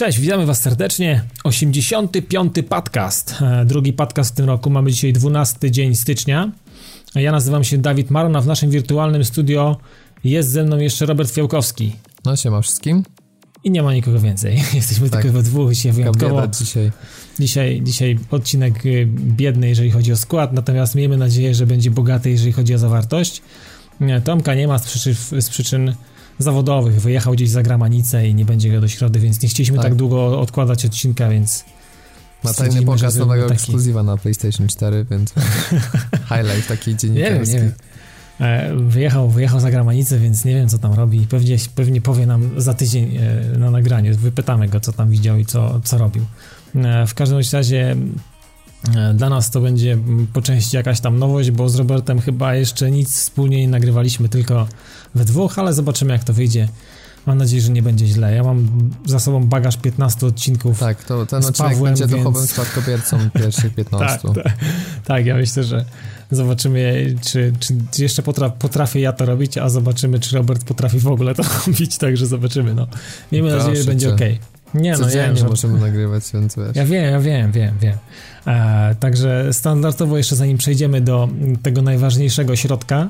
Cześć, witamy Was serdecznie. 85. podcast. E, drugi podcast w tym roku. Mamy dzisiaj 12 dzień stycznia. Ja nazywam się Dawid Maron, a w naszym wirtualnym studio jest ze mną jeszcze Robert Fiałkowski. No siema wszystkim. I nie ma nikogo więcej. Jesteśmy tak. tylko we dwóch dzisiaj wyjątkowo. dzisiaj. dzisiaj. Dzisiaj odcinek y, biedny, jeżeli chodzi o skład, natomiast miejmy nadzieję, że będzie bogaty, jeżeli chodzi o zawartość. Tomka nie ma z przyczyn, z przyczyn zawodowych. Wyjechał gdzieś za granicę i nie będzie go do środy, więc nie chcieliśmy tak, tak długo odkładać odcinka, więc... Ma tajny pokaz nowego taki... ekskluzywa na PlayStation 4, więc highlight taki dziennikarski. Nie wiem, nie wiem. E, wyjechał, wyjechał za granicę, więc nie wiem, co tam robi. Pewnie, pewnie powie nam za tydzień e, na nagraniu. Wypytamy go, co tam widział i co, co robił. E, w każdym razie dla nas to będzie po części jakaś tam nowość, bo z Robertem chyba jeszcze nic wspólnie nie nagrywaliśmy, tylko we dwóch, ale zobaczymy jak to wyjdzie. Mam nadzieję, że nie będzie źle. Ja mam za sobą bagaż 15 odcinków. Tak, to ten odcinek Pawłem, będzie więc... duchowym spadkobiercą pierwszych 15. tak, tak, tak, ja myślę, że zobaczymy, czy, czy jeszcze potra potrafię ja to robić, a zobaczymy, czy Robert potrafi w ogóle to robić, także zobaczymy. No. Miejmy Proszę nadzieję, że będzie ok. Nie, no ja nie możemy nagrywać, więc wiesz. Ja wiem, ja wiem, wiem, wiem. E, także standardowo jeszcze zanim przejdziemy do tego najważniejszego środka,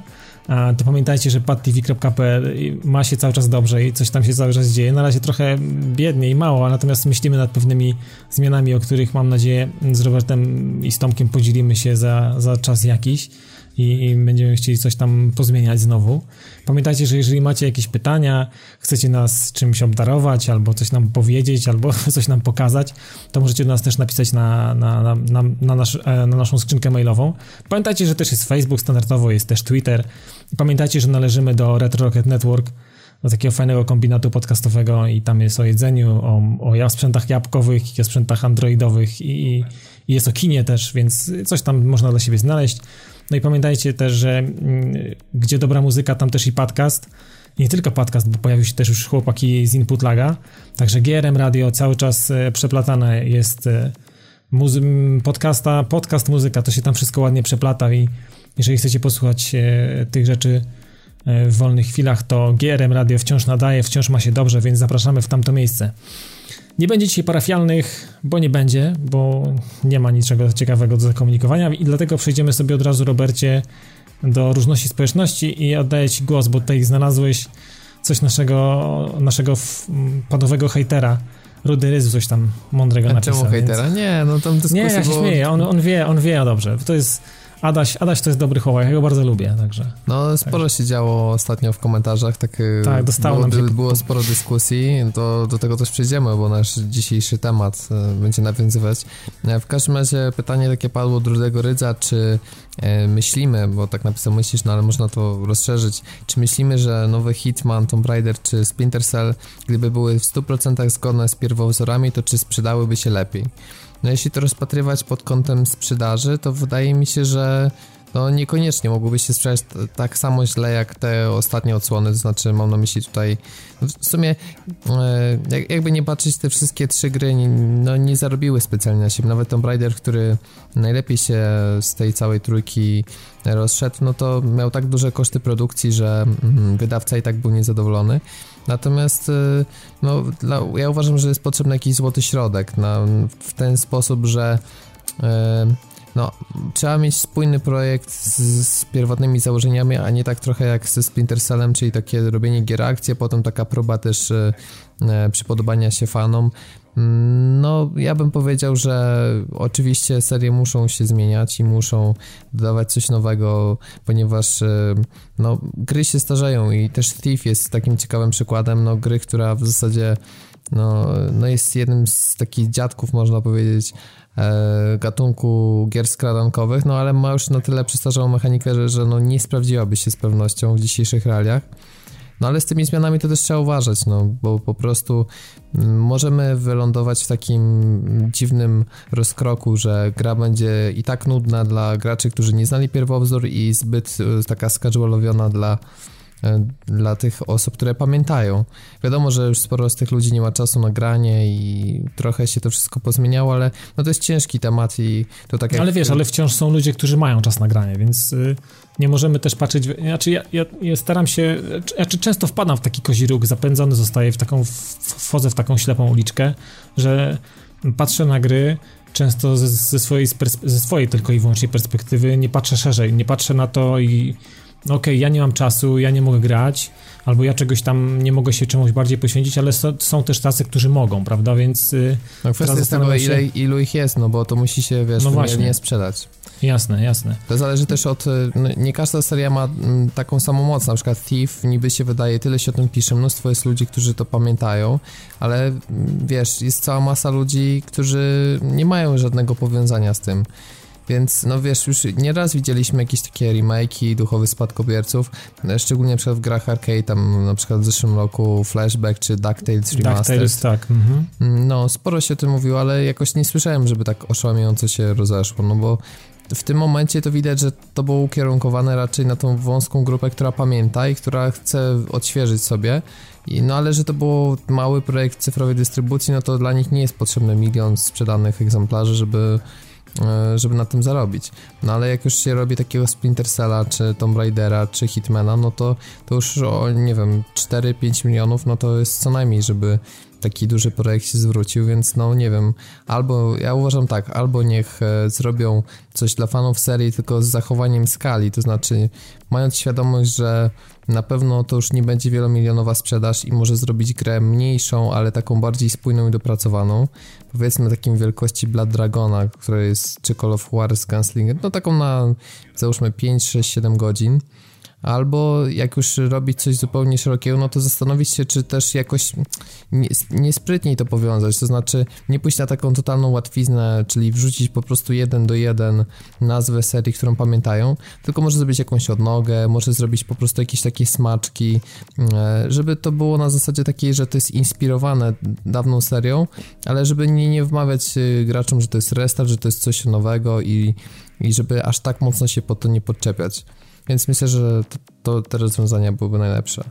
to pamiętajcie, że padtv.pl ma się cały czas dobrze i coś tam się cały czas dzieje. Na razie trochę biednie i mało, natomiast myślimy nad pewnymi zmianami, o których mam nadzieję z Robertem i z Tomkiem podzielimy się za, za czas jakiś i, będziemy chcieli coś tam pozmieniać znowu. Pamiętajcie, że jeżeli macie jakieś pytania, chcecie nas czymś obdarować, albo coś nam powiedzieć, albo coś nam pokazać, to możecie do nas też napisać na, na, na, na, na, nasz, e, na naszą skrzynkę mailową. Pamiętajcie, że też jest Facebook standardowo, jest też Twitter. Pamiętajcie, że należymy do Retro Rocket Network, do takiego fajnego kombinatu podcastowego i tam jest o jedzeniu, o, o sprzętach jabłkowych o sprzętach androidowych i, i jest o kinie też, więc coś tam można dla siebie znaleźć. No i pamiętajcie też, że mm, gdzie dobra muzyka, tam też i podcast. Nie tylko podcast, bo pojawił się też już chłopaki z Input Laga. Także GRM Radio cały czas e, przeplatane jest e, muzy- podcasta, podcast, muzyka, to się tam wszystko ładnie przeplata i jeżeli chcecie posłuchać e, tych rzeczy w wolnych chwilach, to GRM Radio wciąż nadaje, wciąż ma się dobrze, więc zapraszamy w tamto miejsce. Nie będzie dzisiaj parafialnych, bo nie będzie, bo nie ma niczego ciekawego do zakomunikowania i dlatego przejdziemy sobie od razu, Robercie, do różności społeczności i oddaję Ci głos, bo tutaj znalazłeś coś naszego, naszego padowego hejtera. Rudy Ryz coś tam mądrego A napisał. Czemu hejtera? Więc... Nie, no tam dyskusja Nie, ja się było... śmieję, on, on wie, on wie dobrze. To jest Adaś, Adaś to jest dobry chłopak, ja go bardzo lubię, także. No, sporo także. się działo ostatnio w komentarzach, tak, y, tak dostało było, nam się... było sporo dyskusji, do, do tego też przejdziemy, bo nasz dzisiejszy temat y, będzie nawiązywać. E, w każdym razie pytanie takie padło od Rudego Rydza, czy e, myślimy, bo tak napisał myślisz, no ale można to rozszerzyć, czy myślimy, że nowy Hitman, Tomb Raider czy Splinter Cell, gdyby były w 100% zgodne z pierwowzorami, to czy sprzedałyby się lepiej? No jeśli to rozpatrywać pod kątem sprzedaży, to wydaje mi się, że no niekoniecznie mogłyby się sprzedać tak samo źle jak te ostatnie odsłony, to znaczy mam na myśli tutaj no w sumie e, jakby nie patrzeć te wszystkie trzy gry no nie zarobiły specjalnie na siebie, nawet Tomb Raider, który najlepiej się z tej całej trójki rozszedł, no to miał tak duże koszty produkcji, że mm, wydawca i tak był niezadowolony. Natomiast y, no, dla, ja uważam, że jest potrzebny jakiś złoty środek na, w ten sposób, że y, no, trzeba mieć spójny projekt z, z, pierwotnymi założeniami, a nie tak trochę jak ze Splinter Cellem, czyli takie robienie gier akcji, potem taka próba też e, e, przypodobania się fanom. Mm, no, ja bym powiedział, że oczywiście serie muszą się zmieniać i muszą dodawać coś nowego, ponieważ e, no, gry się starzeją i też Thief jest takim ciekawym przykładem, no, gry, która w zasadzie no, no jest jednym z takich dziadków, można powiedzieć, gatunku gier skradankowych, no ale ma już na tyle przestarzałą mechanikę, że, że no nie sprawdziłaby się z pewnością w dzisiejszych realiach. No ale z tymi zmianami to też trzeba uważać, no bo po prostu mm, możemy wylądować w takim dziwnym rozkroku, że gra będzie i tak nudna dla graczy, którzy nie znali pierwowzór i zbyt e, taka skażualowiona dla e, dla tych osób, które pamiętają. Wiadomo, że już sporo z tych ludzi nie ma czasu na granie i trochę się to wszystko pozmieniało, ale no to jest ciężki temat i to tak jak... Ale wiesz, ale wciąż są ludzie, którzy mają czas na granie, więc y, nie możemy też patrzeć... Znaczy ja, ja, ja staram się... Znaczy często wpadam w taki kozi róg, zapędzony zostaję w taką... Wchodzę w taką ślepą uliczkę, że patrzę na gry często ze, ze, swojej, ze swojej tylko i wyłącznie perspektywy, nie patrzę szerzej, nie patrzę na to i okej, okay, ja nie mam czasu, ja nie mogę grać, albo ja czegoś tam nie mogę się czemuś bardziej poświęcić, ale so, są też tacy, którzy mogą, prawda, więc... Y, no kwestia jest tego, się... ile, ilu ich jest, no bo to musi się, wiesz, no nie sprzedać. Jasne, jasne. To zależy też od. Y, no, nie każda seria ma mm, taką samą moc. Na przykład Thief niby się wydaje, tyle się o tym pisze, mnóstwo jest ludzi, którzy to pamiętają, ale mm, wiesz, jest cała masa ludzi, którzy nie mają żadnego powiązania z tym. Więc no wiesz, już nieraz widzieliśmy jakieś takie remake'i duchowych spadkobierców, no, szczególnie na przykład w grach arcade, tam na przykład w zeszłym roku Flashback czy DuckTales Remastered. DuckTales, tak. Mhm. No, sporo się o tym mówiło, ale jakoś nie słyszałem, żeby tak oszałamiająco się rozeszło, no bo w tym momencie to widać, że to było ukierunkowane raczej na tą wąską grupę, która pamięta i która chce odświeżyć sobie. I, no ale że to był mały projekt cyfrowej dystrybucji, no to dla nich nie jest potrzebny milion sprzedanych egzemplarzy, żeby E, żeby na tym zarobić. No ale jak już się robi takiego Splinter Cella, czy Tomb Raidera, czy Hitmana, no to, to już o, nie wiem, 4-5 milionów, no to jest co najmniej, żeby taki duży projekt się zwrócił, więc no nie wiem, albo ja uważam tak, albo niech e, zrobią coś dla fanów serii, tylko z zachowaniem skali, to znaczy mając świadomość, że na pewno to już nie będzie wielomilionowa sprzedaż i może zrobić grę mniejszą, ale taką bardziej spójną i dopracowaną, powiedzmy takim wielkości Blood Dragona, która jest, czy Call of War Gunslinger, no taką na załóżmy 5, 6, 7 godzin, albo jak już robić coś zupełnie szerokiego, no to zastanowić się, czy też jakoś niesprytniej to powiązać, to znaczy nie pójść na taką totalną łatwiznę, czyli wrzucić po prostu jeden do jeden nazwę serii, którą pamiętają, tylko może zrobić jakąś odnogę, może zrobić po prostu jakieś takie smaczki, e, żeby to było na zasadzie takiej, że to jest inspirowane dawną serią, ale żeby nie, nie wmawiać e, graczom, że to jest restart, że to jest coś nowego i, i żeby aż tak mocno się po to nie podczepiać. Więc myślę, że to, to te rozwiązania byłyby najlepsze.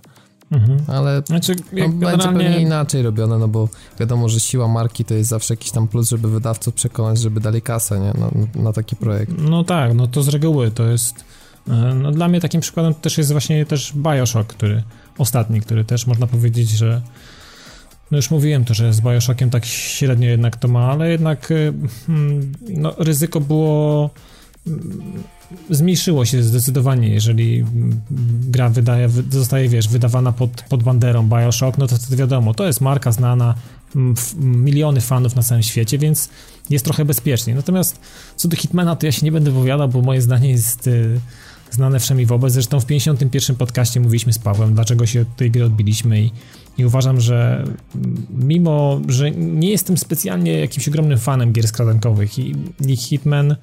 Mhm. Ale znaczy, no, generalnie... będzie pewnie inaczej robione, no bo wiadomo, że siła marki to jest zawsze jakiś tam plus, żeby wydawców przekonać, żeby dali kasę nie? Na, na taki projekt. No tak, no to z reguły to jest... E, no dla mnie takim przykładem też jest właśnie też Bioshock, który ostatni, który też można powiedzieć, że no już mówiłem to, że z Bioshockiem tak średnio jednak to ma, ale jednak e, hmm, no, ryzyko było zmniejszyło się zdecydowanie, jeżeli gra wydaje, zostaje, wiesz, wydawana pod, pod banderą Bioshock, no to wtedy wiadomo, to jest marka znana, miliony fanów na całym świecie, więc jest trochę bezpieczniej. Natomiast co do Hitmana, to ja się nie będę wypowiadał, bo moje zdanie jest y, znane wszemi wobec. Zresztą w 51 podcaście mówiliśmy z Pawłem, dlaczego się od tej gry odbiliśmy i, i uważam, że mimo, że nie jestem specjalnie jakimś ogromnym fanem gier skradankowych i, i Hitman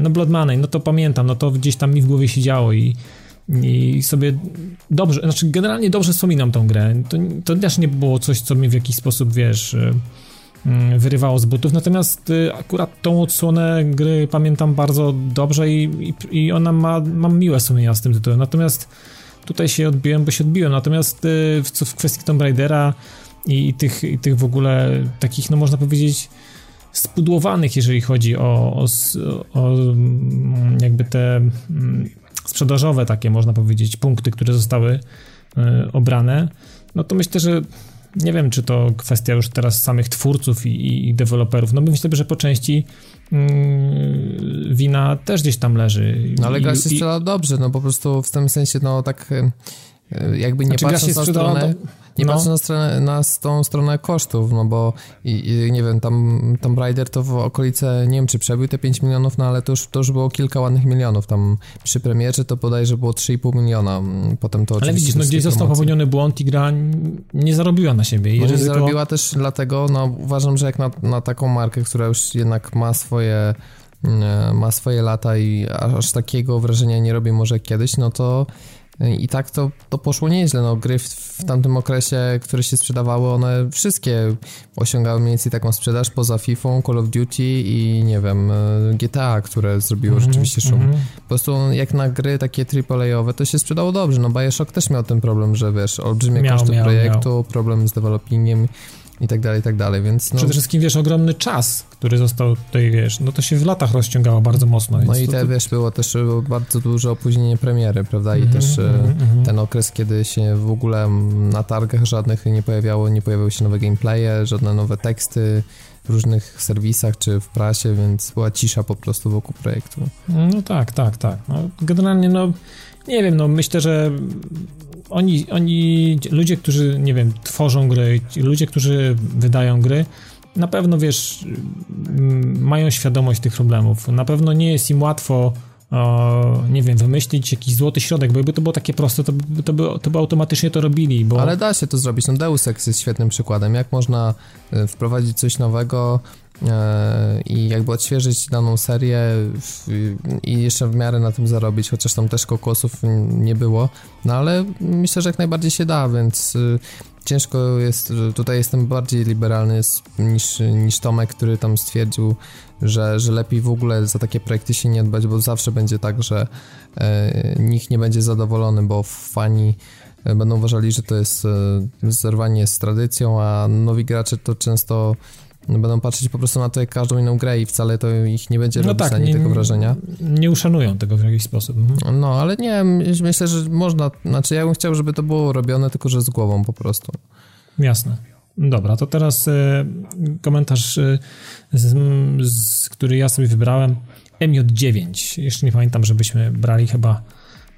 no Blood Money, no to pamiętam, no to gdzieś tam mi w głowie się działo i, i sobie dobrze, znaczy generalnie dobrze wspominam tą grę. To, to też nie było coś, co mnie w jakiś sposób, wiesz, e, mm, wyrywało z butów, natomiast e, akurat tą odsłonę gry pamiętam bardzo dobrze i, i, i ona ma, mam miłe sumienia z tym tytułem, natomiast tutaj się odbiłem, bo się odbiłem, natomiast w, w kwestii Tomb Raidera i, i, tych, i tych w ogóle takich, no można powiedzieć spudłowanych, jeżeli chodzi o, o, o mm, jakby te mm, sprzedażowe takie, można powiedzieć, punkty, które zostały e, obrane, no to myślę, że nie wiem, czy to kwestia już teraz samych twórców i, i deweloperów. No myślę, że po części mm, wina też gdzieś tam leży. No ale gra się sprzeda dobrze, no po prostu w tym sensie, no tak e, jakby nie znaczy, patrząc na stronę... Do nie no. patrzę na, stronę, na tą stronę kosztów, no bo i, i, nie wiem, tam Tomb Raider to w okolice, nie wiem czy przebył te 5 milionów, no ale to już, to już było kilka ładnych milionów, tam przy premierze to bodajże było 3,5 miliona, potem to Ale widzisz, no gdzieś został popełniony błąd i gra nie zarobiła na siebie. I no. Nie zarobiła też dlatego, no uważam, że jak na, na taką markę, która już jednak ma swoje mm, ma swoje lata i aż takiego wrażenia nie robi może kiedyś, no to I tak to, to poszło nieźle. No, gry w, w tamtym okresie, które się sprzedawały, one wszystkie osiągały mniej więcej taką sprzedaż poza FIFA, Call of Duty i nie wiem, GTA, które zrobiło mm -hmm, rzeczywiście szum. Mm -hmm. Po prostu jak na gry takie AAA-owe to się sprzedało dobrze. No Bioshock też miał ten problem, że wiesz, olbrzymie miał, koszty miał, projektu, miał. problem z developingiem i tak dalej, i tak dalej, więc no... Przede wszystkim, wiesz, ogromny czas, który został tutaj, wiesz, no to się w latach rozciągało bardzo mocno. No i te, to... wiesz, było też bardzo duże opóźnienie premiery, prawda, i mm -hmm, też mm -hmm. ten okres, kiedy się w ogóle na targach żadnych nie pojawiało, nie pojawiały się nowe gameplaye, żadne nowe teksty w różnych serwisach czy w prasie, więc była cisza po prostu wokół projektu. No tak, tak, tak. No, generalnie, no, nie wiem, no myślę, że oni, oni, ludzie, którzy, nie wiem, tworzą gry, ludzie, którzy wydają gry, na pewno, wiesz, mają świadomość tych problemów. Na pewno nie jest im łatwo, o, nie wiem, wymyślić jakiś złoty środek, bo jakby to było takie proste, to by, to by, to by automatycznie to robili, bo... Ale da się to zrobić. No Deus Ex jest świetnym przykładem. Jak można e, wprowadzić coś nowego, i jakby odświeżyć daną serię i jeszcze w miarę na tym zarobić, chociaż tam też kokosów nie było, no ale myślę, że jak najbardziej się da, więc y, ciężko jest, tutaj jestem bardziej liberalny niż, niż Tomek, który tam stwierdził, że, że lepiej w ogóle za takie projekty się nie dbać, bo zawsze będzie tak, że e, nikt nie będzie zadowolony, bo fani e, będą uważali, że to jest zerwanie z tradycją, a nowi gracze to często będą patrzeć po prostu na to jak każdą inną grę i wcale to ich nie będzie no robić tak, nie, tego wrażenia. Nie uszanują tego w jakiś sposób. Mhm. No, ale nie, myślę, że można, znaczy ja bym chciał, żeby to było robione, tylko że z głową po prostu. Jasne. Dobra, to teraz e, komentarz, e, z, z, który ja sobie wybrałem. MJ9. Jeszcze nie pamiętam, żebyśmy brali chyba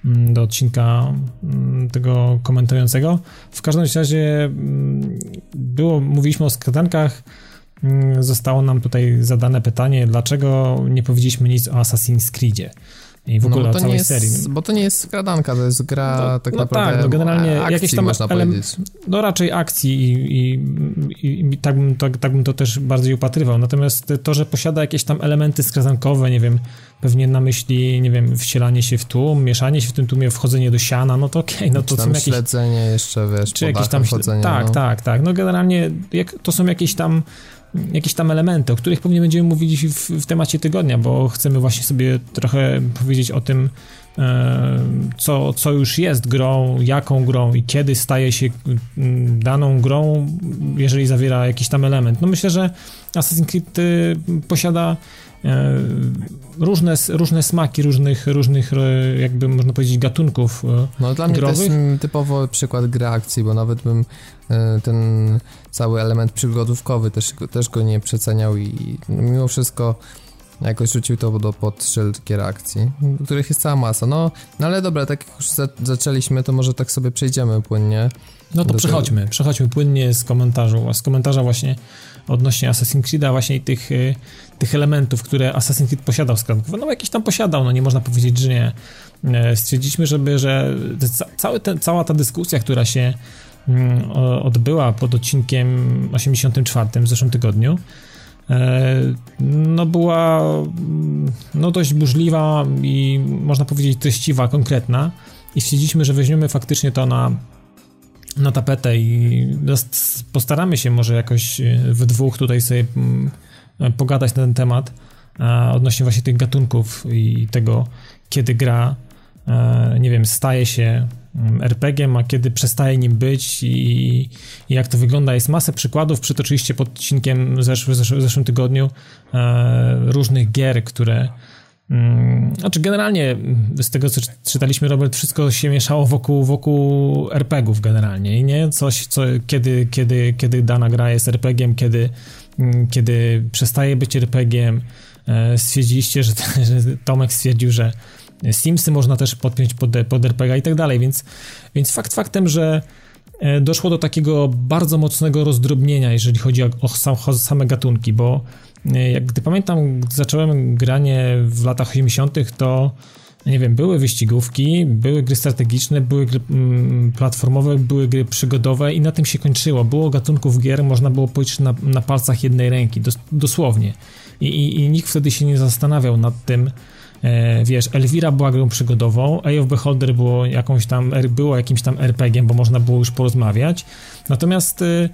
mm, do odcinka mm, tego komentującego. W każdym razie mm, było, mówiliśmy o skradankach zostało nam tutaj zadane pytanie, dlaczego nie powiedzieliśmy nic o Assassin's Creedzie. I w ogóle no, o całej jest, serii. Bo to nie jest skradanka, to jest gra no, tak no naprawdę tak, no generalnie akcji, jakieś tam można powiedzieć. No raczej akcji i, i, i, i tak, bym to, tak bym to też bardziej upatrywał. Natomiast to, że posiada jakieś tam elementy skradankowe, nie wiem, pewnie na myśli, nie wiem, wcielanie się w tłum, mieszanie się w tym tłumie, wchodzenie do siana, no to okej, okay, no to tam są jakieś... śledzenie jeszcze, wiesz, czy jakieś tam chodzenie, Tak, no. tak, tak. No generalnie jak, to są jakieś tam jakieś tam elementy, o których pewnie będziemy mówić w, w temacie tygodnia, bo chcemy właśnie sobie trochę powiedzieć o tym, e, co, co już jest grą, jaką grą i kiedy staje się mm, daną grą, jeżeli zawiera jakiś tam element. No myślę, że Assassin's Creed y, posiada e, różne, różne smaki różnych, różnych jakby można powiedzieć gatunków e, No dla growych. mnie to jest typowo przykład gry akcji, bo nawet bym ten cały element przygodówkowy też, też go nie przeceniał i mimo wszystko jakoś rzucił to do pod szyld gier akcji, których jest cała masa. No, no ale dobra, tak jak już za, zaczęliśmy, to może tak sobie przejdziemy płynnie. No to przechodźmy, tego. przechodźmy płynnie z komentarzu, z komentarza właśnie odnośnie Assassin's Creed'a, właśnie tych, y, tych elementów, które Assassin's Creed posiadał z kranków. No jakiś tam posiadał, no nie można powiedzieć, że nie. E, stwierdziliśmy, żeby, że cały ten, cała ta dyskusja, która się odbyła pod odcinkiem 84 w zeszłym tygodniu, e, no była no dość burzliwa i można powiedzieć treściwa, konkretna. I stwierdziliśmy, że weźmiemy faktycznie to na, na tapetę i postaramy się może jakoś e, w dwóch tutaj sobie mm, pogadać na ten temat odnośnie właśnie tych gatunków i tego, kiedy gra, e, nie wiem, staje się RPG-iem, a kiedy przestaje nim być i, i, jak to wygląda. Jest masę przykładów, przytoczyliście pod odcinkiem zeszłym tygodniu e, różnych gier, które mm, znaczy generalnie z tego co czytaliśmy Robert, wszystko się mieszało wokół, wokół RPGów generalnie i nie coś, co, kiedy, kiedy, kiedy dana gra jest RPGiem, kiedy, mm, kiedy przestaje być RPGiem. E, stwierdziliście, że, że Tomek stwierdził, że Simsy można też podpiąć pod, pod RPG i tak dalej, więc, więc fakt faktem, że e, doszło do takiego bardzo mocnego rozdrobnienia, jeżeli chodzi o, o same gatunki, bo e, jak gdy pamiętam, gdy zacząłem granie w latach 80., to nie wiem, były wyścigówki, były gry strategiczne, były gry mm, platformowe, były gry przygodowe i na tym się kończyło. Było gatunków gier, można było policzyć na, na palcach jednej ręki, dos, dosłownie. I, i, I nikt wtedy się nie zastanawiał nad tym, wiesz, Elvira była grą przygodową, Eye of Beholder było jakąś tam, było jakimś tam RPG-iem, bo można było już porozmawiać, natomiast e,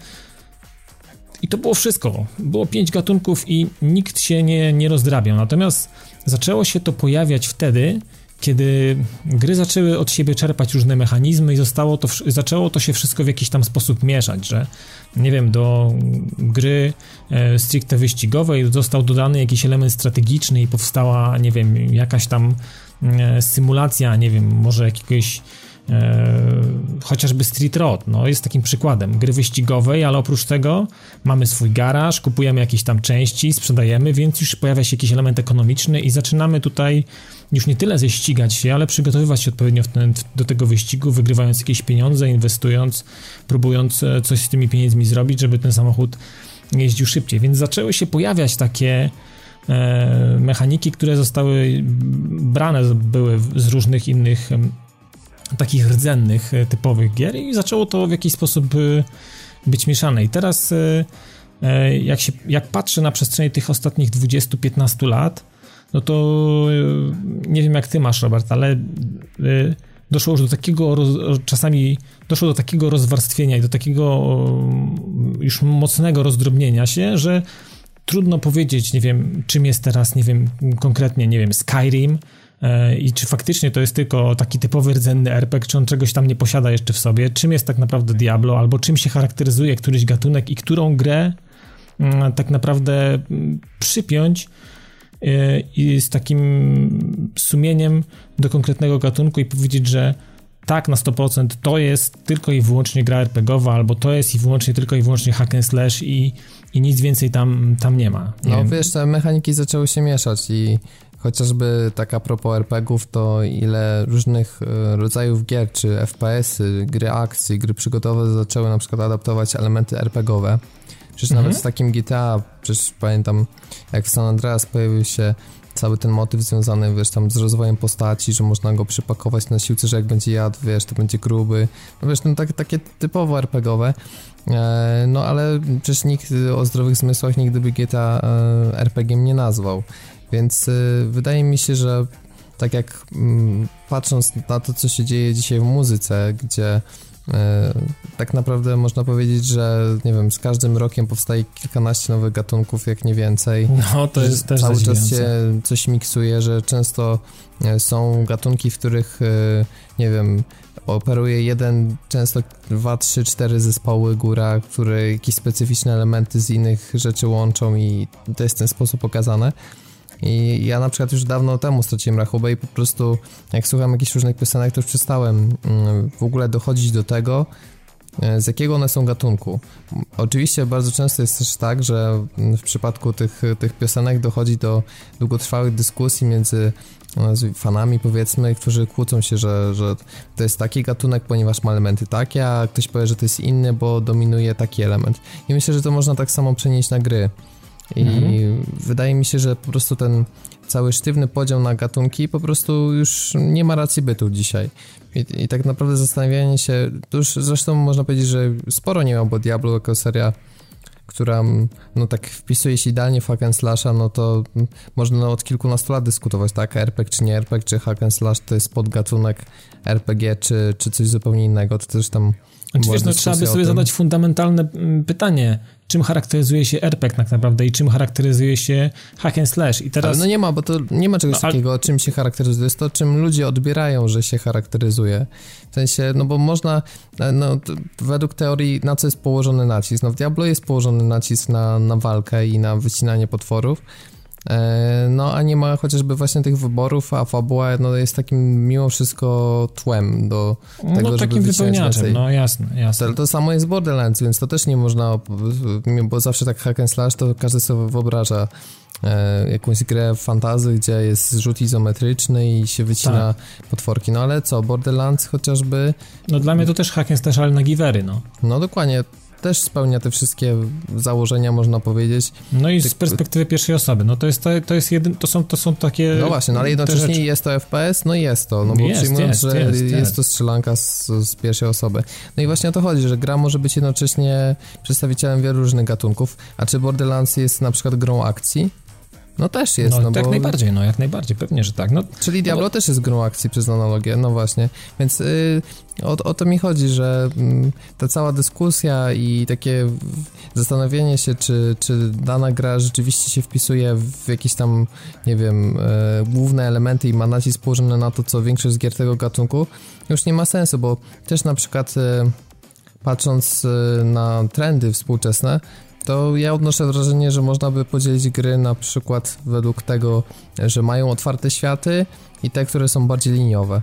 i to było wszystko. Było pięć gatunków i nikt się nie, nie rozdrabiał. Natomiast zaczęło się to pojawiać wtedy, kiedy gry zaczęły od siebie czerpać różne mechanizmy i zostało to, zaczęło to się wszystko w jakiś tam sposób mieszać, że nie wiem, do gry e, stricte wyścigowej został dodany jakiś element strategiczny i powstała, nie wiem, jakaś tam e, symulacja, nie wiem, może jakiegoś chociażby Street Road, no jest takim przykładem gry wyścigowej, ale oprócz tego mamy swój garaż, kupujemy jakieś tam części, sprzedajemy, więc już pojawia się jakiś element ekonomiczny i zaczynamy tutaj już nie tyle ześcigać się, ale przygotowywać się odpowiednio ten, do tego wyścigu, wygrywając jakieś pieniądze, inwestując, próbując e, coś z tymi pieniędzmi zrobić, żeby ten samochód jeździł szybciej, więc zaczęły się pojawiać takie e, mechaniki, które zostały brane były z różnych innych takich rdzennych, e, typowych gier i zaczęło to w jakiś sposób e, być mieszane. I teraz e, jak, się, jak patrzę na przestrzeni tych ostatnich 20-15 lat, no to nie wiem jak ty masz, Robert, ale doszło już do takiego, czasami doszło do takiego rozwarstwienia i do takiego już mocnego rozdrobnienia się, że trudno powiedzieć, nie wiem, czym jest teraz, nie wiem, konkretnie, nie wiem, Skyrim, i czy faktycznie to jest tylko taki typowy rdzenny RPG, czy on czegoś tam nie posiada jeszcze w sobie, czym jest tak naprawdę Diablo, albo czym się charakteryzuje któryś gatunek i którą grę mm, tak naprawdę mm, przypiąć e, i z takim sumieniem do konkretnego gatunku i powiedzieć, że tak, na 100% to jest tylko i wyłącznie gra RPGowa, albo to jest i wyłącznie tylko i wyłącznie hack and slash i, i nic więcej tam, tam nie ma. Nie no wiem. wiesz, te mechaniki zaczęły się mieszać i Chociażby tak a propos RPGów, to ile różnych e, rodzajów gier, czy FPS-y, gry akcji, gry przygotowe zaczęły na przykład adaptować elementy RPGowe. Przecież mhm. nawet z takim GTA, przecież pamiętam jak w San Andreas pojawił się cały ten motyw związany, wiesz, tam z rozwojem postaci, że można go przypakować na siłce, że jak będzie jadł, wiesz, to będzie gruby. No wiesz, no tak, takie typowo RPGowe. E, no ale przecież nikt o zdrowych zmysłach nigdy by GTA e, RPG nie nazwał. Więc y, wydaje mi się, że tak jak mm, patrząc na to, co się dzieje dzisiaj w muzyce, gdzie y, tak naprawdę można powiedzieć, że nie wiem, z każdym rokiem powstaje kilkanaście nowych gatunków, jak nie więcej. No, to jest też Cały czas się coś miksuje, że często y, są gatunki, w których nie wiem, operuje jeden, często dwa, trzy, cztery zespoły góra, które jakieś specyficzne elementy z innych rzeczy łączą i to jest w ten sposób pokazane. I ja na przykład już dawno temu straciłem rachubę i po prostu jak słucham jakichś różnych piosenek, to już przestałem mm, w ogóle dochodzić do tego, e, z jakiego one są gatunku. Oczywiście bardzo często jest też tak, że w przypadku tych, tych piosenek dochodzi do długotrwałych dyskusji między no, fanami powiedzmy, którzy kłócą się, że, że to jest taki gatunek, ponieważ ma elementy takie, a ktoś powie, że to jest inny, bo dominuje taki element. I myślę, że to można tak samo przenieść na gry. I mhm. wydaje mi się, że po prostu ten cały sztywny podział na gatunki po prostu już nie ma racji bytu dzisiaj. I, i tak naprawdę zastanawianie się, to już zresztą można powiedzieć, że sporo nie ma, bo Diablo jako seria która no tak wpisuje się idealnie w hack and slasha, no to można od kilkunastu lat dyskutować, tak, RPG czy nie RPG, czy hack and slash to jest podgatunek RPG, czy, czy coś zupełnie innego, to też tam znaczy, wiesz, no, trzeba by sobie zadać fundamentalne mm, pytanie, czym charakteryzuje się RPG tak naprawdę i czym charakteryzuje się hack and slash. I teraz... Ale no nie ma, bo to nie ma czegoś no, takiego, ale... czym się charakteryzuje. Jest to, czym ludzie odbierają, że się charakteryzuje. W sensie, no bo można, e, no według teorii, na co jest położony nacisk? No w Diablo jest położony nacisk na, na walkę i na wycinanie potworów, E, no, a nie ma chociażby właśnie tych wyborów, a fabuła no, jest takim mimo wszystko tłem do tego, no, takim żeby wypełniaczem, no jasne, jasne. To, to samo jest Borderlands, więc to też nie można, bo zawsze tak hack and slash, to każdy sobie wyobraża e, jakąś grę fantazy, gdzie jest rzut izometryczny i się wycina tak. potworki. No ale co, Borderlands chociażby... No dla mnie to też hack and slash, ale na givery, no. No dokładnie też spełnia te wszystkie założenia, można powiedzieć. No i z perspektywy pierwszej osoby, no to jest, to, to jest jedyn, to są, to są takie... No właśnie, no ale jednocześnie jest to FPS, no jest to, no bo jest, przyjmując, jest, że jest, jest, to strzelanka z, z pierwszej osoby. No i właśnie o to chodzi, że gra może być jednocześnie przedstawicielem wielu różnych gatunków, a czy Borderlands jest na przykład grą akcji? No też jest. No, no jak bo... najbardziej, no jak najbardziej, pewnie, że tak. No, Czyli Diablo no, też jest grą akcji przez analogię, no właśnie. Więc y, o, o, to mi chodzi, że y, ta cała dyskusja i takie zastanowienie się, czy, czy dana gra rzeczywiście się wpisuje w jakieś tam, nie wiem, y, główne elementy i ma nacisk położony na to, co większość z gier tego gatunku, już nie ma sensu, bo też na przykład y, patrząc y, na trendy współczesne, to ja odnoszę wrażenie, że można by podzielić gry na przykład według tego, że mają otwarte światy i te, które są bardziej liniowe.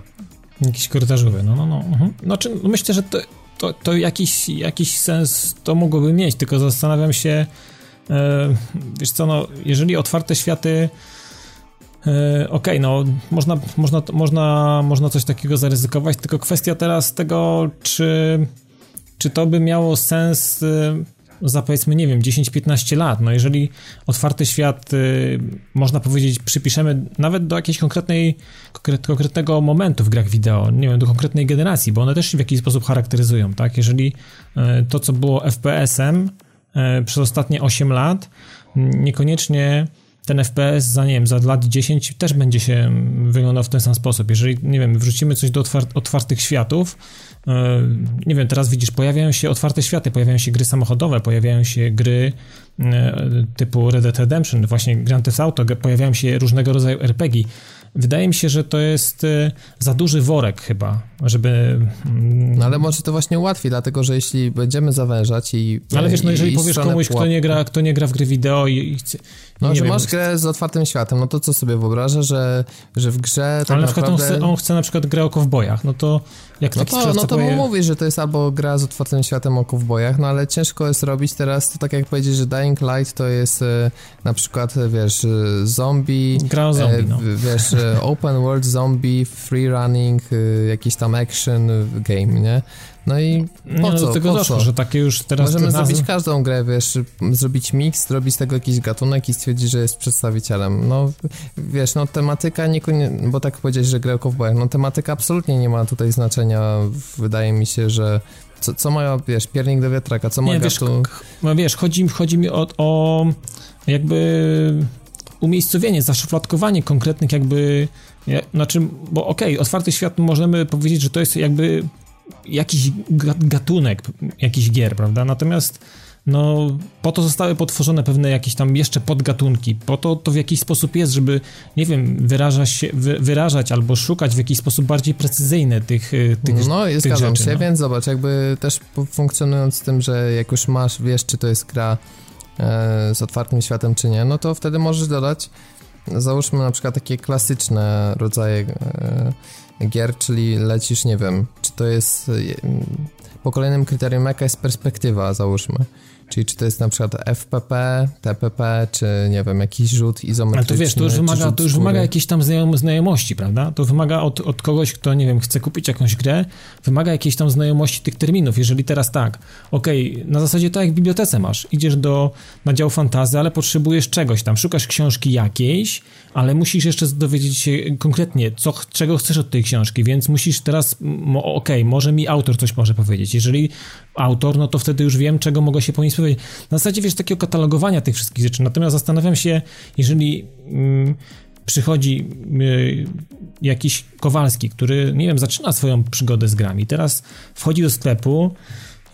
Jakiś korytarzowy, no, no, no. Mhm. Znaczy, no myślę, że to, to, to jakiś, jakiś sens to mogłoby mieć, tylko zastanawiam się, e, wiesz co, no, jeżeli otwarte światy e, Okej, okay, no można, można, można, można coś takiego zaryzykować, tylko kwestia teraz tego, czy, czy to by miało sens e, za powiedzmy, nie wiem, 10-15 lat. No jeżeli otwarty świat, y, można powiedzieć, przypiszemy nawet do jakiejś konkretnej, konkretnego momentu w grach wideo, nie wiem, do konkretnej generacji, bo one też się w jakiś sposób charakteryzują, tak? Jeżeli y, to, co było FPS-em y, przez ostatnie 8 lat, niekoniecznie ten FPS za, nie wiem, za lat 10 też będzie się wyglądał w ten sam sposób. Jeżeli, nie wiem, wrzucimy coś do otwar otwartych światów, nie wiem, teraz widzisz, pojawiają się otwarte światy, pojawiają się gry samochodowe, pojawiają się gry e, typu Red Dead Redemption, właśnie Grand Theft Auto, pojawiają się różnego rodzaju RPG. Wydaje mi się, że to jest e, za duży worek chyba, żeby... Mm, no ale może to właśnie ułatwi, dlatego że jeśli będziemy zawężać i... Ale wiesz, no jeżeli powiesz komuś, kto nie, gra, kto nie gra w gry wideo i, i No, że wiem, masz grę z otwartym światem, no to co sobie wyobrażasz, że, że w grze tak Ale na przykład naprawdę... on, chce, on chce na przykład grę o kowbojach, no to jak no to, no to powie... mówisz, że to jest albo gra z otwartym światem o kowbojach, no ale ciężko jest robić teraz, to tak jak powiedzieć, że Dying Light to jest e, na przykład, wiesz, e, zombie... Gra o zombie, e, no. Wiesz, e, open world zombie, free running, e, jakiś tam action game, nie? No i po no, co? do tego po doszło, co? że takie już teraz... Możemy zrobić każdą grę, wiesz, zrobić mix, zrobić z tego jakiś gatunek i stwierdzić, że jest przedstawicielem. No, wiesz, no tematyka niekoniecznie, bo tak powiedziałeś, że grę o cowboyach, no tematyka absolutnie nie ma tutaj znaczenia. Wydaje mi się, że co, co ma, wiesz, piernik do wiatraka, co ma nie, gatu... Wiesz, no wiesz, chodzi, chodzi mi o, o jakby umiejscowienie, zaszufladkowanie konkretnych jakby, ja, znaczy, bo okej, okay, otwarty świat możemy powiedzieć, że to jest jakby jakiś gatunek jakiś gier, prawda? Natomiast no, po to zostały potworzone pewne jakieś tam jeszcze podgatunki, po to to w jakiś sposób jest, żeby, nie wiem, wyrażać, się, wy, wyrażać albo szukać w jakiś sposób bardziej precyzyjny tych, y, tych No, jest tych zgadzam rzeczy, się, no. więc zobacz, jakby też funkcjonując z tym, że jak już masz, wiesz, czy to jest gra e, z otwartym światem, czy nie, no to wtedy możesz dodać, załóżmy na przykład takie klasyczne rodzaje e, gier, czyli lecisz, nie wiem, czy to jest po kolejnym kryterium, jaka jest perspektywa, załóżmy. Czyli czy to jest na przykład FPP, TPP, czy nie wiem, jakiś rzut izometryczny. Ale to wiesz, to już wymaga, to już wymaga jakiejś tam znajom znajomości, prawda? To wymaga od, od kogoś, kto, nie wiem, chce kupić jakąś grę, wymaga jakiejś tam znajomości tych terminów. Jeżeli teraz tak, okej, okay, na zasadzie tak jak w bibliotece masz, idziesz do, na dział fantazy, ale potrzebujesz czegoś tam, szukasz książki jakiejś, ale musisz jeszcze dowiedzieć się konkretnie, co, czego chcesz od tej książki, więc musisz teraz, okej, okay, może mi autor coś może powiedzieć. Jeżeli autor, no to wtedy już wiem, czego mogę się po nim spodziewać. Na zasadzie, wiesz, takiego katalogowania tych wszystkich rzeczy. Natomiast zastanawiam się, jeżeli mm, przychodzi y, jakiś Kowalski, który, nie wiem, zaczyna swoją przygodę z grami, teraz wchodzi do sklepu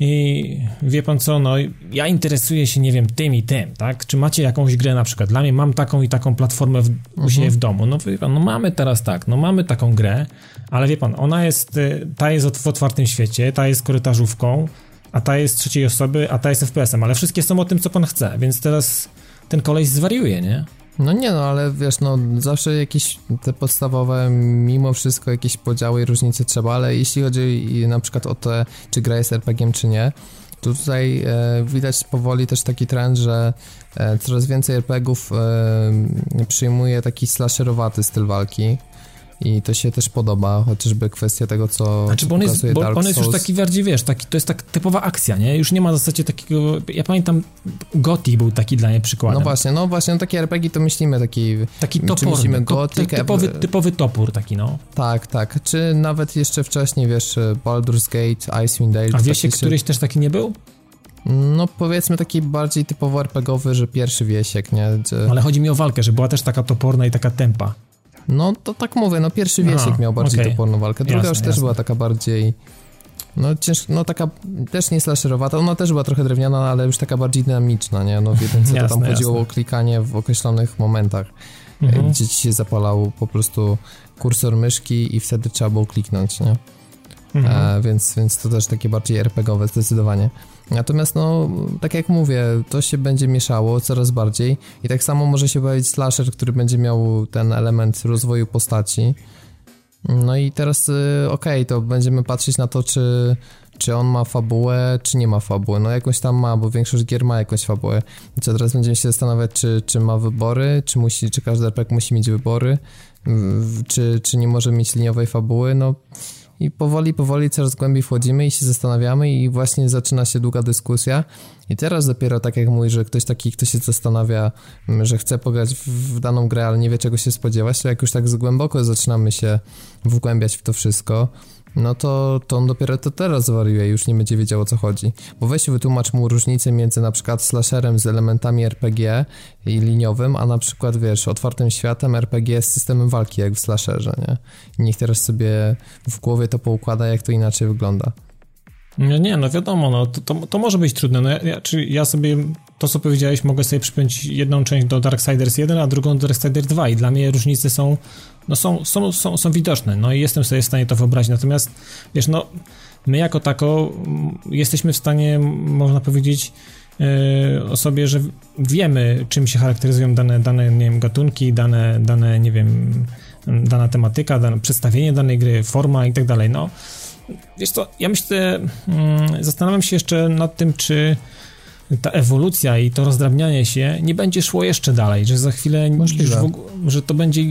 i wie pan co, no ja interesuję się, nie wiem, tym i tym, tak? Czy macie jakąś grę na przykład? Dla mnie mam taką i taką platformę w, u siebie mhm. w domu. No wie pan, no mamy teraz tak, no mamy taką grę, ale wie pan, ona jest, y, ta jest w otwartym świecie, ta jest korytarzówką, a ta jest trzeciej osoby, a ta jest FPS-em, ale wszystkie są o tym, co pan chce, więc teraz ten koleś zwariuje, nie? No nie no, ale wiesz, no zawsze jakieś te podstawowe, mimo wszystko jakieś podziały i różnice trzeba, ale jeśli chodzi na przykład o to, czy gra jest RPG czy nie, to tutaj e, widać powoli też taki trend, że e, coraz więcej RPGów e, przyjmuje taki slasherowaty styl walki, i to się też podoba, chociażby kwestia tego, co, znaczy, bo on jest, bo on jest już taki bardziej, wiesz, taki, to jest tak typowa akcja, nie? Już nie ma w zasadzie takiego, ja pamiętam, Gothic był taki dla mnie przykładem. No właśnie, no właśnie, no takie RPG to myślimy taki... Taki topor, myślimy Gothic, typowy, typowy topór taki, no. Tak, tak, czy nawet jeszcze wcześniej, wiesz, Baldur's Gate, Icewind Dale. A wiesz, się... któryś też taki nie był? No powiedzmy taki bardziej typowo RPGowy, że pierwszy wiesiek, nie? Gdzie... Ale chodzi mi o walkę, że była też taka toporna i taka tempa. No to tak mówię, no pierwszy wiesiek Aha, miał bardziej okay. toporną walkę, druga jasne, już też jasne. była taka bardziej... No ciężko, no taka też nie slasherowata, ona też była trochę drewniana, ale już taka bardziej dynamiczna, nie? No w jedynce to tam chodziło jasne. o klikanie w określonych momentach, mhm. gdzie ci się zapalał po prostu kursor myszki i wtedy trzeba było kliknąć, nie? Mhm. E, więc, więc to też takie bardziej RPGowe zdecydowanie. Natomiast no, tak jak mówię, to się będzie mieszało coraz bardziej i tak samo może się pojawić slasher, który będzie miał ten element rozwoju postaci. No i teraz y, okej, okay, to będziemy patrzeć na to, czy, czy on ma fabułę, czy nie ma fabuły. No jakąś tam ma, bo większość gier ma jakąś fabułę. Co teraz będziemy się zastanawiać, czy, czy ma wybory, czy, musi, czy każdy RPG musi mieć wybory, czy, czy nie może mieć liniowej fabuły. No i powoli, powoli coraz głębiej wchodzimy i się zastanawiamy i właśnie zaczyna się długa dyskusja. I teraz dopiero tak jak mówisz, że ktoś taki, kto się zastanawia, mm, że chce pograć w daną grę, ale nie wie czego się spodziewać, to jak już tak głęboko zaczynamy się wgłębiać w to wszystko, no to, to on dopiero to teraz zwariuje już nie będzie wiedział o co chodzi. Bo weź wytłumacz mu różnicę między na przykład slasherem z elementami RPG i liniowym, a na przykład wiesz, otwartym światem RPG z systemem walki jak w slasherze, nie? Niech teraz sobie w głowie to poukłada, jak to inaczej wygląda. Nie, nie, no wiadomo, no, to, to, to może być trudne. No, ja, czy ja sobie, to co powiedziałeś, mogę sobie przypiąć jedną część do Darksiders 1, a drugą do Darksiders 2 i dla mnie różnice są, no są, są, są, są widoczne, no i jestem sobie w stanie to wyobrazić, natomiast, wiesz, no, my jako tako jesteśmy w stanie, można powiedzieć, yy, o sobie, że wiemy, czym się charakteryzują dane, dane nie wiem, gatunki, dane, dane, nie wiem, dana tematyka, dane przedstawienie danej gry, forma i tak dalej, no Wiesz co, ja myślę, hmm, zastanawiam się jeszcze nad tym, czy ta ewolucja i to rozdrabnianie się nie będzie szło jeszcze dalej, że za chwilę. W, że to będzie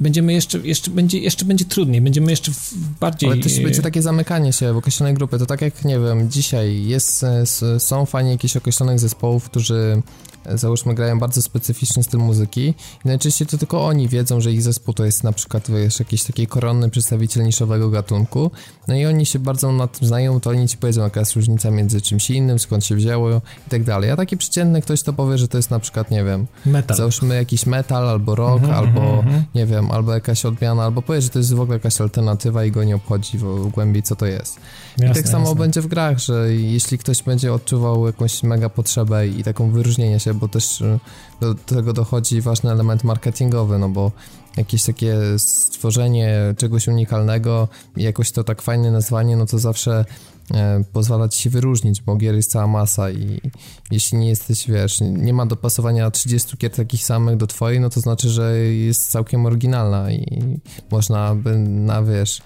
będziemy jeszcze, jeszcze będzie jeszcze będzie trudniej, będziemy jeszcze bardziej Ale też będzie takie zamykanie się w określonej grupy, to tak jak nie wiem, dzisiaj jest są fani jakichś określonych zespołów, którzy załóżmy grają bardzo specyficzny styl muzyki i najczęściej to tylko oni wiedzą, że ich zespół to jest na przykład wiesz, jakiś taki koronny przedstawiciel niszowego gatunku, no i oni się bardzo na tym znają, to oni ci powiedzą jaka jest różnica między czymś innym, skąd się wzięło i tak dalej, a taki przeciętny ktoś to powie, że to jest na przykład, nie wiem, metal. załóżmy jakiś metal albo rock, mm -hmm, albo mm -hmm. nie wiem, albo jakaś odmiana, albo powie, że to jest w ogóle jakaś alternatywa i go nie obchodzi w, w głębi co to jest. Jasne, I tak samo jasne. będzie w grach, że jeśli ktoś będzie odczuwał jakąś mega potrzebę i taką wyróżnienie się, bo też y, do tego dochodzi ważny element marketingowy, no bo jakieś takie stworzenie czegoś unikalnego i jakoś to tak fajne nazwanie, no to zawsze e, pozwala ci się wyróżnić, bo gier jest cała masa i jeśli nie jesteś, wiesz, nie ma dopasowania 30 gier takich samych do twojej, no to znaczy, że jest całkiem oryginalna i można by na, wiesz,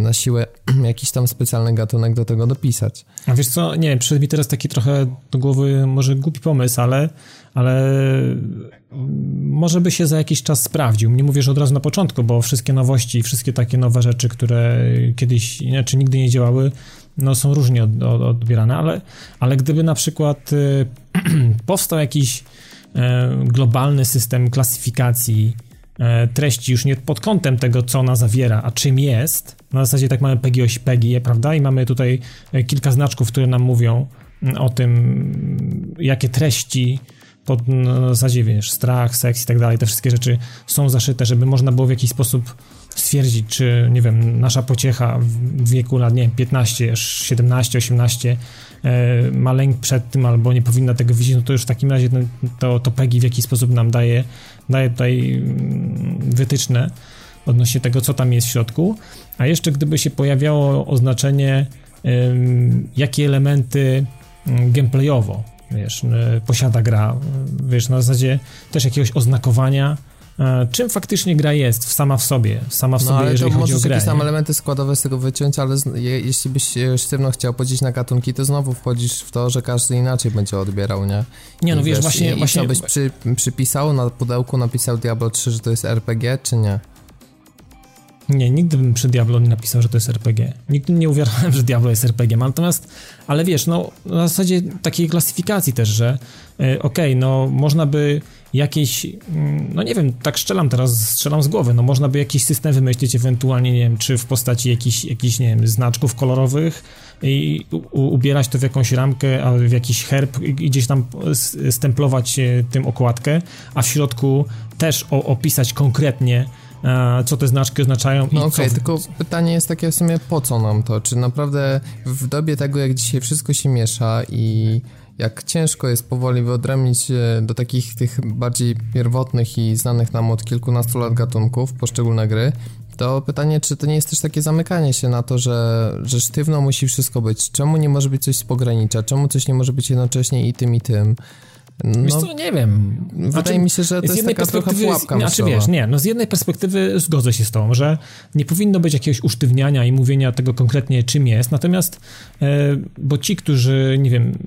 na siłę jakiś tam specjalny gatunek do tego dopisać. A wiesz co, nie wiem, przyszedł mi teraz taki trochę do głowy może głupi pomysł, ale, ale może by się za jakiś czas sprawdził. Nie mówię, że od razu na początku, bo wszystkie nowości, wszystkie takie nowe rzeczy, które kiedyś inaczej nigdy nie działały, no są różnie od, od, odbierane, ale, ale gdyby na przykład y, powstał jakiś y, globalny system klasyfikacji E, treści już nie pod kątem tego, co ona zawiera, a czym jest. Na zasadzie tak mamy PEGI oś PEGI, prawda? I mamy tutaj e, kilka znaczków, które nam mówią mm, o tym, jakie treści pod na zasadzie, wiesz, strach, seks i tak dalej, te wszystkie rzeczy są zaszyte, żeby można było w jakiś sposób stwierdzić, czy, nie wiem, nasza pociecha w wieku lat, nie wiem, 15, 17, 18 e, ma lęk przed tym albo nie powinna tego widzieć, no to już w takim razie to, to PEGI w jakiś sposób nam daje daje tutaj mm, wytyczne odnośnie tego, co tam jest w środku, a jeszcze gdyby się pojawiało oznaczenie, jakie elementy mm, gameplayowo, wiesz, posiada gra, wiesz, na zasadzie też jakiegoś oznakowania, E, czym faktycznie gra jest sama w sobie, sama w no, sobie, ale jeżeli to chodzi o grę. jakieś tam elementy składowe z tego wyciąć, ale je, jeśli byś sztywno chciał podzielić na gatunki, to znowu wchodzisz w to, że każdy inaczej będzie odbierał, nie? Nie, no I wiesz, wiesz, właśnie... I, właśnie... I byś przy, przypisał, na pudełku napisał Diablo 3, że to jest RPG, czy nie? Nie, nigdy bym przy Diablo nie napisał, że to jest RPG. Nigdy nie uwierzyłem, że Diablo jest RPG. Natomiast, ale wiesz, no na zasadzie takiej klasyfikacji też, że yy, okej, okay, no można by jakieś, mm, no nie wiem, tak strzelam teraz, strzelam z głowy, no można by jakiś system wymyślić ewentualnie, nie wiem, czy w postaci jakichś, jakichś nie wiem, znaczków kolorowych i u, ubierać to w jakąś ramkę, a w jakiś herb i gdzieś tam stemplować e, tym okładkę, a w środku też o, opisać konkretnie co te znaczki oznaczają no i okay, co... tylko pytanie jest takie w sumie, po co nam to? Czy naprawdę w dobie tego, jak dzisiaj wszystko się miesza i jak ciężko jest powoli wyodrębnić do takich tych bardziej pierwotnych i znanych nam od kilkunastu lat gatunków poszczególne gry, to pytanie, czy to nie jest też takie zamykanie się na to, że, że sztywno musi wszystko być? Czemu nie może być coś z pogranicza? Czemu coś nie może być jednocześnie i tym, i tym? No, co, nie wiem. Wydaje znaczy, mi się, że to jest taka trochę pułapka Znaczy wiesz, nie, no z jednej perspektywy zgodzę się z tą, że nie powinno być jakiegoś usztywniania i mówienia tego konkretnie czym jest, natomiast e, bo ci, którzy, nie wiem,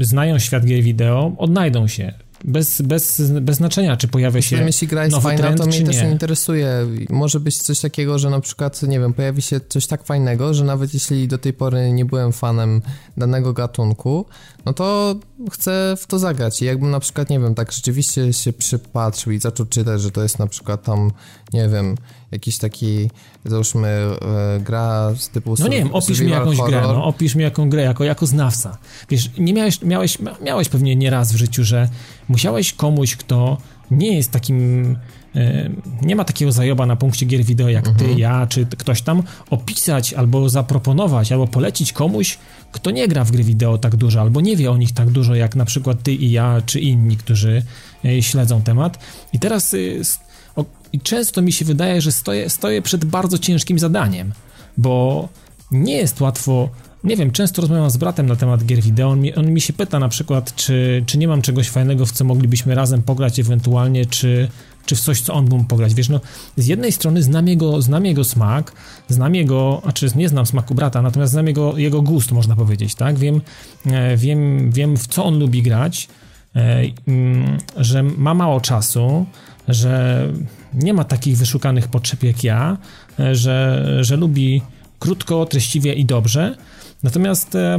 znają świat gier wideo, odnajdą się bez, bez, bez znaczenia, czy pojawia się jeśli gra jest nowy fajna, trend, to mnie też nie. nie interesuje. Może być coś takiego, że na przykład, nie wiem, pojawi się coś tak fajnego, że nawet jeśli do tej pory nie byłem fanem danego gatunku, no to chcę w to zagrać. I jakbym na przykład, nie wiem, tak rzeczywiście się przypatrzył i zaczął czytać, że to jest na przykład tam, nie wiem, jakiś taki, załóżmy, e, gra z typu No nie wiem, opisz mi jakąś horror. grę, no, opisz mi jaką grę, jako, jako znawca. Wiesz, nie miałeś, miałeś, miałeś pewnie nieraz w życiu, że musiałeś komuś, kto nie jest takim e, nie ma takiego zajoba na punkcie gier wideo jak ty, Mhm. ja, czy ktoś tam, opisać albo zaproponować, albo polecić komuś, kto nie gra w gry wideo tak dużo, albo nie wie o nich tak dużo, jak na przykład ty i ja, czy inni, którzy e, śledzą temat. I teraz y, i często mi się wydaje, że stoję, stoję przed bardzo ciężkim zadaniem, bo nie jest łatwo. Nie wiem, często rozmawiam z bratem na temat gier wideo. On mi, on mi się pyta na przykład, czy, czy nie mam czegoś fajnego, w co moglibyśmy razem pograć, ewentualnie, czy, czy w coś, co on mógł pograć. Wiesz, no, z jednej strony znam jego, znam jego smak, znam jego, znaczy nie znam smaku brata, natomiast znam jego, jego gust, można powiedzieć, tak? Wiem, e, wiem, wiem, w co on lubi grać, e, mm, że ma mało czasu, że nie ma takich wyszukanych potrzeb jak ja, e, że, że lubi krótko, treściwie i dobrze. Natomiast e,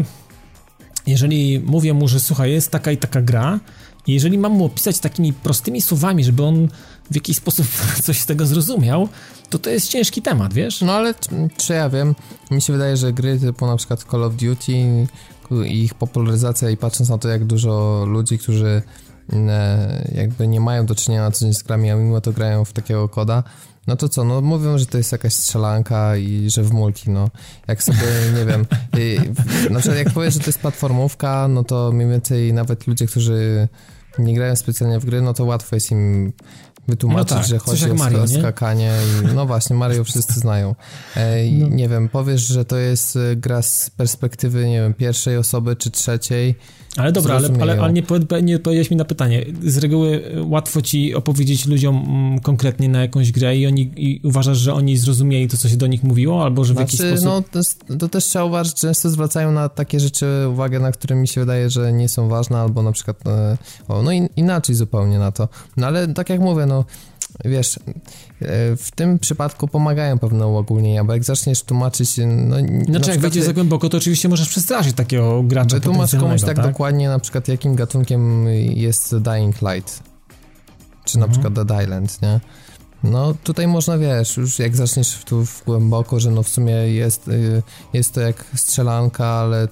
jeżeli mówię mu, że słuchaj, jest taka i taka gra, i jeżeli mam mu opisać takimi prostymi słowami, żeby on w jakiś sposób coś z tego zrozumiał, to to jest ciężki temat, wiesz? No ale czy ja wiem, mi się wydaje, że gry typu na przykład Call of Duty ich popularyzacja i patrząc na to, jak dużo ludzi, którzy jakby nie mają do czynienia na co dzień z grami, a mimo to grają w takiego koda, no to co, no mówią, że to jest jakaś strzelanka i że w multi, no. Jak sobie, nie wiem, y, w- na przykład jak powiesz, że to jest platformówka, no to mniej więcej nawet ludzie, którzy nie grają specjalnie w gry, no to łatwo jest im wytłumaczyć, No tak, że chodzi o Mario, sk- nie? skakanie i no właśnie, Mario wszyscy znają. E, No. Nie wiem, powiesz, że to jest e, gra z perspektywy, nie wiem, pierwszej osoby czy trzeciej, Ale dobra, ale, ale, ale nie, nie odpowiedziałeś mi na pytanie. Z reguły e, łatwo ci opowiedzieć ludziom mm, konkretnie na jakąś grę i oni i uważasz, że oni zrozumieli to, co się do nich mówiło, albo że w jakiś Znaczy, sposób... no to, to też trzeba uważać, często zwracają na takie rzeczy uwagę, na które mi się wydaje, że nie są ważne, albo na przykład, e, o, no in, inaczej zupełnie na to. No ale tak jak mówię, no wiesz, e, w tym przypadku pomagają pewne uogólnienia, bo jak zaczniesz tłumaczyć, no... na Znaczy, jak wejdziesz za głęboko, to oczywiście możesz przestraszyć takiego gracza Wytłumacz komuś tak, tak? dokładnie na przykład jakim gatunkiem jest Dying Light, czy na Mhm. przykład Dead Island, nie? No tutaj można, wiesz, już jak zaczniesz tu w głęboko, że no w sumie jest, y, jest to jak strzelanka, ale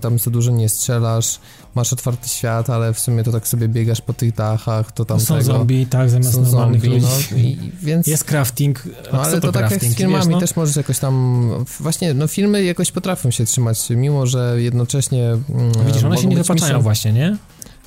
tam za dużo nie strzelasz, masz otwarty świat, ale w sumie to tak sobie biegasz po tych dachach, to tam Są tego, zombie, tak, zamiast są normalnych zombie, ludzi. no i więc... Jest crafting, No ale co to, tak jak z filmami wiesz, no? też możesz jakoś tam, właśnie, no filmy jakoś potrafią się trzymać, mimo że jednocześnie... mm, Widzisz, one się nie wypaczają właśnie, nie?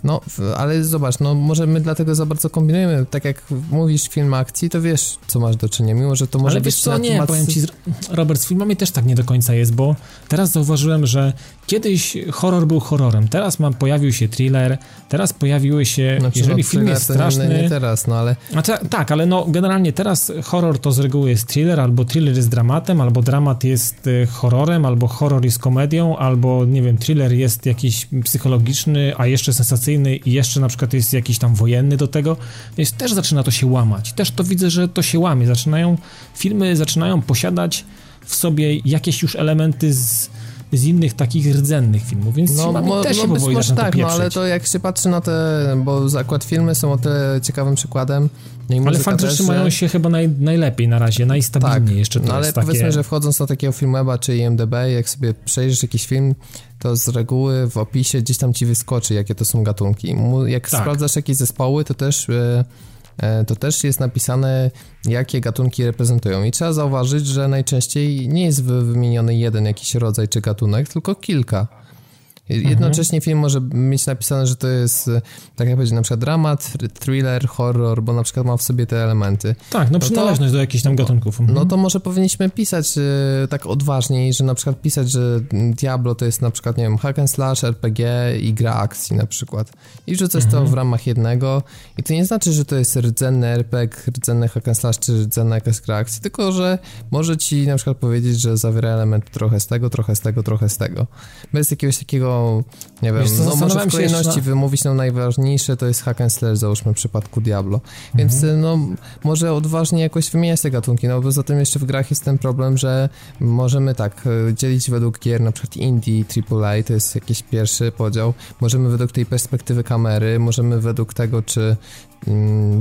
No, ale zobacz, no może my dlatego za bardzo kombinujemy, tak jak mówisz film akcji, to wiesz, co masz do czynienia, mimo że to może Ale być wiesz co, na nie, temat- powiem ci, Robert, z filmami też tak nie do końca jest, bo teraz zauważyłem, że kiedyś horror był horrorem, teraz ma, pojawił się thriller, teraz pojawiły się, Znaczy, jeżeli no, film jest straszny... Nie, nie teraz, no ale ta, tak, ale no generalnie teraz horror to z reguły jest thriller, albo thriller jest dramatem, albo dramat jest y, horrorem, albo horror jest komedią, albo nie wiem, thriller jest jakiś psychologiczny, a jeszcze sensacyjny cywilizacyjny i jeszcze na przykład jest jakiś tam wojenny do tego, więc też zaczyna to się łamać. Też to widzę, że to się łamie. Zaczynają, filmy zaczynają posiadać w sobie jakieś już elementy z z innych takich rdzennych filmów, więc no, mo, też się no, powoli tak, no ale to jak się patrzy na te, bo zakład filmy są o tyle ciekawym przykładem, no ale fakt, że trzymają się chyba naj, najlepiej na razie, najstabilniej tak, jeszcze to no, ale powiedzmy, że wchodząc na takiego filmweba czy IMDB, jak sobie przejrzysz jakiś film, to z reguły w opisie gdzieś tam ci wyskoczy, jakie to są gatunki. Jak tak. sprawdzasz jakieś zespoły, to też... Yy, to też jest napisane, jakie gatunki reprezentują. I trzeba zauważyć, że najczęściej nie jest wymieniony jeden jakiś rodzaj czy gatunek, tylko kilka. Jednocześnie film może mieć napisane, że to jest, tak jak powiedzieć, na przykład dramat, thriller, horror, bo na przykład ma w sobie te elementy. Tak, no przynależność no to, do jakichś tam gatunków. Mhm. No to może powinniśmy pisać e, tak odważniej, że na przykład pisać, że Diablo to jest na przykład, nie wiem, hack and slash, RPG i gra akcji na przykład. I rzucać mhm. to w ramach jednego. I to nie znaczy, że to jest rdzenny RPG, rdzenny hack and slash, czy rdzenna jakaś gra akcji, tylko, że może ci na przykład powiedzieć, że zawiera element trochę z tego, trochę z tego, trochę z tego. Bez jakiegoś takiego nie wiem, co, no może w kolejności wymówić no najważniejsze to jest hack and slash, załóżmy w przypadku Diablo. Więc mhm. no może odważnie jakoś wymieniać te gatunki, no poza tym jeszcze w grach jest ten problem, że możemy tak e, dzielić według gier, na przykład indie, AAA, to jest jakiś pierwszy podział, możemy według tej perspektywy kamery, możemy według tego, czy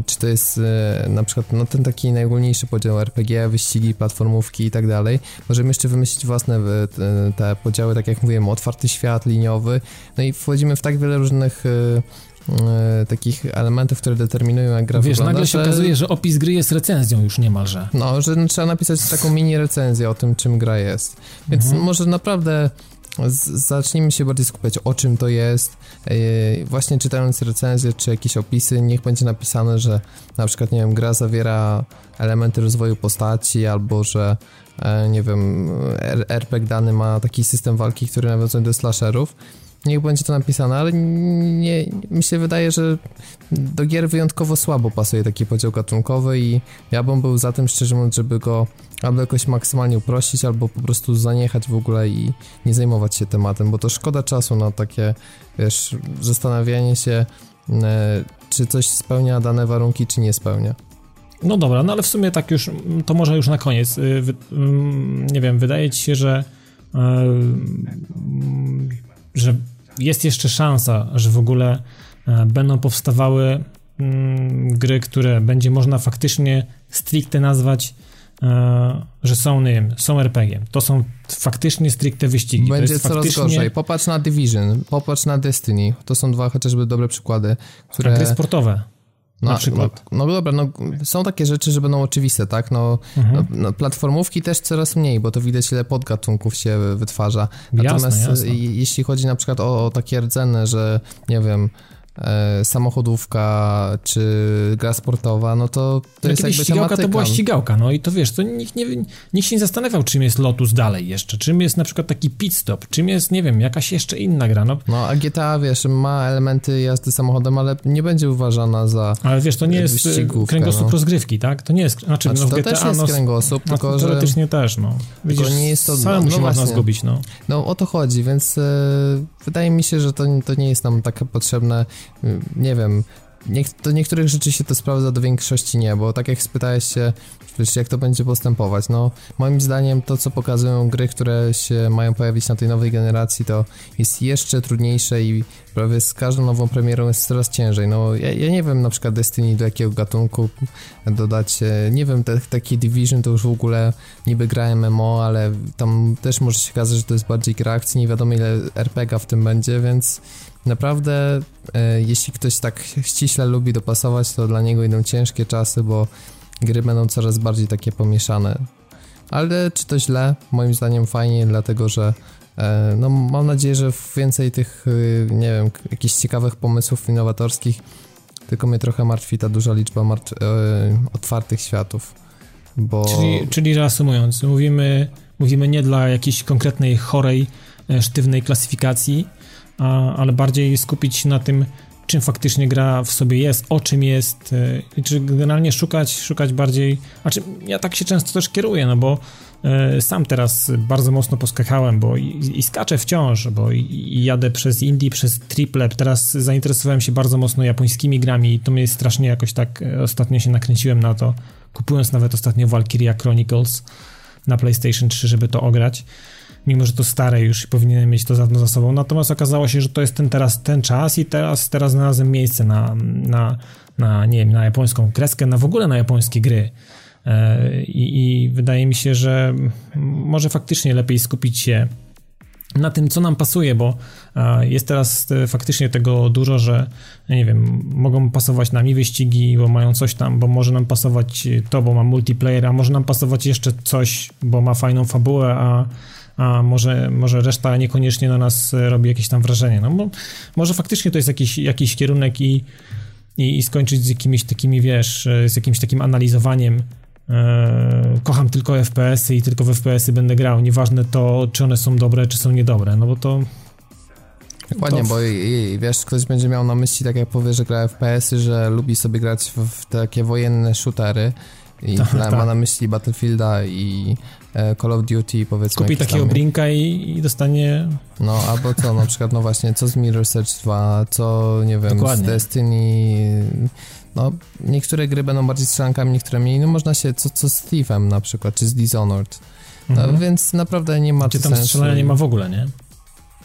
czy to jest e, na przykład no, ten taki najogólniejszy podział RPG, wyścigi, platformówki i tak dalej. Możemy jeszcze wymyślić własne e, te podziały, tak jak mówiłem, otwarty świat, liniowy. No i wchodzimy w tak wiele różnych e, takich elementów, które determinują jak gra Wiesz, wygląda. nagle się że... okazuje, że opis gry jest recenzją już niemalże. No, że trzeba napisać taką mini recenzję o tym, czym gra jest. Więc mhm. może naprawdę zacznijmy się bardziej skupiać, o czym to jest. Właśnie czytając recenzje czy jakieś opisy, niech będzie napisane, że na przykład, nie wiem, gra zawiera elementy rozwoju postaci, albo że, e, nie wiem, RPG dany ma taki system walki, który nawiązuje do slasherów niech będzie to napisane, ale nie, mi się wydaje, że do gier wyjątkowo słabo pasuje taki podział gatunkowy i ja bym był za tym, szczerze mówiąc, żeby go albo jakoś maksymalnie uprościć, albo po prostu zaniechać w ogóle i nie zajmować się tematem, bo to szkoda czasu na takie, wiesz, zastanawianie się, e, czy coś spełnia dane warunki, czy nie spełnia. No dobra, no ale w sumie tak już, to może już na koniec. Y, mm, nie wiem, wydaje ci się, że e, że jest jeszcze szansa, że w ogóle e, będą powstawały mm, gry, które będzie można faktycznie stricte nazwać e, że są, nie wiem, są RPG. To są faktycznie stricte wyścigi. Będzie coraz faktycznie... gorzej. Popatrz na Division, popatrz na Destiny. To są dwa chociażby dobre przykłady, które... gry sportowe. No, na przykład. No, no, dobra, no, są takie rzeczy, że będą oczywiste, tak? No, mhm. no, no, platformówki też coraz mniej, bo to widać ile podgatunków się wytwarza. Natomiast jasne, jasne. jeśli chodzi na przykład o, o takie rdzenne, że nie wiem, samochodówka czy gra sportowa, no to to jest jakby ścigałka tematyka. to była ścigałka, no i to wiesz, to nikt, nie, nikt się nie zastanawiał, czym jest Lotus dalej jeszcze, czym jest na przykład taki pit stop, czym jest, nie wiem, jakaś jeszcze inna gra, no. No, a GTA, wiesz, ma elementy jazdy samochodem, ale nie będzie uważana za Ale wiesz, to nie jest e, kręgosłup no. rozgrywki, tak? To nie jest, znaczy, znaczy no, to GTA, też jest no, kręgosłup, no, tylko że... Teoretycznie też, no. Widzisz, nie jest to... Samemu no, no można zgubić, no. No, o to chodzi, więc e, wydaje mi się, że to, to nie jest nam tak potrzebne, nie wiem, do niektórych rzeczy się to sprawdza, do większości nie, bo tak jak spytałeś się, wiesz, jak to będzie postępować, no moim zdaniem to, co pokazują gry, które się mają pojawić na tej nowej generacji, to jest jeszcze trudniejsze i prawie z każdą nową premierą jest coraz ciężej, no ja, ja nie wiem na przykład Destiny do jakiego gatunku dodać, e, nie wiem, te, taki Division to już w ogóle niby gra MMO, ale tam też może się okazać, że to jest bardziej gra akcji, nie wiadomo ile RPG w tym będzie, więc Naprawdę, e, jeśli ktoś tak ściśle lubi dopasować, to dla niego idą ciężkie czasy, bo gry będą coraz bardziej takie pomieszane. Ale czy to źle? Moim zdaniem fajnie, dlatego że e, no, mam nadzieję, że więcej tych, e, nie wiem, jakichś ciekawych pomysłów innowatorskich, tylko mnie trochę martwi ta duża liczba martw- otwartych światów. Bo... Czyli, czyli reasumując, mówimy, mówimy nie dla jakiejś konkretnej chorej, sztywnej klasyfikacji, a, ale bardziej skupić się na tym, czym faktycznie gra w sobie jest, o czym jest, e, i czy generalnie szukać, szukać bardziej, znaczy ja tak się często też kieruję, no bo e, sam teraz bardzo mocno poskakałem, bo i, i skaczę wciąż, bo i, i jadę przez Indie, przez Triple. Teraz zainteresowałem się bardzo mocno japońskimi grami i to mnie strasznie jakoś tak e, ostatnio się nakręciłem na to, kupując nawet ostatnio Valkyria Chronicles na PlayStation 3, żeby to ograć mimo że to stare już i powinienem mieć to za sobą. Natomiast okazało się, że to jest ten teraz ten czas i teraz, teraz znalazłem miejsce na, na, na, nie wiem, na japońską kreskę, na w ogóle na japońskie gry. E, I, I wydaje mi się, że może faktycznie lepiej skupić się na tym, co nam pasuje, bo jest teraz e, faktycznie tego dużo, że nie wiem, mogą pasować nami wyścigi, bo mają coś tam, bo może nam pasować to, bo ma multiplayer, a może nam pasować jeszcze coś, bo ma fajną fabułę, a a może, może reszta niekoniecznie na nas robi jakieś tam wrażenie. No bo może faktycznie to jest jakiś, jakiś kierunek i, i, i skończyć z jakimiś takimi, wiesz, z jakimś takim analizowaniem e, kocham tylko FPS-y i tylko w FPS-y będę grał, nieważne to, czy one są dobre, czy są niedobre, no bo to Dokładnie, to... bo i, i, wiesz, ktoś będzie miał na myśli, tak jak powie, że gra FPS-y, że lubi sobie grać w, w takie wojenne shootery i tak, ma tak. na myśli Battlefielda i e, Call of Duty, powiedzmy. Kupi takiego brinka i, i, dostanie... No, albo co, na przykład, no właśnie, co z Mirror Search 2, co, nie wiem, Dokładnie. z Destiny... No, niektóre gry będą bardziej strzelankami, niektóre mniej. No, można się, co, co z Thiefem na przykład, czy z Dishonored. No, mhm. więc naprawdę nie ma Gdzie tam sensu. strzelania nie ma w ogóle, nie?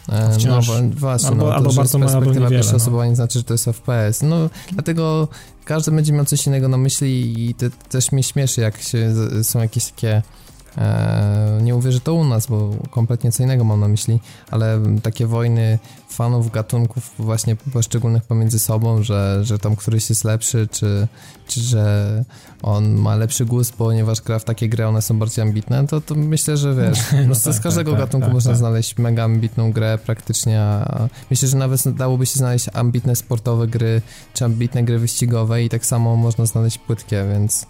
E, no właśnie, albo, no, albo bardzo mało, albo niewiele. pierwsza no. osoba nie znaczy, że to jest FPS. No, dlatego każdy będzie miał coś innego na myśli i te, też mnie śmieszy, jak się, są jakieś takie E, nie mówię, że to u nas, bo kompletnie co innego mam na myśli, ale takie wojny fanów gatunków właśnie poszczególnych pomiędzy sobą, że, że tam któryś jest lepszy, czy, czy że on ma lepszy gust, ponieważ gra w takie gry, one są bardziej ambitne, to, to myślę, że wiesz, no tak, z każdego tak, gatunku tak, można tak. znaleźć mega ambitną grę praktycznie, myślę, że nawet dałoby się znaleźć ambitne sportowe gry, czy ambitne gry wyścigowe i tak samo można znaleźć płytkie, więc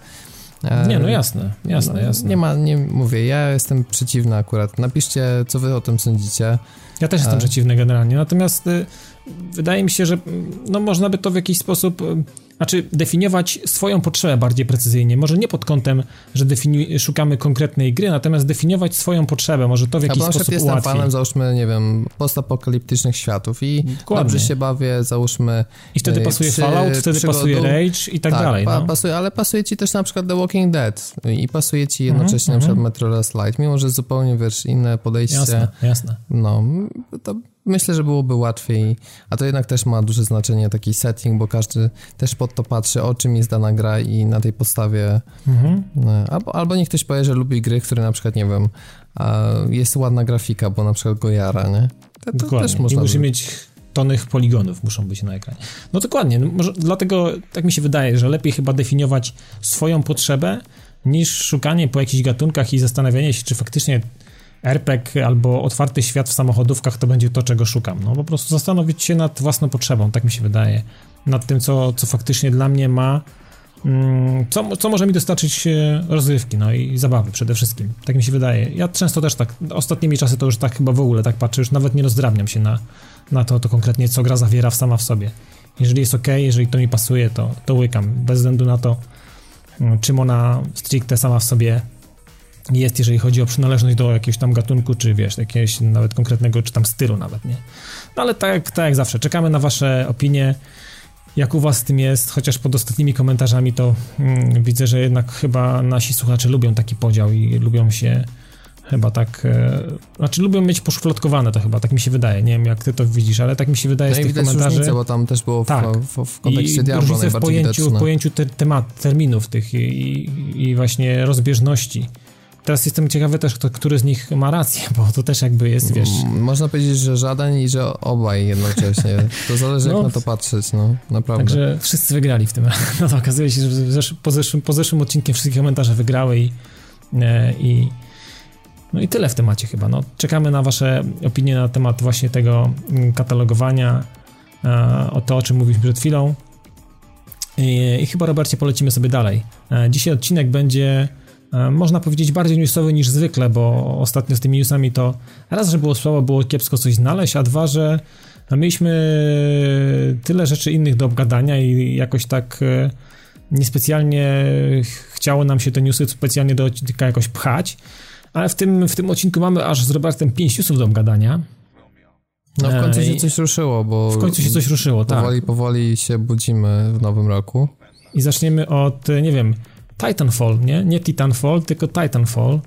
nie, no jasne, jasne, no, jasne. Nie ma, nie mówię, ja jestem przeciwny akurat. Napiszcie, co wy o tym sądzicie. Ja też jestem przeciwny generalnie, natomiast y, wydaje mi się, że no, można by to w jakiś sposób y, znaczy definiować swoją potrzebę bardziej precyzyjnie. Może nie pod kątem, że defini- szukamy konkretnej gry, natomiast definiować swoją potrzebę. Może to w jakiś sposób ułatwi. jestem fanem, załóżmy, nie wiem, postapokaliptycznych światów i Dokładnie. dobrze się bawię, załóżmy... I wtedy e, pasuje przy, Fallout, wtedy pasuje Rage i tak, tak dalej. Pa, no. pasuje, ale pasuje ci też na przykład The Walking Dead i pasuje ci jednocześnie mm -hmm. na przykład Metro Last Light, mimo że zupełnie, wiesz, inne podejście. Jasne, jasne. No, to myślę, że byłoby łatwiej, a to jednak też ma duże znaczenie taki setting, bo każdy też pod to patrzy, o czym jest dana gra i na tej podstawie mhm. E, albo, albo niech ktoś powie, że lubi gry, które na przykład, nie wiem, jest ładna grafika, bo na przykład go jara, nie? To, to dokładnie. też można I musi mieć tonych poligonów muszą być na ekranie. No dokładnie, no może, dlatego tak mi się wydaje, że lepiej chyba definiować swoją potrzebę niż szukanie po jakichś gatunkach i zastanawianie się, czy faktycznie RPG albo otwarty świat w samochodówkach to będzie to, czego szukam. No po prostu zastanowić się nad własną potrzebą, tak mi się wydaje. Nad tym, co, co faktycznie dla mnie ma, mm, co, co może mi dostarczyć e, rozrywki, no i zabawy przede wszystkim. Tak mi się wydaje. Ja często też tak, ostatnimi czasy to już tak chyba w ogóle tak patrzę, już nawet nie rozdrabniam się na, na to, to konkretnie, co gra zawiera sama w sobie. Jeżeli jest ok, jeżeli to mi pasuje, to, to łykam, bez względu na to, mm, czym ona stricte sama w sobie jest, jeżeli chodzi o przynależność do jakiegoś tam gatunku, czy wiesz, jakiegoś nawet konkretnego, czy tam stylu nawet, nie? No ale tak, tak jak zawsze, czekamy na wasze opinie, jak u was z tym jest, chociaż pod ostatnimi komentarzami to mm, widzę, że jednak chyba nasi słuchacze lubią taki podział i lubią się chyba tak, e, znaczy lubią mieć poszufladkowane to chyba, tak mi się wydaje, nie wiem jak ty to widzisz, ale tak mi się wydaje no z tych komentarzy. Różnicę, bo tam też było w, tak. w, w kontekście Diablo w pojęciu, w pojęciu te, temat, terminów tych i, i, i właśnie rozbieżności Teraz jestem ciekawy też, kto, który z nich ma rację, bo to też jakby jest, wiesz... Można powiedzieć, że żaden i że obaj jednocześnie. To zależy, no, jak na to patrzeć, no, naprawdę. Także wszyscy wygrali w tym. No to okazuje się, że zesz po, zeszłym, po zeszłym odcinkiem wszystkie komentarze wygrały i, e, i no i tyle w temacie chyba. No, czekamy na wasze opinie na temat właśnie tego mm, katalogowania, e, o to, o czym mówiliśmy przed chwilą. I, i chyba, Robercie, polecimy sobie dalej. E, dzisiaj odcinek będzie można powiedzieć bardziej newsowy niż zwykle, bo ostatnio z tymi newsami to raz, że było słabo, było kiepsko coś znaleźć, a dwa, że mieliśmy tyle rzeczy innych do obgadania i jakoś tak e, niespecjalnie chciało nam się te newsy specjalnie do odcinka jakoś pchać. Ale w tym, w tym odcinku mamy aż z Robertem 5 newsów do obgadania. No w końcu się Ej, coś ruszyło, bo W końcu się coś ruszyło, tak. powoli, powoli się budzimy w nowym roku. I zaczniemy od, nie wiem, Titanfall, nie? Nie Titanfall, tylko Titanfall.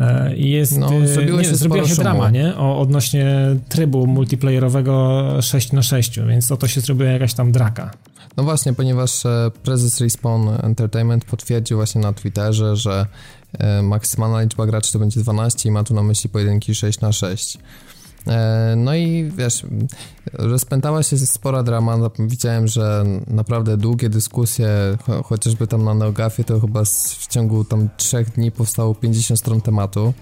E, I jest, No, e, zrobiło się zrobiła się drama, nie? O, odnośnie trybu multiplayerowego 6 na 6 więc oto się zrobiła jakaś tam draka. No właśnie, ponieważ e, prezes Respawn Entertainment potwierdził właśnie na Twitterze, że maksymalna liczba graczy to będzie 12 i ma tu na myśli pojedynki 6 na 6 E, No i wiesz, rozpętała się spora drama. No, Widziałem, że naprawdę długie dyskusje, cho- chociażby tam na Neogafie, to chyba w ciągu tam trzech dni powstało 50 stron tematu.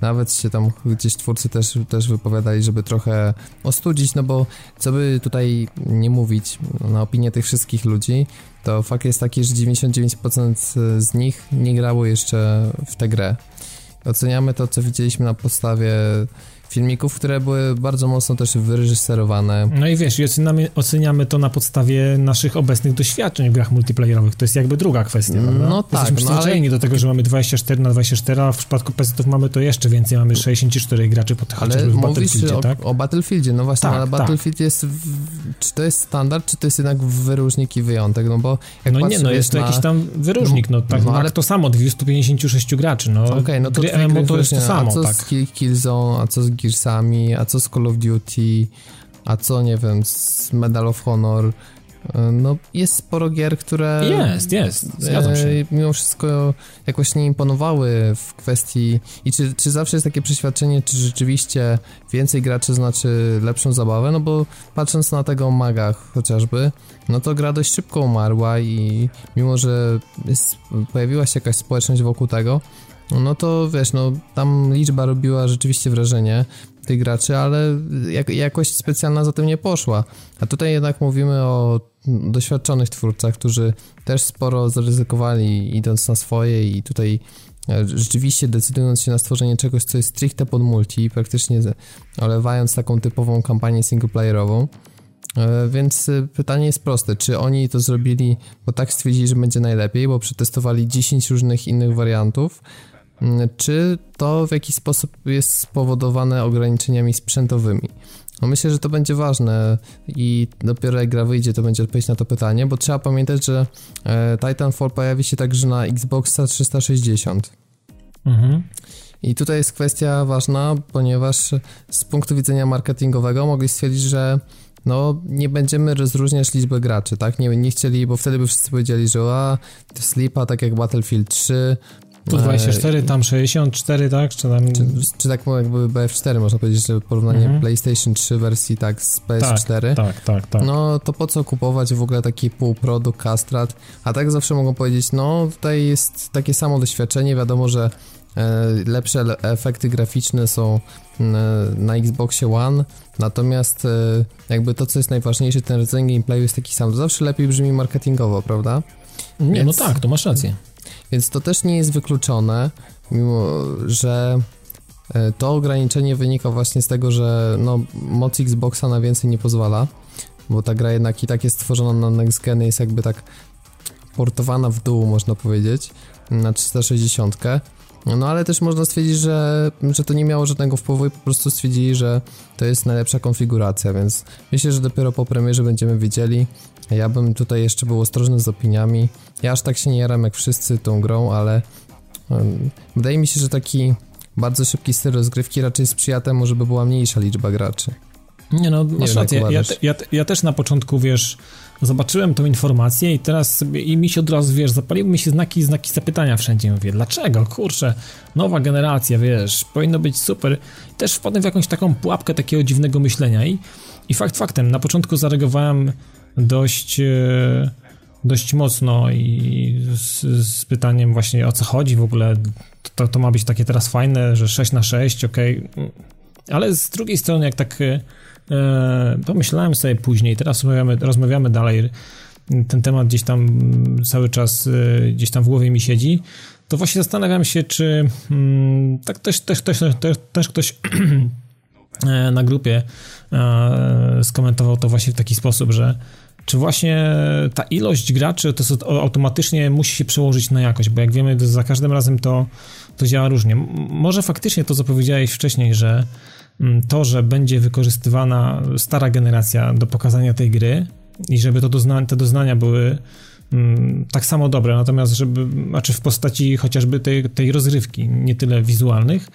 Nawet się tam gdzieś twórcy też, też wypowiadali, żeby trochę ostudzić, no bo co by tutaj nie mówić na opinię tych wszystkich ludzi, to fakt jest taki, że 99% z nich nie grało jeszcze w tę grę. Oceniamy to, co widzieliśmy na podstawie filmików, które były bardzo mocno też wyreżyserowane. No i wiesz, i oceniamy, oceniamy to na podstawie naszych obecnych doświadczeń w grach multiplayerowych. To jest jakby druga kwestia, No prawda? tak, Jesteśmy no ale- przyzwyczajeni do tego, że mamy 24 na 24, a w przypadku PC-ów mamy to jeszcze więcej. Mamy 64 graczy po tych Ale mówisz o, tak? o Battlefieldzie, no właśnie, Tak, ale tak. Battlefield jest, w, czy to jest standard, czy to jest jednak wyróżnik i wyjątek, no bo jak No nie, no jest to na, jakiś tam wyróżnik, no tak, no no, ale- to samo, 256 graczy, no. Okej, no to gry MMO to jest to samo, a co tak. z Kill, Killzone, a co z Gearsami, a co z Call of Duty, a co, nie wiem, z Medal of Honor, y, no jest sporo gier, które... Jest, jest, zgadzam się. e, mimo wszystko jakoś nie imponowały w kwestii i czy, czy zawsze jest takie przeświadczenie, czy rzeczywiście więcej graczy znaczy lepszą zabawę, no bo patrząc na tego magach chociażby, no to gra dość szybko umarła i mimo, że jest, pojawiła się jakaś społeczność wokół tego, no to wiesz, no tam liczba robiła rzeczywiście wrażenie tych graczy, ale jak, jakość specjalna za tym nie poszła. A tutaj jednak mówimy o doświadczonych twórcach, którzy też sporo zaryzykowali idąc na swoje i tutaj e, rzeczywiście decydując się na stworzenie czegoś, co jest stricte pod multi, praktycznie olewając taką typową kampanię singleplayerową. E, Więc e, pytanie jest proste, czy oni to zrobili, bo tak stwierdzili, że będzie najlepiej, bo przetestowali 10 różnych innych wariantów, czy to w jakiś sposób jest spowodowane ograniczeniami sprzętowymi. No myślę, że to będzie ważne i dopiero jak gra wyjdzie, to będzie odpowiedź na to pytanie, bo trzeba pamiętać, że e, Titanfall pojawi się także na Xboxa 360. Mhm. I tutaj jest kwestia ważna, ponieważ z punktu widzenia marketingowego mogli stwierdzić, że no nie będziemy rozróżniać liczby graczy, tak? Nie, nie chcieli, bo wtedy by wszyscy powiedzieli, że a, to slipa, tak jak Battlefield 3, Tu e, 24, tam 64, tak? Czy tam... czy, czy tak jakby BF4 można powiedzieć, że porównanie Mhm. PlayStation 3 wersji tak z PS4. Tak, tak, tak. No to po co kupować w ogóle taki półprodukt, kastrat? A tak zawsze mogą powiedzieć, no tutaj jest takie samo doświadczenie, wiadomo, że e, lepsze efekty graficzne są n- na Xboxie One, natomiast e, jakby to, co jest najważniejsze, ten rdzeń gameplayu jest taki sam. Zawsze lepiej brzmi marketingowo, prawda? Nie, Więc- no tak, to masz rację. Więc to też nie jest wykluczone, mimo że e, to ograniczenie wynika właśnie z tego, że no, moc Xboxa na więcej nie pozwala, bo ta gra jednak i tak jest stworzona na next gen, jest jakby tak portowana w dół, można powiedzieć, na 360. No ale też można stwierdzić, że, że to nie miało żadnego wpływu i po prostu stwierdzili, że to jest najlepsza konfiguracja, więc myślę, że dopiero po premierze będziemy wiedzieli. Ja bym tutaj jeszcze był ostrożny z opiniami. Ja aż tak się nie jaram jak wszyscy tą grą, ale em, wydaje mi się, że taki bardzo szybki styl rozgrywki raczej sprzyja temu, żeby była mniejsza liczba graczy. Nie no, wiem, masz rację. Ja, ja, ja też na początku, wiesz, zobaczyłem tą informację i teraz sobie, i mi się od razu, wiesz, zapaliły mi się znaki, znaki zapytania wszędzie. Mówię, dlaczego? Kurczę, nowa generacja, wiesz, powinno być super. I też wpadłem w jakąś taką pułapkę takiego dziwnego myślenia i, i fakt faktem, na początku zareagowałem dość... E, dość mocno i z, z pytaniem właśnie o co chodzi w ogóle, to, to ma być takie teraz fajne, że 6 na 6, okej, ale z drugiej strony jak tak e, pomyślałem sobie później, teraz rozmawiamy, rozmawiamy dalej, ten temat gdzieś tam cały czas e, gdzieś tam w głowie mi siedzi, to właśnie zastanawiam się, czy mm, tak też, też, też, też, też ktoś e, na grupie e, skomentował to właśnie w taki sposób, że czy właśnie ta ilość graczy to jest, automatycznie musi się przełożyć na jakość, bo jak wiemy, za każdym razem to, to działa różnie. Może faktycznie to, co powiedziałeś wcześniej, że mm, to, że będzie wykorzystywana stara generacja do pokazania tej gry i żeby to dozna te doznania były mm, tak samo dobre, natomiast żeby, znaczy w postaci chociażby tej, tej rozrywki, nie tyle wizualnych,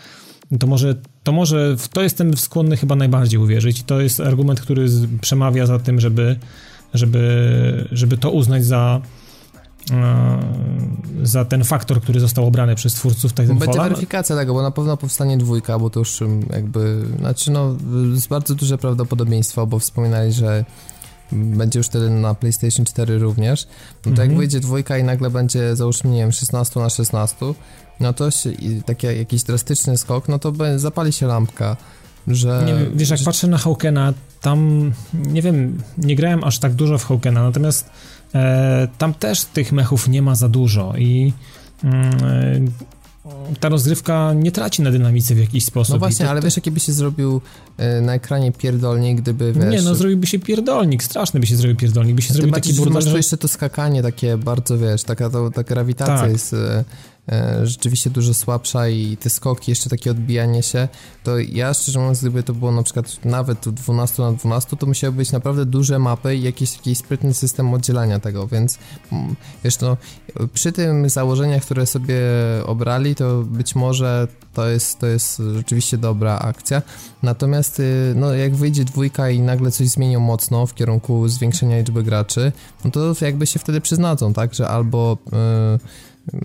to może, to może w to jestem skłonny chyba najbardziej uwierzyć to jest argument, który przemawia za tym, żeby, żeby, żeby to uznać za e, za ten faktor, który został obrany przez twórców Titanfalla. Będzie weryfikacja tego, bo na pewno powstanie dwójka, bo to już jakby, znaczy no, jest bardzo duże prawdopodobieństwo, bo wspominali, że będzie już wtedy na PlayStation 4 również, no to jak mhm. wyjdzie dwójka i nagle będzie załóżmy, nie wiem, 16 na 16, no to się, taki jakiś drastyczny skok, no to zapali się lampka, że... Nie, wiesz, jak że... patrzę na Hawkena, tam, nie wiem, nie grałem aż tak dużo w Hawkena, natomiast e, tam też tych mechów nie ma za dużo i mm, ta rozrywka nie traci na dynamice w jakiś sposób. No właśnie, to, ale wiesz, jaki by się zrobił e, na ekranie pierdolnik, gdyby, wiesz... Nie, no zrobiłby się pierdolnik, straszny by się zrobił pierdolnik, by się zrobił taki burdel, masz jeszcze to skakanie takie bardzo, wiesz, taka, to, ta grawitacja tak. jest e, e, rzeczywiście dużo słabsza i te skoki, jeszcze takie odbijanie się, to ja szczerze mówiąc, gdyby to było na przykład nawet 12 na 12, to musiały być naprawdę duże mapy i jakiś taki sprytny system oddzielania tego, więc mm, wiesz, no przy tym założeniach, które sobie obrali, to być może to jest, to jest rzeczywiście dobra akcja. Natomiast y, no, jak wyjdzie dwójka i nagle coś zmienią mocno w kierunku zwiększenia liczby graczy, no to jakby się wtedy przyznadzą, tak, że albo yy,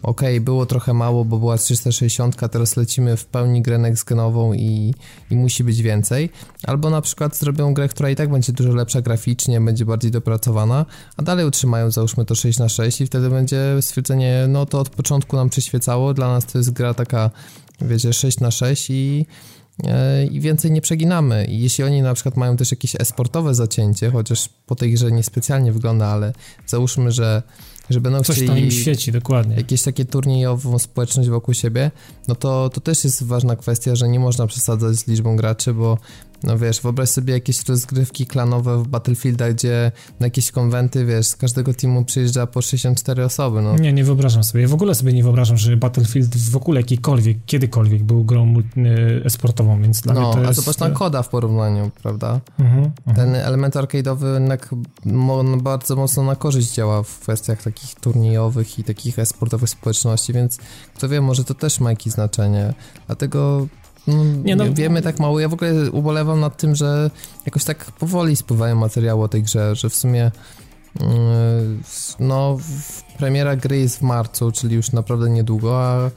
ok, było trochę mało, bo była 360, teraz lecimy w pełni grę next-genową i, i musi być więcej. Albo na przykład zrobią grę, która i tak będzie dużo lepsza graficznie, będzie bardziej dopracowana, a dalej utrzymają załóżmy to 6 na 6 i wtedy będzie stwierdzenie, no to od początku nam przyświecało, dla nas to jest gra taka wiecie, 6 na 6 i, e, i więcej nie przeginamy. I jeśli oni na przykład mają też jakieś esportowe zacięcie, chociaż po tej grze niespecjalnie wygląda, ale załóżmy, że że będą Coś chcieli tam im świeci, dokładnie. jakieś takie turniejową społeczność wokół siebie, no to, to też jest ważna kwestia, że nie można przesadzać z liczbą graczy, bo no wiesz, wyobraź sobie jakieś rozgrywki klanowe w Battlefielda, gdzie na jakieś konwenty, wiesz, z każdego teamu przyjeżdża po 64 osoby, no. Nie, nie wyobrażam sobie. Ja w ogóle sobie nie wyobrażam, że Battlefield w ogóle jakikolwiek, kiedykolwiek był grą y, esportową, więc dla no, mnie to jest... a zobacz na koda w porównaniu, prawda? Mhm, mhm. Ten element arcade'owy jednak bardzo mocno na korzyść działa w kwestiach takich turniejowych i takich esportowych społeczności, więc kto wie, może to też ma jakieś znaczenie. Dlatego no, nie, no, wiemy tak mało. Ja w ogóle ubolewam nad tym, że jakoś tak powoli spływają materiały o tej grze, że w sumie yy, no premiera gry jest w marcu, czyli już naprawdę niedługo, a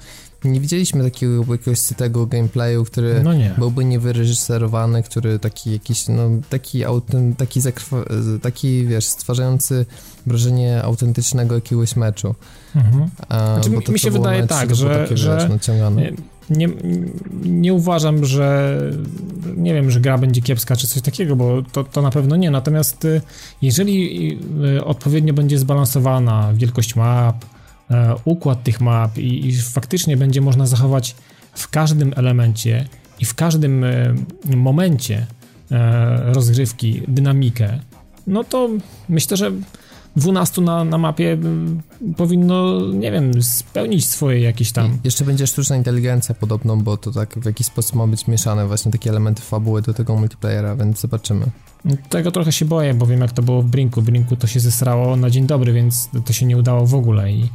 nie widzieliśmy takiego jakiegoś sytego gameplayu, który no nie. byłby niewyreżyserowany, który taki jakiś, no taki, autent, taki, taki wiesz, stwarzający wrażenie autentycznego jakiegoś meczu. Mhm. A, znaczy, to, mi się wydaje tak, że, takie, że nie, nie uważam, że nie wiem, że gra będzie kiepska czy coś takiego, bo to, to na pewno nie. Natomiast y, jeżeli y, odpowiednio będzie zbalansowana wielkość map, e, układ tych map i, i faktycznie będzie można zachować w każdym elemencie i w każdym momencie rozgrywki dynamikę, no to myślę, że 12 na, na mapie mm, powinno, nie wiem, spełnić swoje jakieś tam. Jeszcze będzie sztuczna inteligencja podobną, bo to tak w jakiś sposób ma być mieszane właśnie takie elementy fabuły do tego multiplayera, więc zobaczymy. Tego trochę się boję, bo wiem jak to było w Brinku. W Brinku to się zesrało na dzień dobry, więc to się nie udało w ogóle i,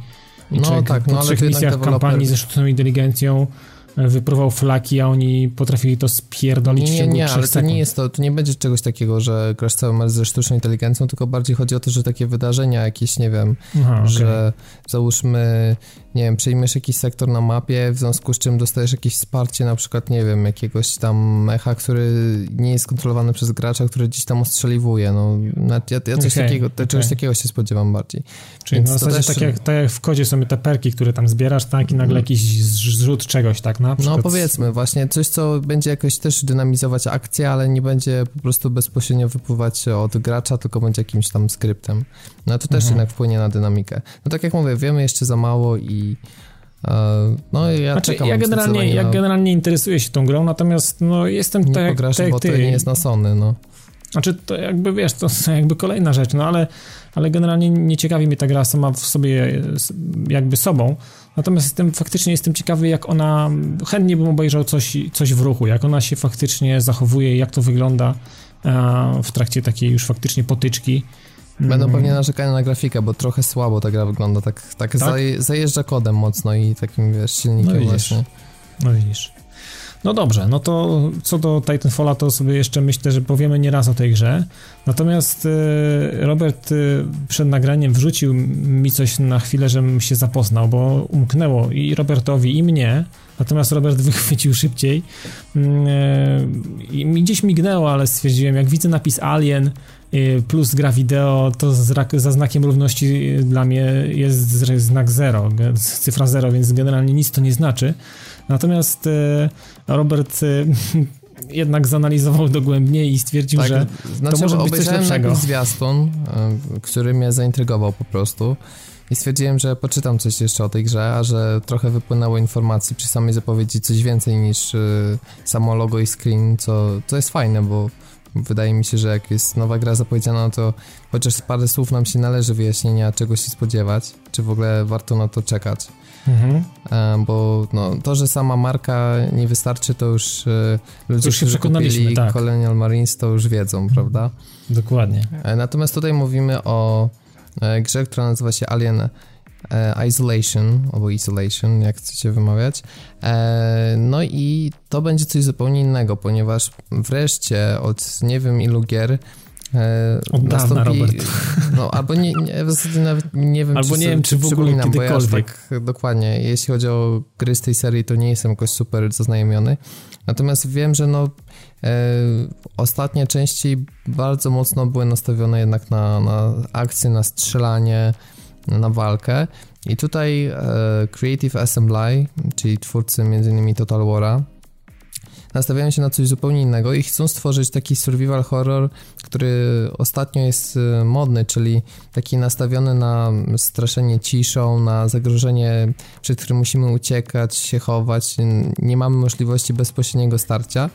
i no tak, no, po trzech misjach kampanii ze sztuczną inteligencją wyprówał flaki, a oni potrafili to spierdolić nie, nie, nie, ale to nie jest to, to nie będzie czegoś takiego, że grasz cały mecz ze sztuczną inteligencją, tylko bardziej chodzi o to, że takie wydarzenia jakieś, nie wiem, Aha, okay. że załóżmy nie wiem, przejmiesz jakiś sektor na mapie, w związku z czym dostajesz jakieś wsparcie, na przykład, nie wiem, jakiegoś tam mecha, który nie jest kontrolowany przez gracza, który gdzieś tam ostrzeliwuje, no, ja, ja coś, okay, takiego, okay. czegoś takiego się spodziewam bardziej. Czyli Więc w zasadzie też... tak, jak, tak jak w kodzie są te perki, które tam zbierasz, tak, i nagle mhm. jakiś zrzut czegoś, tak, na przykład... No powiedzmy, właśnie, coś, co będzie jakoś też dynamizować akcję, ale nie będzie po prostu bezpośrednio wypływać od gracza, tylko będzie jakimś tam skryptem. No to też mhm. jednak wpłynie na dynamikę. No tak jak mówię, wiemy jeszcze za mało i E, no ja znaczy, czekam ja generalnie, ja generalnie interesuję się tą grą, natomiast no jestem nie tak, pograsz, tak bo ty. to nie jest na Sony, no. Znaczy, to jakby wiesz, to jakby kolejna rzecz, no ale, ale generalnie nie ciekawi mnie ta gra sama w sobie jakby sobą. Natomiast jestem, faktycznie jestem ciekawy, jak ona, chętnie bym obejrzał coś, coś w ruchu, jak ona się faktycznie zachowuje, jak to wygląda w trakcie takiej już faktycznie potyczki. Będą mm. pewnie narzekania na grafikę, bo trochę słabo ta gra wygląda, tak, tak, tak? zajeżdża kodem mocno i takim, wiesz, silnikiem no właśnie. No widzisz. No dobrze, no to co do Titanfalla, to sobie jeszcze myślę, że powiemy nie raz o tej grze. Natomiast e, Robert e, przed nagraniem wrzucił mi coś na chwilę, żebym się zapoznał, bo umknęło i Robertowi, i mnie. Natomiast Robert wychwycił szybciej. Mm, e, I gdzieś mignęło, ale stwierdziłem, jak widzę napis Alien plus gra wideo, to za znakiem równości dla mnie jest znak 0, cyfra 0, więc generalnie nic to nie znaczy. Natomiast e, Robert jednak zanalizował dogłębniej i stwierdził, tak, że znaczy, to może być coś lepszego. zwiastun, który mnie zaintrygował po prostu i stwierdziłem, że poczytam coś jeszcze o tej grze, a że trochę wypłynęło informacji przy samej zapowiedzi coś więcej niż samo logo i screen, co, to jest fajne, bo wydaje mi się, że jak jest nowa gra zapowiedziana, to chociaż parę słów nam się należy wyjaśnienia, czego się spodziewać, czy w ogóle warto na to czekać. Mhm. E, bo no, to, że sama marka nie wystarczy, to już e, ludzie, już się którzy kupili tak. Colonial Marines, to już wiedzą, prawda? Dokładnie. E, natomiast tutaj mówimy o grze, która nazywa się Alien Isolation, albo Isolation, jak chcecie wymawiać. No i to będzie coś zupełnie innego, ponieważ wreszcie od nie wiem ilu gier E, Od dawna, Robert. No, albo nie, nie, w zasadzie nawet nie wiem, albo czy, nie wiem, czy w ogóle kiedykolwiek. Ja tak, dokładnie, jeśli chodzi o gry z tej serii, to nie jestem jakoś super zaznajomiony. Natomiast wiem, że no e, ostatnie części bardzo mocno były nastawione jednak na, na akcję, na strzelanie, na walkę. I tutaj e, Creative Assembly, czyli twórcy m.in. Total War'a, nastawiają się na coś zupełnie innego i chcą stworzyć taki survival horror, który ostatnio jest y, modny, czyli taki nastawiony na straszenie ciszą, na zagrożenie, przed którym musimy uciekać, się chować, nie mamy możliwości bezpośredniego starcia,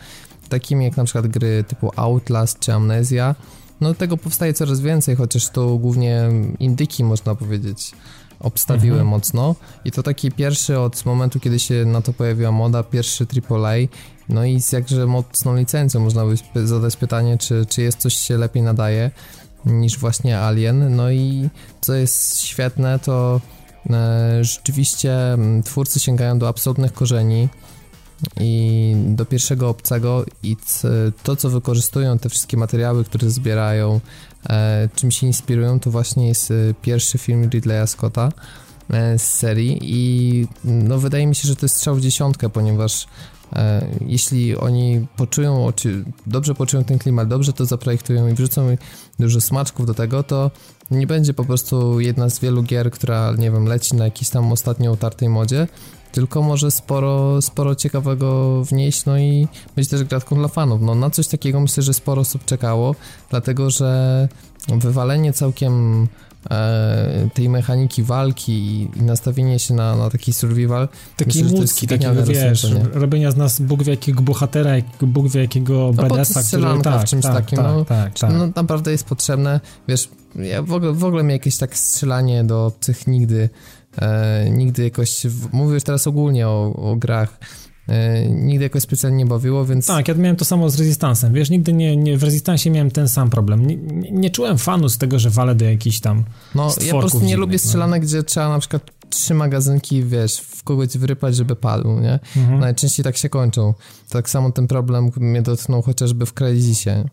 takimi jak na przykład gry typu Outlast czy Amnesia. No tego powstaje coraz więcej, chociaż to głównie indyki można powiedzieć obstawiły mhm. mocno i to taki pierwszy od momentu, kiedy się na to pojawiła moda, pierwszy AAA no i z jakże mocną licencją można by zadać pytanie, czy, czy jest coś się lepiej nadaje niż właśnie Alien. No i co jest świetne, to e, rzeczywiście mm, twórcy sięgają do absolutnych korzeni i do pierwszego obcego i to, co wykorzystują, te wszystkie materiały, które zbierają, e, czym się inspirują, to właśnie jest e, pierwszy film Ridleya Scotta e, z serii. I no wydaje mi się, że to jest strzał w dziesiątkę, ponieważ jeśli oni poczują, dobrze poczują ten klimat, dobrze to zaprojektują i wrzucą dużo smaczków do tego, to nie będzie po prostu jedna z wielu gier, która, nie wiem, leci na jakiejś tam ostatnio utartej modzie, tylko może sporo, sporo ciekawego wnieść, no i być też gratką dla fanów. No na coś takiego myślę, że sporo osób czekało, dlatego że wywalenie całkiem e, tej mechaniki walki i, nastawienie się na, na taki survival. Taki ludzki, takiego wiesz, robienia z nas Bóg wie jakiego bohatera, Bóg wie jakiego no, BDS-a, który... Tak, w czymś tak, takim, tak, no, tak, tak. no naprawdę jest potrzebne, wiesz, ja w ogóle, w ogóle mi jakieś tak strzelanie do obcych nigdy, e, nigdy jakoś, mówię już teraz ogólnie o, o grach, E, nigdy jakoś specjalnie nie bawiło, więc... Tak, ja miałem to samo z Resistancem, wiesz, nigdy nie, nie w Resistancie miałem ten sam problem. Nie, nie, nie czułem fanu z tego, że walę do jakichś tam No, ja po prostu nie dziwnych, lubię no. strzelanek, no. gdzie trzeba na przykład trzy magazynki, wiesz, w kogoś wyrypać, żeby padł, nie? Mhm. Najczęściej tak się kończą. Tak samo ten problem mnie dotknął chociażby w Crysisie.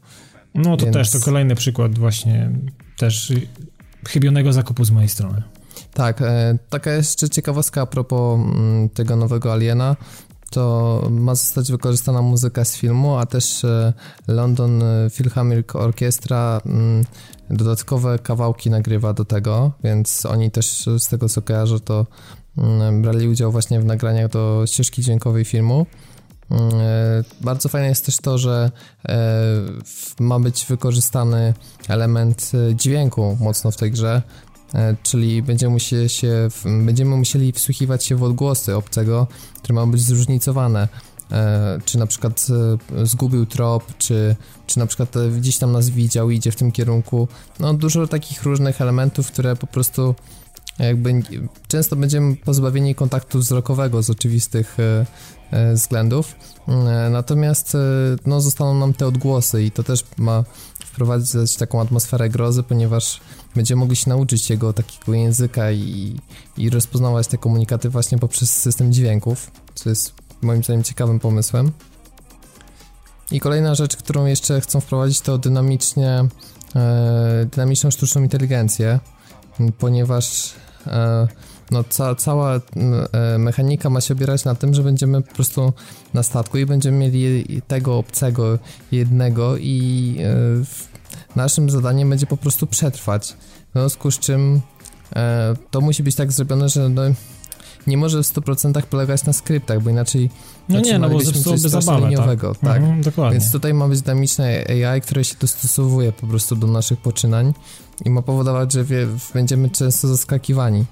No to więc... też, to kolejny przykład właśnie też chybionego zakupu z mojej strony. Tak, e, taka jeszcze ciekawostka a propos mm, tego nowego Aliena to ma zostać wykorzystana muzyka z filmu, a też e, London Philharmonic Orchestra mm, dodatkowe kawałki nagrywa do tego, więc oni też z tego co kojarzę to mm, brali udział właśnie w nagraniach do ścieżki dźwiękowej filmu. E, bardzo fajne jest też to, że e, ma być wykorzystany element dźwięku mocno w tej grze, E, czyli będziemy musieli, się, będziemy musieli wsłuchiwać się w odgłosy obcego, które mają być zróżnicowane. e, czy na przykład e, zgubił trop, czy, czy na przykład e, gdzieś tam nas widział i idzie w tym kierunku. No dużo takich różnych elementów, które po prostu jakby często będziemy pozbawieni kontaktu wzrokowego z oczywistych e, e, względów, e, natomiast no, zostaną nam te odgłosy i to też ma wprowadzać taką atmosferę grozy, ponieważ będziemy mogli się nauczyć jego takiego języka i, i rozpoznawać te komunikaty właśnie poprzez system dźwięków, co jest moim zdaniem ciekawym pomysłem. I kolejna rzecz, którą jeszcze chcą wprowadzić to dynamicznie, e, dynamiczną sztuczną inteligencję, ponieważ e, no, ca, cała e, mechanika ma się opierać na tym, że będziemy po prostu na statku i będziemy mieli tego obcego jednego i e, naszym zadaniem będzie po prostu przetrwać. W związku z czym e, to musi być tak zrobione, że no, nie może w 100% polegać na skryptach, bo inaczej no nie, no bo zepsułoby zabawę, liniowego, tak. tak. Mhm, dokładnie. Więc tutaj ma być dynamiczne AI, które się dostosowuje po prostu do naszych poczynań i ma powodować, że wie, będziemy często zaskakiwani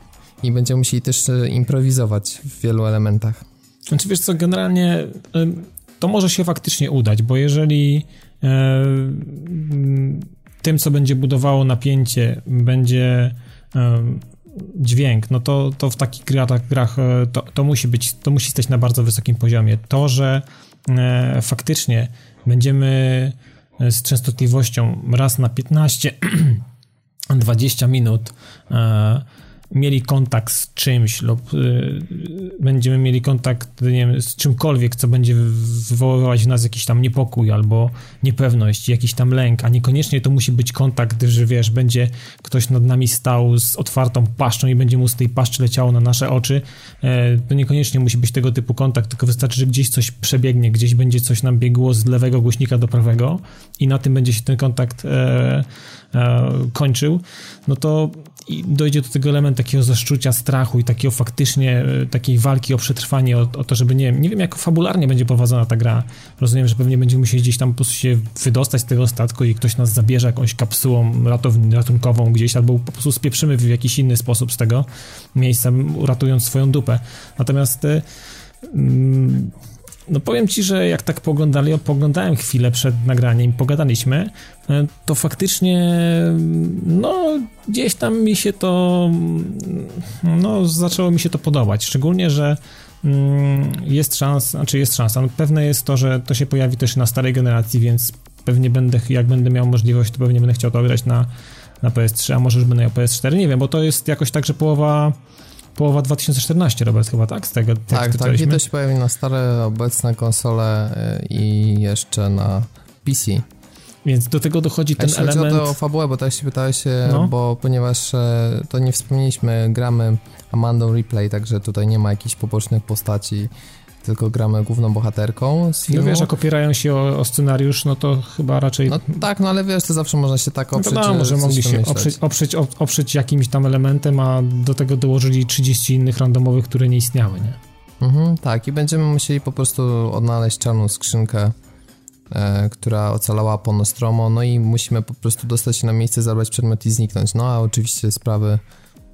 i będziemy musieli też e, improwizować w wielu elementach. Znaczy wiesz co, generalnie to może się faktycznie udać, bo jeżeli e, tym, co będzie budowało napięcie, będzie e, dźwięk, no to, to w takich grach, grach to, to musi być, to musi stać na bardzo wysokim poziomie. To, że faktycznie będziemy z częstotliwością raz na 15 20 minut mieli kontakt z czymś lub y, będziemy mieli kontakt nie wiem, z czymkolwiek, co będzie wywoływać w nas jakiś tam niepokój albo niepewność, jakiś tam lęk, a niekoniecznie to musi być kontakt, że wiesz, będzie ktoś nad nami stał z otwartą paszczą i będzie mu z tej paszczy leciało na nasze oczy, e, to niekoniecznie musi być tego typu kontakt, tylko wystarczy, że gdzieś coś przebiegnie, gdzieś będzie coś nam biegło z lewego głośnika do prawego i na tym będzie się ten kontakt e, e, kończył, no to dojdzie do tego element takiego zaszczucia strachu i takiego faktycznie e, takiej walki o przetrwanie, o, o, to, żeby nie nie wiem jak fabularnie będzie prowadzona ta gra. Rozumiem, że pewnie będziemy musieli gdzieś tam po prostu się wydostać z tego statku i ktoś nas zabierze jakąś kapsułą ratunkową gdzieś, albo po prostu spieprzymy w jakiś inny sposób z tego miejsca, uratując swoją dupę. Natomiast mm, no powiem ci, że jak tak poglądali, poglądałem chwilę przed nagraniem, pogadaliśmy, e, to faktycznie no gdzieś tam mi się to no zaczęło mi się to podobać, szczególnie, że mm, jest szansa, znaczy jest szansa, no pewne jest to, że to się pojawi też na starej generacji, więc pewnie będę, jak będę miał możliwość, to pewnie będę chciał to grać na, na PS3, a może już będę miał PS4, nie wiem, bo to jest jakoś tak, że połowa połowa 2014, Robert, chyba, tak? Z tego Tak, tak, i to się pojawi na stare, obecne konsole y, i jeszcze na PC. Więc do tego dochodzi ten Jeśli element... chodzi o fabułę, bo tak się pytałeś, no. bo ponieważ e, to nie wspomnieliśmy, gramy Amandą Replay, także tutaj nie ma jakichś pobocznych postaci, tylko gramy główną bohaterką z filmu. No wiesz, jak opierają się o, o, scenariusz, no to chyba raczej... No tak, no ale wiesz, to zawsze można się tak oprzeć. No wiadomo, że mogli się oprzeć, oprzeć, oprzeć jakimś tam elementem, a do tego dołożyli 30 innych randomowych, które nie istniały, nie? Mhm, tak, i będziemy musieli po prostu odnaleźć czarną skrzynkę, e, która ocalała po Nostromo, no i musimy po prostu dostać się na miejsce, zabrać przedmiot i zniknąć. No a oczywiście sprawy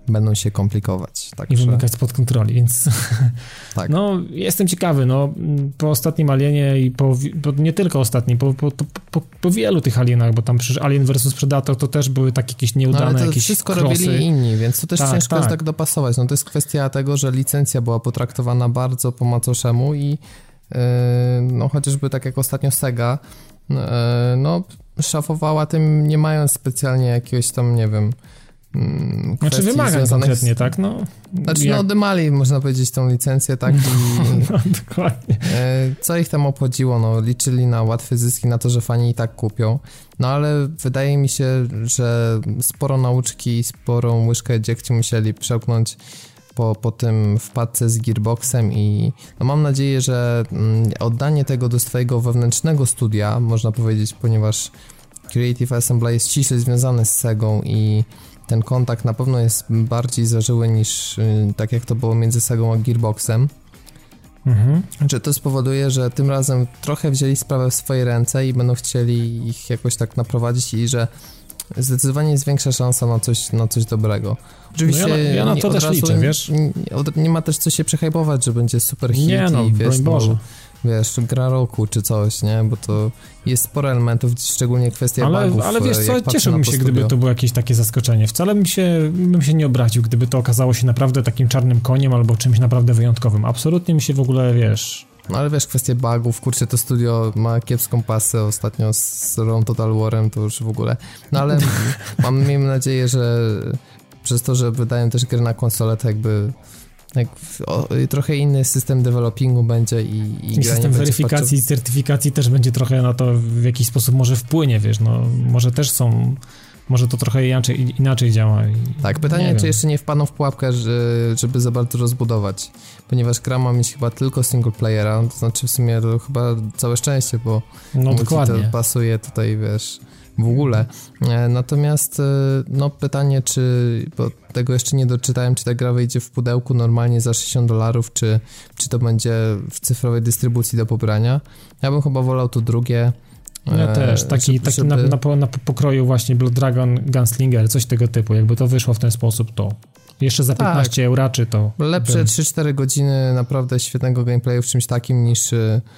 będą się komplikować. Także... I wymykać spod kontroli, więc tak. no jestem ciekawy, no po ostatnim Alienie i po, po nie tylko ostatnim, po, po, po, po, wielu tych Alienach, bo tam przecież Alien vs Predator to też były takie jakieś nieudane no, ale to jakieś wszystko krosy. robili inni, więc to też tak, ciężko tak. jest tak dopasować. No to jest kwestia tego, że licencja była potraktowana bardzo po macoszemu i yy, no chociażby tak jak ostatnio Sega, yy, no szafowała tym nie mając specjalnie jakiegoś tam, nie wiem, Hmm, znaczy wymagań konkretnie, z... tak? No, znaczy jak... no dymali, można powiedzieć, tą licencję, tak? I, no, dokładnie. E, co ich tam obchodziło? No, liczyli na łatwe zyski, na to, że fani i tak kupią. No ale wydaje mi się, że sporo nauczki, sporą łyżkę dziegciu musieli przełknąć po, po tym wpadce z Gearboxem i no mam nadzieję, że mm, oddanie tego do swojego wewnętrznego studia, można powiedzieć, ponieważ Creative Assembly jest ściśle związane z Segą i ten kontakt na pewno jest bardziej zażyły niż y, tak jak to było między Segą a Gearboxem. Mhm. Że to spowoduje, że tym razem trochę wzięli sprawę w swoje ręce i będą chcieli ich jakoś tak naprowadzić i że zdecydowanie jest większa szansa na coś, na coś dobrego. Oczywiście no ja, ja, na to też liczę, wiesz? Nie, nie, ma też co się przehajpować, że będzie super hit nie, no, i wiesz, no, Boże. Wiesz, gra roku czy coś, nie? Bo to jest sporo elementów, szczególnie kwestia ale, bugów. Ale wiesz e, co, cieszyłbym się, gdyby to było jakieś takie zaskoczenie. Wcale bym się, bym się nie obraził, gdyby to okazało się naprawdę takim czarnym koniem albo czymś naprawdę wyjątkowym. Absolutnie mi się w ogóle, wiesz... No ale wiesz, kwestie bugów, kurczę, to studio ma kiepską pasę ostatnio z Rom Total Warem, to już w ogóle. No ale mam, miejmy nadzieję, że przez to, że wydają też gry na konsolę, to jakby jak o, trochę inny system developingu będzie i, i, I system weryfikacji i certyfikacji też będzie trochę na to w jakiś sposób może wpłynie, wiesz, no może też są, może to trochę inaczej, inaczej działa. Tak, pytanie, nie czy wiem. jeszcze nie wpadną w pułapkę, że, żeby za bardzo rozbudować, ponieważ gra ma mieć chyba tylko single playera, to znaczy w sumie to chyba całe szczęście, bo No dokładnie. to pasuje tutaj, wiesz, w ogóle. E, Natomiast, e, no pytanie, czy, bo tego jeszcze nie doczytałem, czy ta gra wyjdzie w pudełku normalnie za 60 dolarów, czy, czy to będzie w cyfrowej dystrybucji do pobrania. Ja bym chyba wolał to drugie. Ja e, też, taki, żeby- taki na, na, na pokroju właśnie Blood Dragon, Gunslinger, coś tego typu, jakby to wyszło w ten sposób, to jeszcze za Tak. 15 euraczy to Lepsze bym- 3-4 godziny naprawdę świetnego gameplayu w czymś takim niż,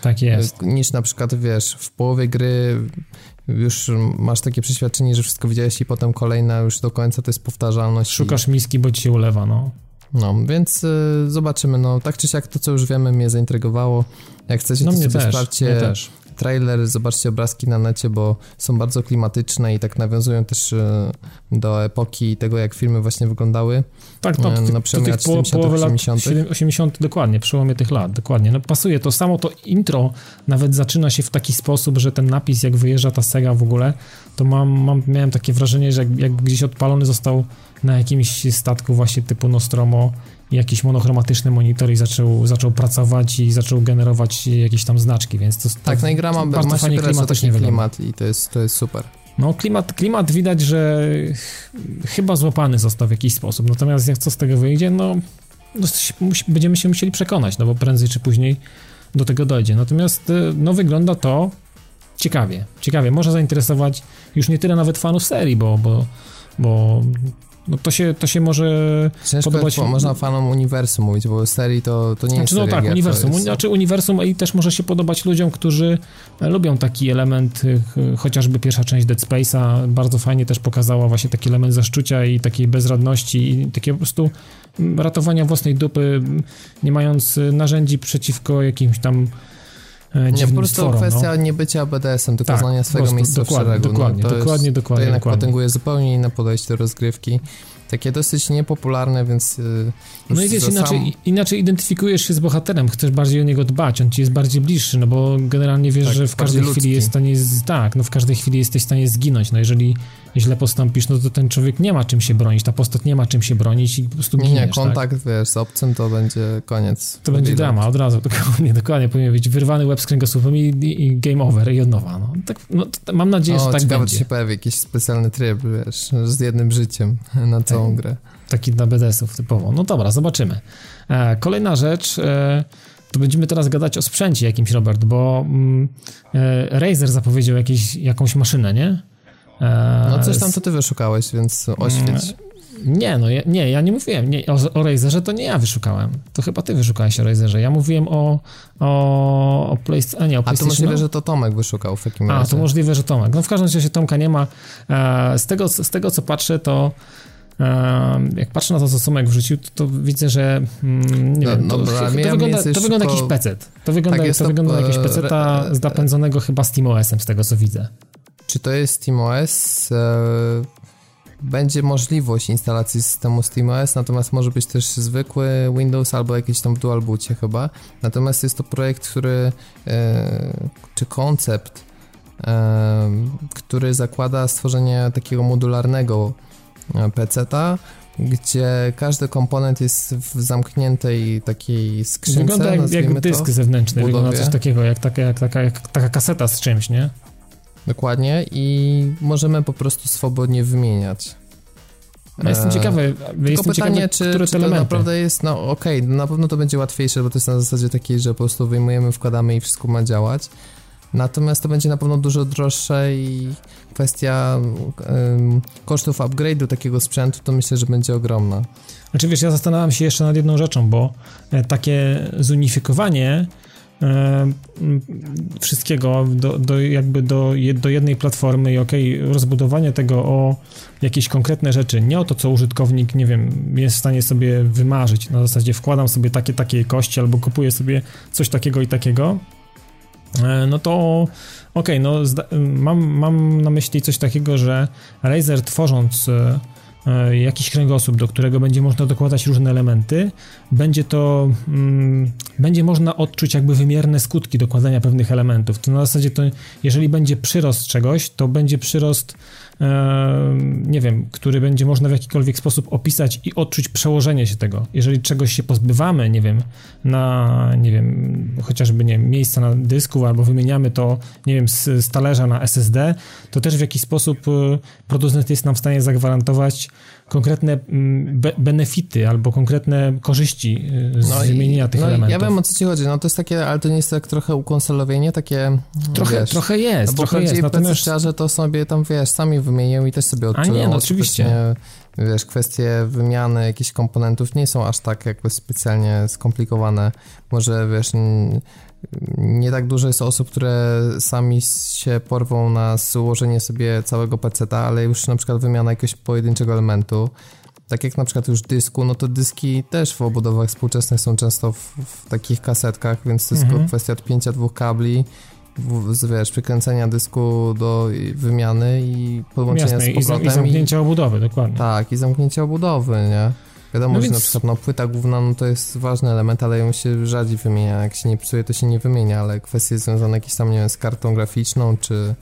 tak jest. niż na przykład, wiesz, w połowie gry już masz takie przeświadczenie, że wszystko widziałeś i potem kolejna już do końca to jest powtarzalność. i- Szukasz miski, bo ci się ulewa, no. No, więc y, zobaczymy, no tak czy siak to, co już wiemy, mnie zaintrygowało. Jak chcecie, No to mnie sobie też, sprawdźcie mnie też. Trailer, zobaczcie obrazki na necie, bo są bardzo klimatyczne i tak nawiązują też y, do epoki i tego, jak filmy właśnie wyglądały. Tak, to, E, na przełomie tych po, 70., połowy lat 80.. 7 80 dokładnie, przełomie tych lat, dokładnie. No pasuje, to samo to intro nawet zaczyna się w taki sposób, że ten napis, jak wyjeżdża ta Sega w ogóle, to mam, mam miałem takie wrażenie, że jak, jak gdzieś odpalony został na jakimś statku właśnie typu Nostromo jakiś monochromatyczny monitor i zaczął, zaczął pracować i zaczął generować jakieś tam znaczki, więc to Tak, no i gra ma, bardzo fajnie klimatycznie klimat i to jest, to jest super. No klimat, klimat widać, że ch- chyba złapany został w jakiś sposób, natomiast jak co z tego wyjdzie, no, no będziemy się musieli przekonać, no bo prędzej czy później do tego dojdzie. Natomiast y, no wygląda to ciekawie, ciekawie, może zainteresować już nie tyle nawet fanów serii, bo, bo, bo no to, się, to się może Ciężko Podobać- jest, można fanom uniwersum mówić, bo serii to, to nie jest Znaczy, no seria tak, gier, uniwersum. jest- Znaczy uniwersum i też może się podobać ludziom, którzy e, lubią taki element, ch- chociażby pierwsza część Dead Space'a bardzo fajnie też pokazała właśnie taki element zaszczucia i takiej bezradności i takiego po prostu mm, ratowania własnej dupy, m, nie mając y, narzędzi przeciwko jakimś tam e, Nie, po dziwnym prostu stworom. kwestia no. nie bycia BDS-em, tylko Tak, znania po swojego prostu, miejsca w dokładnie, szeregu. dokładnie, no, to dokładnie, jest, dokładnie, To jednak dokładnie. potęguje zupełnie inne podejście do rozgrywki. Takie dosyć niepopularne, więc... yy, No i wiesz, inaczej, sam- inaczej identyfikujesz się z bohaterem, chcesz bardziej o niego dbać, on ci jest bardziej bliższy, no bo generalnie wiesz, Tak, że w każdej bardziej chwili ludzki. jest w stanie, tak, no w każdej chwili jesteś w stanie zginąć, no jeżeli źle postąpisz, no to ten człowiek nie ma czym się bronić, ta postać nie ma czym się bronić i po prostu Nie, giniesz, nie, tak? kontakt, wiesz, z obcym to będzie koniec. To będzie drama, od razu, dokładnie, dokładnie, powinien być wyrwany łeb z kręgosłupem i, i, game over i od nowa, no. Tak, no mam nadzieję, że O, tak ciekawe, będzie. czy się pojawi jakiś specjalny tryb, wiesz, z jednym życiem na całą Tak. grę. Taki dla BDS-ów typowo. No dobra, zobaczymy. E, kolejna rzecz, e, to będziemy teraz gadać o sprzęcie jakimś, Robert, bo mm, e, Razer zapowiedział jakieś, jakąś maszynę, nie? E, No coś tam to ty wyszukałeś, więc oświeć. Nie, no ja, nie, ja nie mówiłem nie, o, o Razerze, to nie ja wyszukałem. To chyba ty wyszukałeś o Razerze. Ja mówiłem o, o, o PlayStation, a nie o A to PlayStation. możliwe, że to Tomek wyszukał w takim A, razie. to możliwe, że Tomek. No w każdym razie Tomka nie ma. Z, tego, z tego, co patrzę, to jak patrzę na to, co Tomek wrzucił, to, to widzę, że mm, nie No, wiem, to, to, mnie- wygląda, to wygląda szybko- jakiś PC. To wygląda, Tak, to to, wygląda e, jakiś PC re- zapędzonego chyba SteamOS-em, z tego co widzę. Czy to jest SteamOS? E, będzie możliwość instalacji systemu SteamOS, natomiast może być też zwykły Windows albo jakiś tam w dual boocie chyba. Natomiast jest to projekt, który e, czy koncept, e, który zakłada stworzenie takiego modularnego e, PC-ta, gdzie każdy komponent jest w zamkniętej takiej skrzynce, Wygląda jak, jak dysk to. zewnętrzny, wygląda coś takiego, jak taka, jak, taka, jak taka kaseta z czymś, nie? Dokładnie i możemy po prostu swobodnie wymieniać. Ja jestem Eee, ciekawy, Tylko jestem pytanie, ciekawy, czy, które czy to elementy. naprawdę jest, no okej, na pewno to będzie łatwiejsze, bo to jest na zasadzie takiej, że po prostu wyjmujemy, wkładamy i wszystko ma działać. Natomiast to będzie na pewno dużo droższe i kwestia kosztów upgrade'u takiego sprzętu to myślę, że będzie ogromna. Znaczy wiesz, ja zastanawiam się jeszcze nad jedną rzeczą, bo e, takie zunifikowanie e, wszystkiego do, do, jakby do, do jednej platformy i okej, okay, rozbudowanie tego o jakieś konkretne rzeczy, nie o to, co użytkownik, nie wiem, jest w stanie sobie wymarzyć, na zasadzie wkładam sobie takie, takie kości albo kupuję sobie coś takiego i takiego, e, no to okej, okay, no mam, mam na myśli coś takiego, że Razer tworząc e, E, jakiś kręgosłup, do którego będzie można dokładać różne elementy, będzie to, mm, będzie można odczuć jakby wymierne skutki dokładania pewnych elementów. To na zasadzie to, jeżeli będzie przyrost czegoś, to będzie przyrost nie wiem, który będzie można w jakikolwiek sposób opisać i odczuć przełożenie się tego. Jeżeli czegoś się pozbywamy, nie wiem, na, nie wiem, chociażby, nie miejsca na dysku albo wymieniamy to, nie wiem, z, z talerza na SSD, to też w jakiś sposób y, producent jest nam w stanie zagwarantować konkretne mm, be benefity albo konkretne korzyści y, z no wymienienia tych no elementów. Ja wiem o co ci chodzi, no to jest takie, ale to nie jest tak trochę ukonsolowienie, takie, Trochę, wiesz, trochę jest, no bo trochę jest. Natomiast że to sobie tam, wiesz, sami wymienią i też sobie odczują. A nie, no oczywiście. Wiesz, kwestie wymiany jakichś komponentów nie są aż tak jakby specjalnie skomplikowane. Może, wiesz, nie tak dużo jest osób, które sami się porwą na złożenie sobie całego peceta, ale już na przykład wymiana jakiegoś pojedynczego elementu, tak jak na przykład już dysku, no to dyski też w obudowach współczesnych są często w, w takich kasetkach, więc to jest mhm. kwestia odpięcia dwóch kabli, w, wiesz, przykręcenia dysku do wymiany i podłączenia Jasne, z powrotem. I, zamknięcia obudowy, dokładnie. Tak, i zamknięcia obudowy, nie? Wiadomo, no że więc... na przykład no, płyta główna no, to jest ważny element, ale ją się rzadziej wymienia. Jak się nie psuje, to się nie wymienia, ale kwestie związane jakieś tam, nie wiem, z kartą graficzną, czy...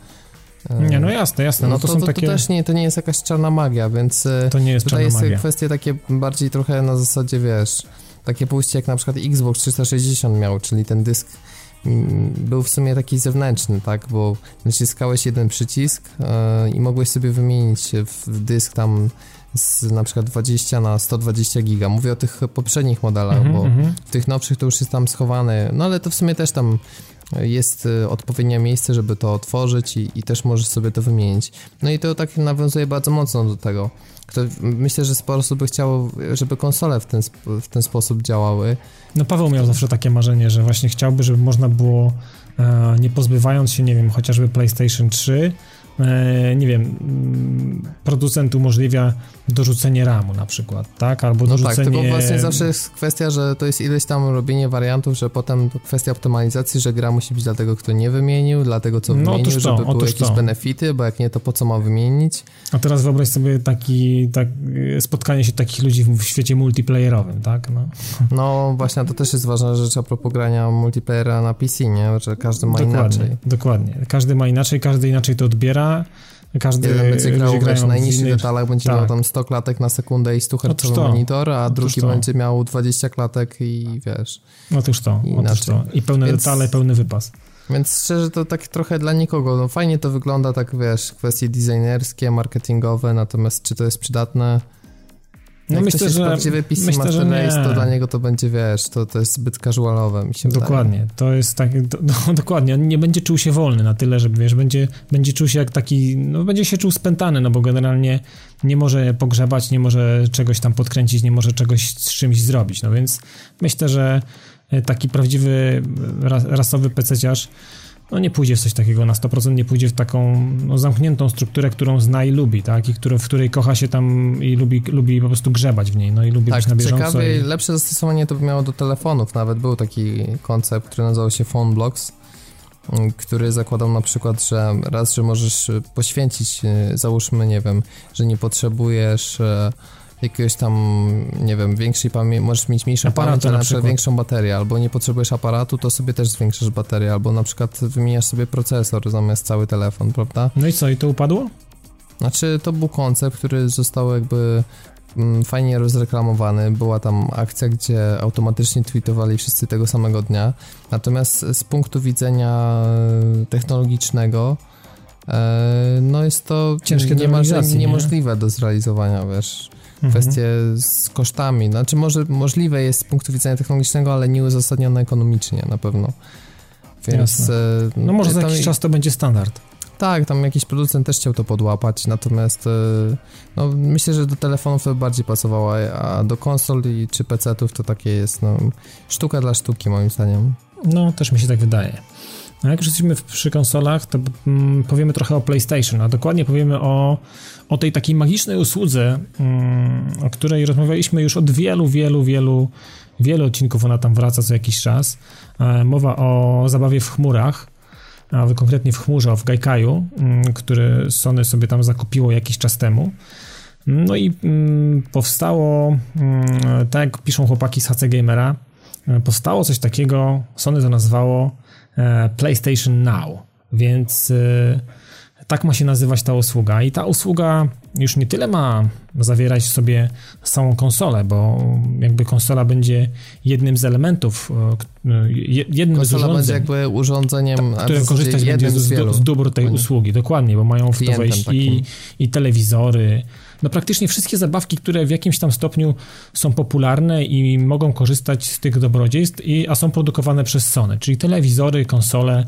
E, nie, no jasne, jasne. No, no to, to, są to, takie... to też nie, to nie jest jakaś czarna magia, więc e, to nie jest tutaj jest magia. kwestie takie bardziej trochę na zasadzie, wiesz, takie pójście jak na przykład Xbox 360 miał, czyli ten dysk mm, był w sumie taki zewnętrzny, tak, bo naciskałeś jeden przycisk yy, i mogłeś sobie wymienić w dysk tam z na przykład 20 na 120 giga. Mówię o tych poprzednich modelach, mm -hmm, bo mm -hmm. w tych nowszych to już jest tam schowane, no ale to w sumie też tam jest y, odpowiednie miejsce, żeby to otworzyć i, i też możesz sobie to wymienić. No i to tak nawiązuje bardzo mocno do tego. To myślę, że sporo osób by chciało, żeby konsole w ten, w ten sposób działały. No Paweł miał zawsze takie marzenie, że właśnie chciałby, żeby można było, e, nie pozbywając się, nie wiem, chociażby PlayStation 3, E, nie wiem, mm, producent umożliwia dorzucenie RAMu na przykład, tak? Albo no dorzucenie... tak, tylko właśnie zawsze jest kwestia, że to jest ileś tam robienie wariantów, że potem kwestia optymalizacji, że gra musi być dla tego, kto nie wymienił, dla tego, co no, wymienił, to, żeby były jakieś to. benefity, bo jak nie, to po co ma wymienić? A teraz wyobraź sobie taki, tak, spotkanie się takich ludzi w świecie multiplayerowym, tak? No. no właśnie, to też jest ważna rzecz a propos grania multiplayera na PC, nie? Że każdy ma dokładnie, inaczej. Dokładnie, każdy ma inaczej, każdy inaczej to odbiera, każdy Jeden będzie grał wiesz, na najniższych innych... detalach, będzie tak. miał tam 100 klatek na sekundę i 100 Hz monitor, a drugi to. będzie miał 20 klatek i wiesz. Otóż to, i, otóż to. I pełne Więc... detale, pełny wypas. Więc szczerze to tak trochę dla nikogo. No fajnie to wygląda, tak wiesz, kwestie designerskie, marketingowe, natomiast czy to jest przydatne? No Jak myślę, że prawdziwy PC myślę, Master że Race, to dla niego to będzie, wiesz, to, to jest zbyt casualowe, mi się Dokładnie, wydaje. to jest tak, no, dokładnie, on nie będzie czuł się wolny na tyle, żeby, wiesz, będzie, będzie czuł się jak taki, no będzie się czuł spętany, no bo generalnie nie może pogrzebać, nie może czegoś tam podkręcić, nie może czegoś z czymś zrobić, no więc myślę, że taki prawdziwy rasowy pececiarz no nie pójdzie w coś takiego na 100%, nie pójdzie w taką no, zamkniętą strukturę, którą zna i lubi, tak, i który, w której kocha się tam i lubi, lubi po prostu grzebać w niej, no i lubi tak, być na bieżąco. ciekawe, i... lepsze zastosowanie to by miało do telefonów, nawet był taki koncept, który nazywał się Phone Blocks, mm, który zakładał na przykład, że raz, że możesz poświęcić, y, załóżmy, nie wiem, że nie potrzebujesz e, jakiegoś tam, nie wiem, większej pamięci, możesz mieć mniejszą Aparatu pamięć, ale na przykład większą baterię, albo nie potrzebujesz aparatu, to sobie też zwiększasz baterię, albo na przykład wymieniasz sobie procesor zamiast cały telefon, prawda? No i co, i to upadło? Znaczy, to był koncept, który został jakby mm, fajnie rozreklamowany. Była tam akcja, gdzie automatycznie tweetowali wszyscy tego samego dnia. Natomiast z punktu widzenia technologicznego, e, no jest to Ciężkie niemożliwe, niemożliwe do zrealizowania, wiesz mhm. kwestie z kosztami. Znaczy może możliwe jest z punktu widzenia technologicznego, ale nieuzasadnione ekonomicznie na pewno. Więc... E, no może za jakiś czas to będzie standard. Tak, tam jakiś producent też chciał to podłapać, natomiast e, no, myślę, że do telefonów to bardziej pasowało, a do konsol i czy PC-ów to takie jest no, sztuka dla sztuki moim zdaniem. No, też mi się tak wydaje. A jak już jesteśmy przy konsolach, to mm, powiemy trochę o PlayStation, a dokładnie powiemy o, o tej takiej magicznej usłudze, mm, o której rozmawialiśmy już od wielu, wielu, wielu, wielu odcinków. Ona tam wraca co jakiś czas. E, mowa o zabawie w chmurach, a konkretnie w chmurze, w Gaikaju, mm, który Sony sobie tam zakupiło jakiś czas temu. No i mm, powstało, tak jak piszą chłopaki z HC Gamera, e, powstało coś takiego, Sony to nazwało e, PlayStation Now, więc tak ma się nazywać ta usługa. I ta usługa już nie tyle ma zawierać w sobie samą konsolę, bo jakby konsola będzie jednym z elementów, jednym konsola z urządzeń. będzie jakby urządzeniem, ta, które korzystać będzie z, z, z dóbr tej usługi, dokładnie, bo mają w to wejść i, i telewizory, no praktycznie wszystkie zabawki, które w jakimś tam stopniu są popularne i mogą korzystać z tych dobrodziejstw, i, a są produkowane przez Sony, czyli telewizory, konsole,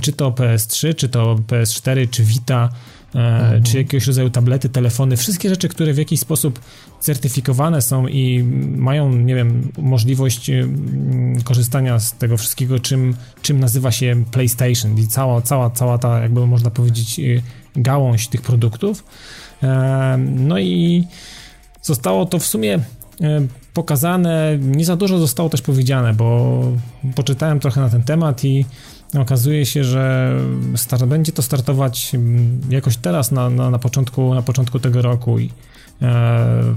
czy to PS3, czy to PS4, czy Vita, e, mhm. czy jakiegoś rodzaju tablety, telefony, wszystkie rzeczy, które w jakiś sposób certyfikowane są i mają, nie wiem, możliwość mm, korzystania z tego wszystkiego, czym, czym nazywa się PlayStation i cała, cała, cała ta, jakby można powiedzieć, y, gałąź tych produktów, no i zostało to w sumie pokazane, nie za dużo zostało też powiedziane, bo poczytałem trochę na ten temat i okazuje się, że start, będzie to startować jakoś teraz na, na, na, początku, na początku tego roku i e,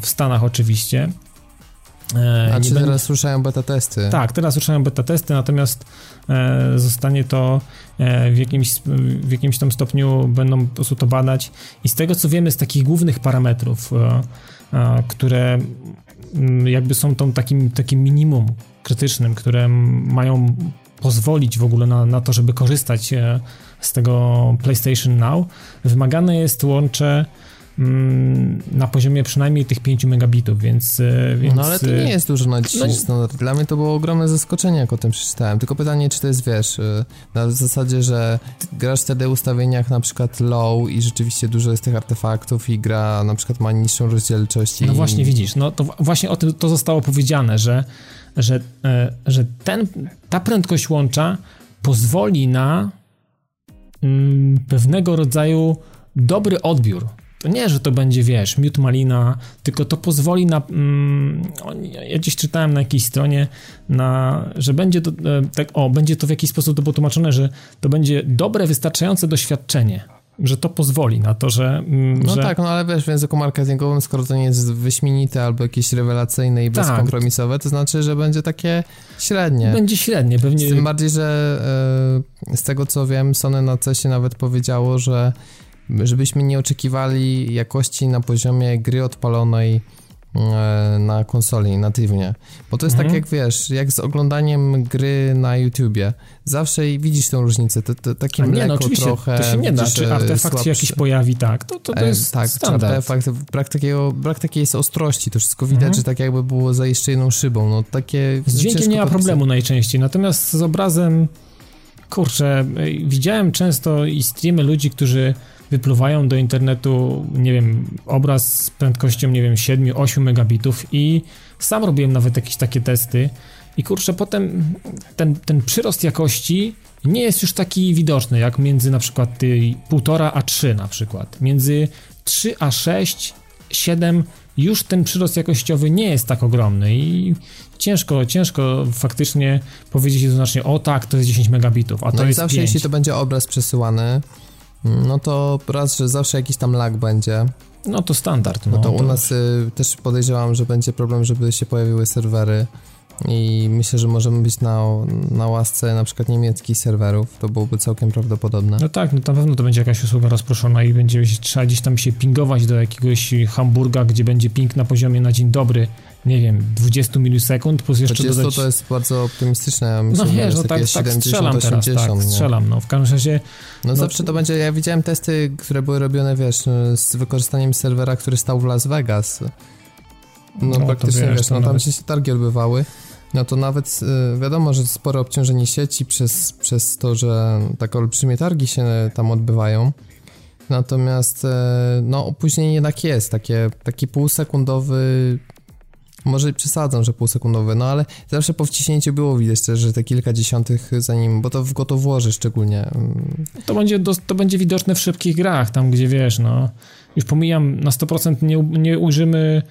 w Stanach oczywiście. E, A czy teraz ruszają beta testy? Tak, teraz ruszają beta testy, natomiast e, zostanie to e, w, jakimś, w jakimś tam stopniu będą po prostu to badać i z tego co wiemy z takich głównych parametrów, e, e, które m, jakby są tą takim, takim minimum krytycznym, które mają pozwolić w ogóle na, na to, żeby korzystać e, z tego PlayStation Now, wymagane jest łącze Mm, na poziomie przynajmniej tych 5 megabitów, więc, e, więc... No ale to nie jest dużo na dzisiejszy no, standard. Dla mnie to było ogromne zaskoczenie, jak o tym przeczytałem. Tylko pytanie, czy to jest, wiesz, e, na zasadzie, że grasz wtedy w ustawieniach na przykład low i rzeczywiście dużo jest tych artefaktów i gra na przykład ma niższą rozdzielczość. No właśnie, widzisz, no to właśnie o tym to zostało powiedziane, że, że, e, że ten, ta prędkość łącza pozwoli na mm, pewnego rodzaju dobry odbiór to nie, że to będzie, wiesz, miód malina, tylko to pozwoli na. Mm, ja gdzieś czytałem na jakiejś stronie, na, że będzie to, e, tak, o, będzie to w jakiś sposób to potłumaczone, że to będzie dobre, wystarczające doświadczenie że to pozwoli na to, że... Mm, no że... tak, no ale wiesz, w języku marketingowym, skoro to nie jest wyśmienite albo jakieś rewelacyjne i tak. bezkompromisowe, to znaczy, że będzie takie średnie. Będzie średnie, pewnie. Tym bardziej, że yy, z tego co wiem, Sony na CESie nawet powiedziało, że żebyśmy nie oczekiwali jakości na poziomie gry odpalonej e, na konsoli natywnie. Bo to jest tak mhm. tak jak wiesz, jak z oglądaniem gry na YouTubie. Zawsze widzisz tę różnicę, to, to takie A nie, no, trochę. To się nie da, czy artefakt się jakiś pojawi, tak, to, to, to e, jest Tak, standard. artefakt, brak, takiego, brak takiej jest ostrości, to wszystko widać, mhm. że tak jakby było za jeszcze jedną szybą, no takie... Z dźwiękiem nie ma problemu najczęściej, natomiast z obrazem, kurczę, widziałem często i streamy ludzi, którzy wypluwają do internetu, nie wiem, obraz z prędkością, nie wiem, 7-8 megabitów i sam robiłem nawet jakieś takie testy i kurczę, potem ten, ten przyrost jakości nie jest już taki widoczny, jak między na przykład 1,5 a 3 na przykład. Między 3 a 6, 7 już ten przyrost jakościowy nie jest tak ogromny i ciężko, ciężko faktycznie powiedzieć jednoznacznie, o tak, to jest 10 megabitów, a to no jest zawsze 5. jeśli to będzie obraz przesyłany, no to raz, że zawsze jakiś tam lag będzie. No to standard. No, no to u nas y, też podejrzewam, że będzie problem, żeby się pojawiły serwery i myślę, że możemy być na, na łasce na przykład niemieckich serwerów, to byłoby całkiem prawdopodobne. No tak, no na pewno to będzie jakaś usługa rozproszona i będzie trzeba gdzieś tam się pingować do jakiegoś Hamburga, gdzie będzie ping na poziomie na dzień dobry nie wiem, 20 milisekund, plus jeszcze 20 dodać... to jest bardzo optymistyczne, ja myślę, no wiesz, no tak, tak 70, strzelam 80, teraz, tak, strzelam, no w każdym razie... No, no zawsze to będzie, ja widziałem testy, które były robione, wiesz, z wykorzystaniem serwera, który stał w Las Vegas. No, no praktycznie, wiesz, wiesz no tam nawet... się targi odbywały. No to nawet y, wiadomo, że spore obciążenie sieci przez, przez to, że tak olbrzymie targi się tam odbywają. Natomiast e, no opóźnienie jednak jest, takie, taki półsekundowy Może przesadzam, że półsekundowe, no ale zawsze po wciśnięciu było widać też, że te kilka dziesiątych zanim, bo to w go to włoży szczególnie. mm, To będzie, to będzie widoczne w szybkich grach, tam gdzie wiesz, no. Już pomijam, na 100% nie, nie ujrzymy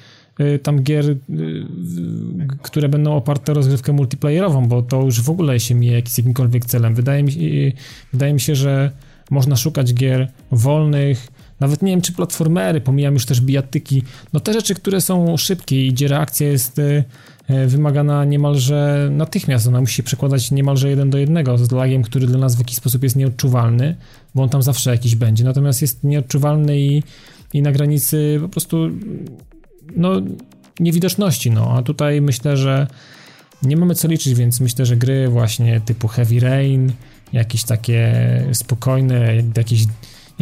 y, tam gier, y, które będą oparte o rozgrywkę multiplayerową, bo to już w ogóle się mija z jakimkolwiek celem. Wydaje mi, wydaje mi się, że można szukać gier wolnych, nawet nie wiem, czy platformery, pomijam już też bijatyki, no te rzeczy, które są szybkie i gdzie reakcja jest y, y, wymagana niemalże natychmiast, ona musi się przekładać niemalże jeden do jednego z lagiem, który dla nas w jakiś sposób jest nieodczuwalny, bo on tam zawsze jakiś będzie, natomiast jest nieodczuwalny i, i na granicy po prostu no niewidoczności, no, a tutaj myślę, że nie mamy co liczyć, więc myślę, że gry właśnie typu Heavy Rain, jakieś takie spokojne, jakieś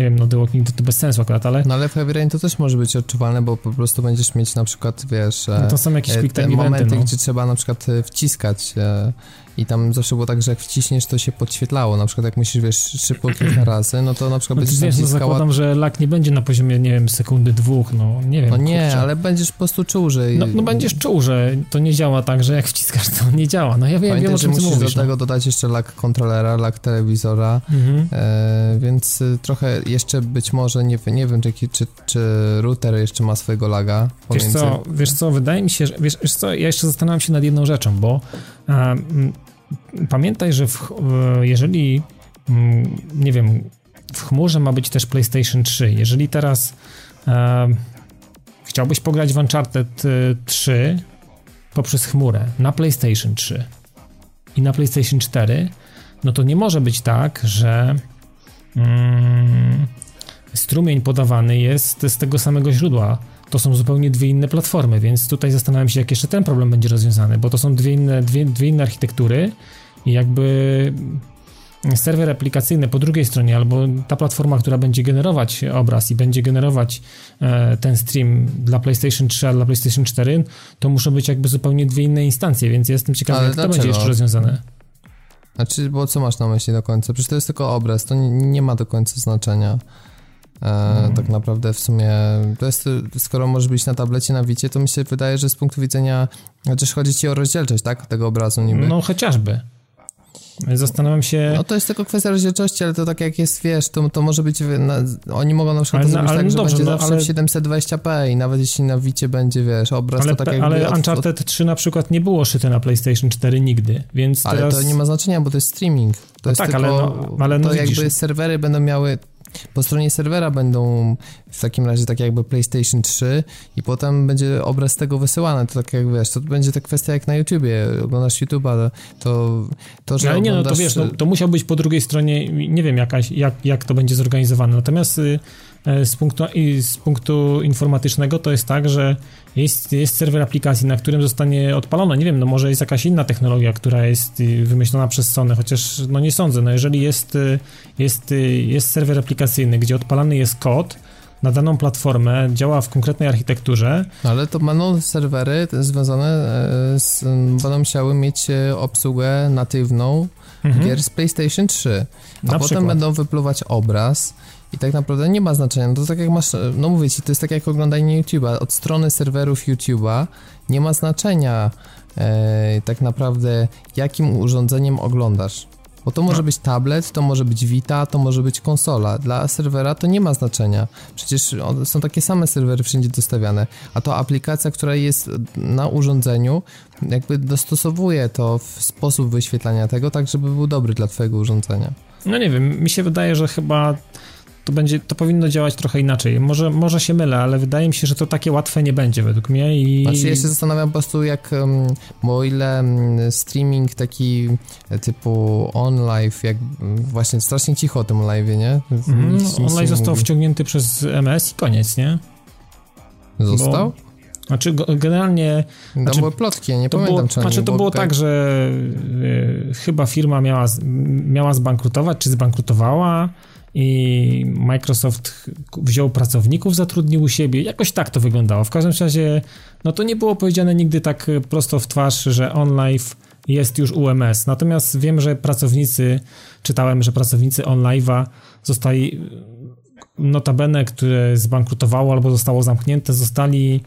nie wiem, no The Walking Dead to bez sensu akurat, ale No ale w Heavy Rain to też może być odczuwalne, bo po prostu będziesz mieć na przykład, wiesz, no to są jakieś e, te time eventy, momenty, no. gdzie trzeba na przykład e, wciskać e, i tam zawsze było tak, że jak wciśniesz, to się podświetlało, na przykład jak musisz, wiesz, szybko kilka razy, no to na przykład No, będziesz wiesz, no naciskała zakładam, że lag nie będzie na poziomie, nie wiem, sekundy, dwóch, no nie wiem. No nie, kurczę. ale będziesz po prostu czuł, że... No, no będziesz czuł, że to nie działa tak, że jak wciskasz, to nie działa. No ja wiem, wiem Pamiętaj, o że czym ty musisz mówisz. do tego dodać jeszcze lag kontrolera, lag telewizora, no. mhm. e, więc e, trochę jeszcze być może, nie, nie wiem, czy, czy, czy router jeszcze ma swojego laga Wiesz pomiędzy... co, wiesz co, wydaje mi się, że, wiesz, wiesz co, ja jeszcze zastanawiam się nad jedną rzeczą, bo pamiętaj, że w, e, jeżeli, mm, nie wiem, w chmurze ma być też PlayStation 3, jeżeli teraz e, chciałbyś pograć w Uncharted e, 3 poprzez chmurę na PlayStation 3 i na PlayStation 4, no to nie może być tak, że mm, strumień podawany jest z tego samego źródła. To są zupełnie dwie inne platformy, więc tutaj zastanawiam się, jak jeszcze ten problem będzie rozwiązany, bo to są dwie inne, dwie, dwie inne architektury i jakby serwer aplikacyjny po drugiej stronie, albo ta platforma, która będzie generować obraz i będzie generować e, ten stream dla PlayStation 3, a dla PlayStation 4, to muszą być jakby zupełnie dwie inne instancje, więc jestem ciekawy, Ale jak to będzie jeszcze rozwiązane. Znaczy, bo co masz na myśli do końca? Przecież to jest tylko obraz, to nie, nie ma do końca znaczenia. Mhm. Tak naprawdę w sumie, to jest, skoro możesz być na tablecie, na wicie, to mi się wydaje, że z punktu widzenia, chociaż chodzi ci o rozdzielczość, tak, tego obrazu niby. No chociażby. Zastanawiam się... No to jest tylko kwestia rozdzielczości, ale to tak jak jest, wiesz, to, to może być, na, oni mogą na przykład Ale to zrobić ale tak, no że dobrze, będzie no zawsze ale- w 720p i nawet jeśli na wicie będzie, wiesz, obraz, Ale, to tak jakby... ale od- od- Uncharted 3 na przykład nie było szyte na PlayStation 4 nigdy, więc Ale teraz... to nie ma znaczenia, bo to jest streaming. To No jest tak, tylko, ale no- ale no to widzisz. jakby serwery będą miały, po stronie serwera będą w takim razie tak jakby PlayStation 3 i potem będzie obraz tego wysyłany. To tak jak wiesz, to będzie ta kwestia jak na YouTubie, oglądasz YouTube'a, to, to że Ale nie, no to oglądasz, wiesz, no, to musiał być po drugiej stronie, nie wiem jakaś, jak, jak to będzie zorganizowane, natomiast y, e, z punktu, z punktu informatycznego to jest tak, że jest, jest serwer aplikacji, na którym zostanie odpalone, nie wiem, no może jest jakaś inna technologia, która jest y, wymyślona przez Sony, chociaż no nie sądzę, no jeżeli jest, y, jest, y, jest serwer aplikacyjny, gdzie odpalany jest kod na daną platformę, działa w konkretnej architekturze, Ale to będą serwery związane e, z, będą musiały mieć e, obsługę natywną mhm, gier z PlayStation 3. A na potem przykład. będą wypluwać obraz i tak naprawdę nie ma znaczenia. No to tak jak masz, no mówię ci, to jest tak jak oglądanie YouTube'a. Od strony serwerów YouTube'a nie ma znaczenia e, tak naprawdę jakim urządzeniem oglądasz. Bo to może No. być tablet, to może być Vita, to może być konsola. Dla serwera to nie ma znaczenia. Przecież są takie same serwery wszędzie dostawiane. A to aplikacja, która jest na urządzeniu, jakby dostosowuje to w sposób wyświetlania tego, tak żeby był dobry dla twojego urządzenia. No nie wiem, mi się wydaje, że chyba to będzie, to powinno działać trochę inaczej. Może, może się mylę, ale wydaje mi się, że to takie łatwe nie będzie według mnie i... Znaczy ja się zastanawiam po prostu jak, bo o ile streaming taki e, typu on live, jak właśnie strasznie cicho o tym live, nie? Nic nie online został mówi. wciągnięty przez MS i koniec, nie? Został? Znaczy go- generalnie Tam Znaczy, były plotki, nie to pamiętam było, czy znaczy to bo było tak- że y, chyba firma miała, miała zbankrutować, czy zbankrutowała i Microsoft wziął pracowników, zatrudnił u siebie. Jakoś tak to wyglądało. W każdym razie, no to nie było powiedziane nigdy tak prosto w twarz, że OnLive jest już UMS. Natomiast wiem, że pracownicy, czytałem, że pracownicy OnLive'a zostali notabene, które zbankrutowało albo zostało zamknięte, zostali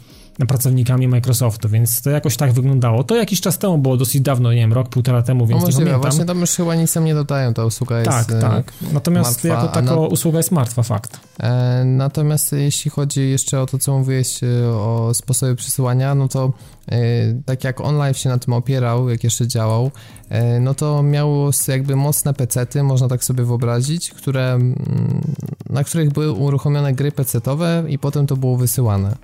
pracownikami Microsoftu, więc to jakoś tak wyglądało. To jakiś czas temu było, dosyć dawno, nie wiem, rok, półtora temu, więc no możliwe, nie pamiętam. właśnie tam już chyba nic tam nie dodają, ta usługa jest Tak, e, tak. Natomiast martwa, jako taka na- usługa jest martwa, fakt. E, Natomiast jeśli chodzi jeszcze o to, co mówiłeś e, o sposobie przesyłania, no to e, tak jak OnLive się na tym opierał, jak jeszcze działał, e, no to miało jakby mocne pecety, można tak sobie wyobrazić, które, mm, na których były uruchomione gry pecetowe i potem to było wysyłane.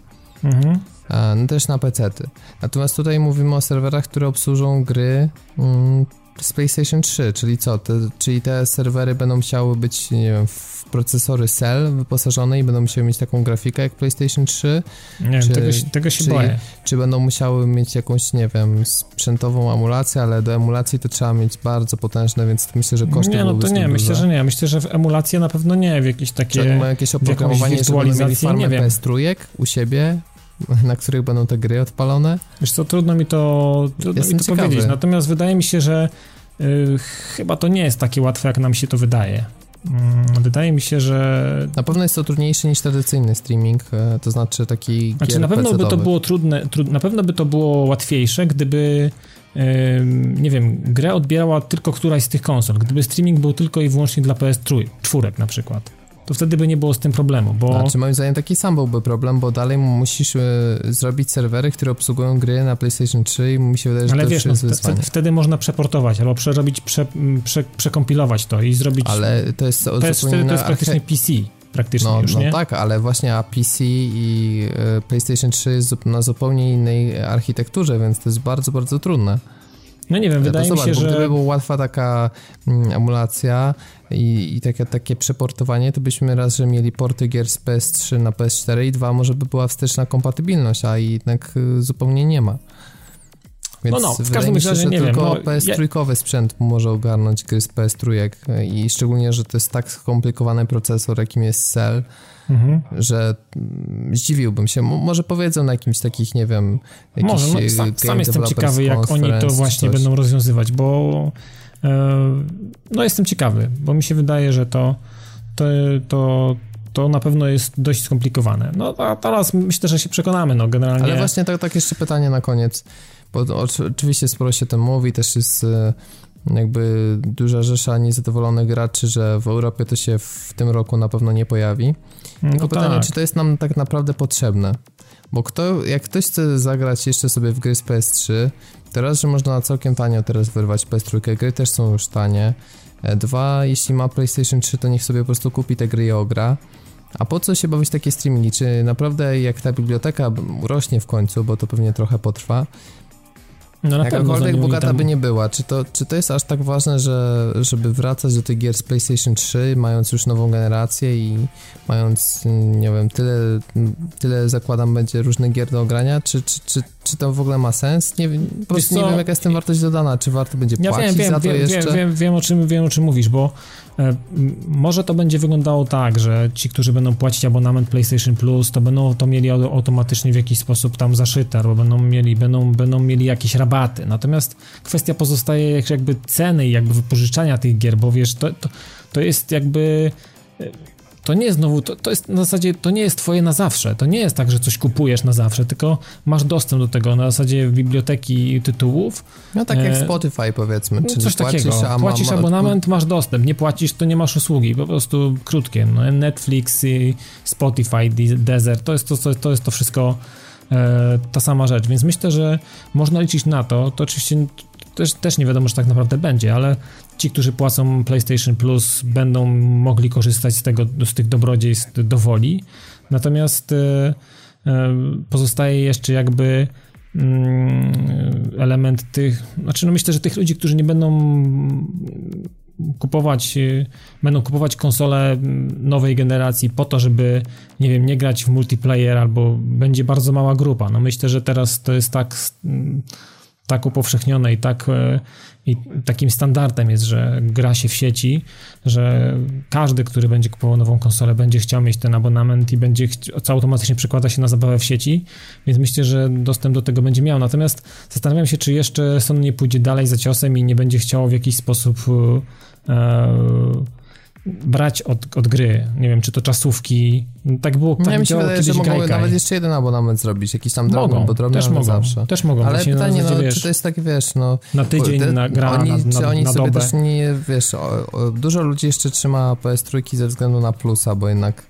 Mhm. E, No też na pecety. Natomiast tutaj mówimy o serwerach, które obsłużą gry mm, z PlayStation 3, czyli co? Te, czyli te serwery będą musiały być, nie wiem, w procesory Cell wyposażone i będą musiały mieć taką grafikę jak PlayStation 3, Nie Czy- tego, się- tego się czy- boję. czy będą musiały mieć jakąś, nie wiem, sprzętową emulację, ale do emulacji to trzeba mieć bardzo potężne, więc myślę, że koszty Nie, no to nie, myślę, duże. że nie. Myślę, że w emulację na pewno nie, w jakieś Czy oni takie... mają jakieś oprogramowanie, że będą mieli farmę Nie wiem. PS3 u siebie, na których będą te gry odpalone? Wiesz co, trudno mi to, trudno Jestem mi to ciekawy. powiedzieć, natomiast wydaje mi się, że y, chyba to nie jest takie łatwe, jak nam się to wydaje. Mm, wydaje mi się, że... Na pewno jest to trudniejsze niż tradycyjny streaming, e, to znaczy taki Znaczy na pewno by to było trudne, trud, na pewno by to było łatwiejsze, gdyby ym, nie wiem, grę odbierała tylko któraś z tych konsol. Gdyby streaming był tylko i wyłącznie dla PS3, czwórek na przykład, to wtedy by nie było z tym problemu, bo... Znaczy moim zdaniem taki sam byłby problem, bo dalej musisz e, zrobić serwery, które obsługują gry na PlayStation 3 i mi się wydaje, że Ale to wiesz, no, jest wtedy, wyzwanie. wtedy można przeportować albo przerobić, prze, prze, przekompilować to i zrobić. Ale to jest PS4 zupełnie to inna jest praktycznie PC, praktycznie No, już, no nie? tak, ale właśnie a PC i e, PlayStation 3 jest na zupełnie innej architekturze, więc to jest bardzo, bardzo trudne. No nie wiem, wydaje to mi zobacz, się, że. gdyby była łatwa taka mm, emulacja i, i takie, takie przeportowanie, to byśmy raz, że mieli porty gier z PS3 na PS4 i dwa, może by była wsteczna kompatybilność, a jednak y, zupełnie nie ma. Więc No, no, w każdym się, razie że nie wiem, tylko no, PS3 sprzęt może ogarnąć gry z PS3 i szczególnie, że to jest tak skomplikowany procesor, jakim jest Cell, Mhm. że mm, zdziwiłbym się. Mo- może powiedzą na jakimś takich, nie wiem, jakiś Może, no, e, sam, sam jestem ciekawy, jak oni to właśnie coś. będą rozwiązywać, bo. E, no, jestem ciekawy, bo mi się wydaje, że to. To, to, to na pewno jest dość skomplikowane. No, a teraz myślę, że się przekonamy, no, generalnie. Ale właśnie tak, tak jeszcze pytanie na koniec, bo oczywiście sporo się tym mówi, też jest e, jakby duża rzesza niezadowolonych graczy, że w Europie to się w tym roku na pewno nie pojawi. no, Tylko pytanie, tak. czy to jest nam tak naprawdę potrzebne? Bo kto, jak ktoś chce zagrać jeszcze sobie w gry z PS3, to raz, że można całkiem tanio teraz wyrwać PS3, gry też są już tanie. E, Dwa, jeśli ma PlayStation 3, to niech sobie po prostu kupi te gry i ogra. A po co się bawić takie streamingi? Czy naprawdę jak ta biblioteka rośnie w końcu, bo to pewnie trochę potrwa, No, na jakakolwiek bogata by nie była, czy to, czy to jest aż tak ważne, że, żeby wracać do tych gier z PlayStation 3, mając już nową generację i mając, nie wiem, tyle, tyle zakładam będzie różnych gier do ogrania, czy, czy, czy, czy to w ogóle ma sens? Nie, wiem, po prostu nie wiem, jaka jest tym wartość dodana, czy warto będzie Ja płacić wiem, wiem, za to wiem, jeszcze? wiem, wiem, wiem, o czym, wiem, o czym mówisz, bo może to będzie wyglądało tak, że ci, którzy będą płacić abonament PlayStation Plus, to będą to mieli auto- automatycznie w jakiś sposób tam zaszyte, albo będą mieli, będą, będą mieli jakieś rabaty. Natomiast kwestia pozostaje jak- jakby ceny i jakby wypożyczania tych gier, bo wiesz, to, to, to jest jakby... To nie znowu, to, to jest na zasadzie, to nie jest twoje na zawsze. To nie jest tak, że coś kupujesz na zawsze, tylko masz dostęp do tego na zasadzie biblioteki tytułów, No tak jak E, Spotify powiedzmy, no, coś płacisz, takiego. płacisz abonament, masz dostęp. Nie płacisz, to nie masz usługi. Po prostu krótkie. No, Netflix, i Spotify, Desert, to jest to, to, to jest to wszystko e, ta sama rzecz. Więc myślę, że można liczyć na to. To oczywiście też, też nie wiadomo, czy tak naprawdę będzie, ale ci, którzy płacą PlayStation Plus, będą mogli korzystać z tego, z tych dobrodziejstw do woli. Natomiast e, e, pozostaje jeszcze jakby mm, element tych, znaczy no myślę, że tych ludzi, którzy nie będą kupować, y, będą kupować konsole nowej generacji po to, żeby, nie wiem, nie grać w multiplayer albo będzie bardzo mała grupa. No myślę, że teraz to jest tak, mm, tak upowszechnione i tak e, i takim standardem jest, że gra się w sieci, że każdy, który będzie kupował nową konsolę, będzie chciał mieć ten abonament i będzie, co automatycznie przekłada się na zabawę w sieci, więc myślę, że dostęp do tego będzie miał. Natomiast zastanawiam się, czy jeszcze Sony nie pójdzie dalej za ciosem i nie będzie chciało w jakiś sposób e, brać od, od gry. Nie wiem, czy to czasówki. Tak było, tak ja mi się wydaje, że mogą Gaikai. nawet jeszcze jeden abonament zrobić, jakiś tam drobny, Mogą, bo drobny też mogą, zawsze. też mogą. Ale Właśnie pytanie, no, wiesz, czy to jest takie, wiesz, no... na tydzień te- na gra oni, na, na, Czy oni na sobie dobę. też nie, wiesz, o, o, dużo ludzi jeszcze trzyma PS3 ze względu na plusa, bo jednak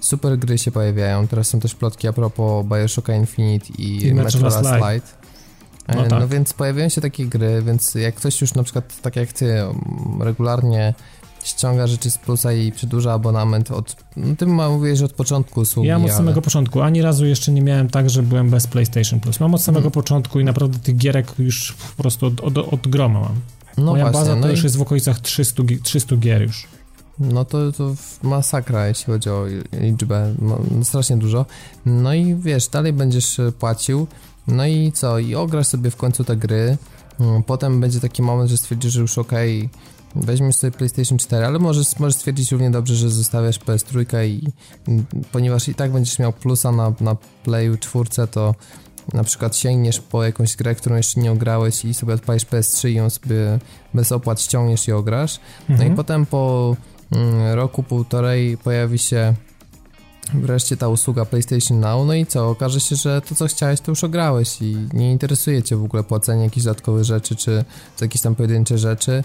super gry się pojawiają. Teraz są też plotki a propos Bioshocka Infinite i, I Metro Last Light. No E, tak. no więc pojawiają się takie gry, więc jak ktoś już na przykład, tak jak ty, mm, regularnie ściąga rzeczy z plusa i przedłuża abonament od, no ty mówiłeś, że od początku usługi, Ja mam od ale- samego początku. Ani razu jeszcze nie miałem tak, że byłem bez PlayStation Plus. Mam od samego Mhm. początku i naprawdę tych gierek już po prostu od, od, od groma mam. no Moja właśnie, baza to no już i- jest w okolicach 300, gi- 300 gier już. No to, to masakra, jeśli chodzi o liczbę, no, strasznie dużo. No i wiesz, dalej będziesz e, płacił, no i co, i ograsz sobie w końcu te gry, Mm, potem będzie taki moment, że stwierdzisz, że już okej, weźmiesz sobie PlayStation 4, ale możesz, możesz stwierdzić równie dobrze, że zostawiasz PS3 i ponieważ i tak będziesz miał plusa na, na Playu 4, to na przykład sięgniesz po jakąś grę, którą jeszcze nie ograłeś i sobie odpalisz PS3 i ją sobie bez opłat ściągniesz i ograsz. No Mhm. i potem po mm, roku, półtorej pojawi się wreszcie ta usługa PlayStation Now, no i co? Okaże się, że to co chciałeś to już ograłeś i nie interesuje cię w ogóle płacenie jakichś dodatkowych rzeczy, czy jakieś tam pojedyncze rzeczy.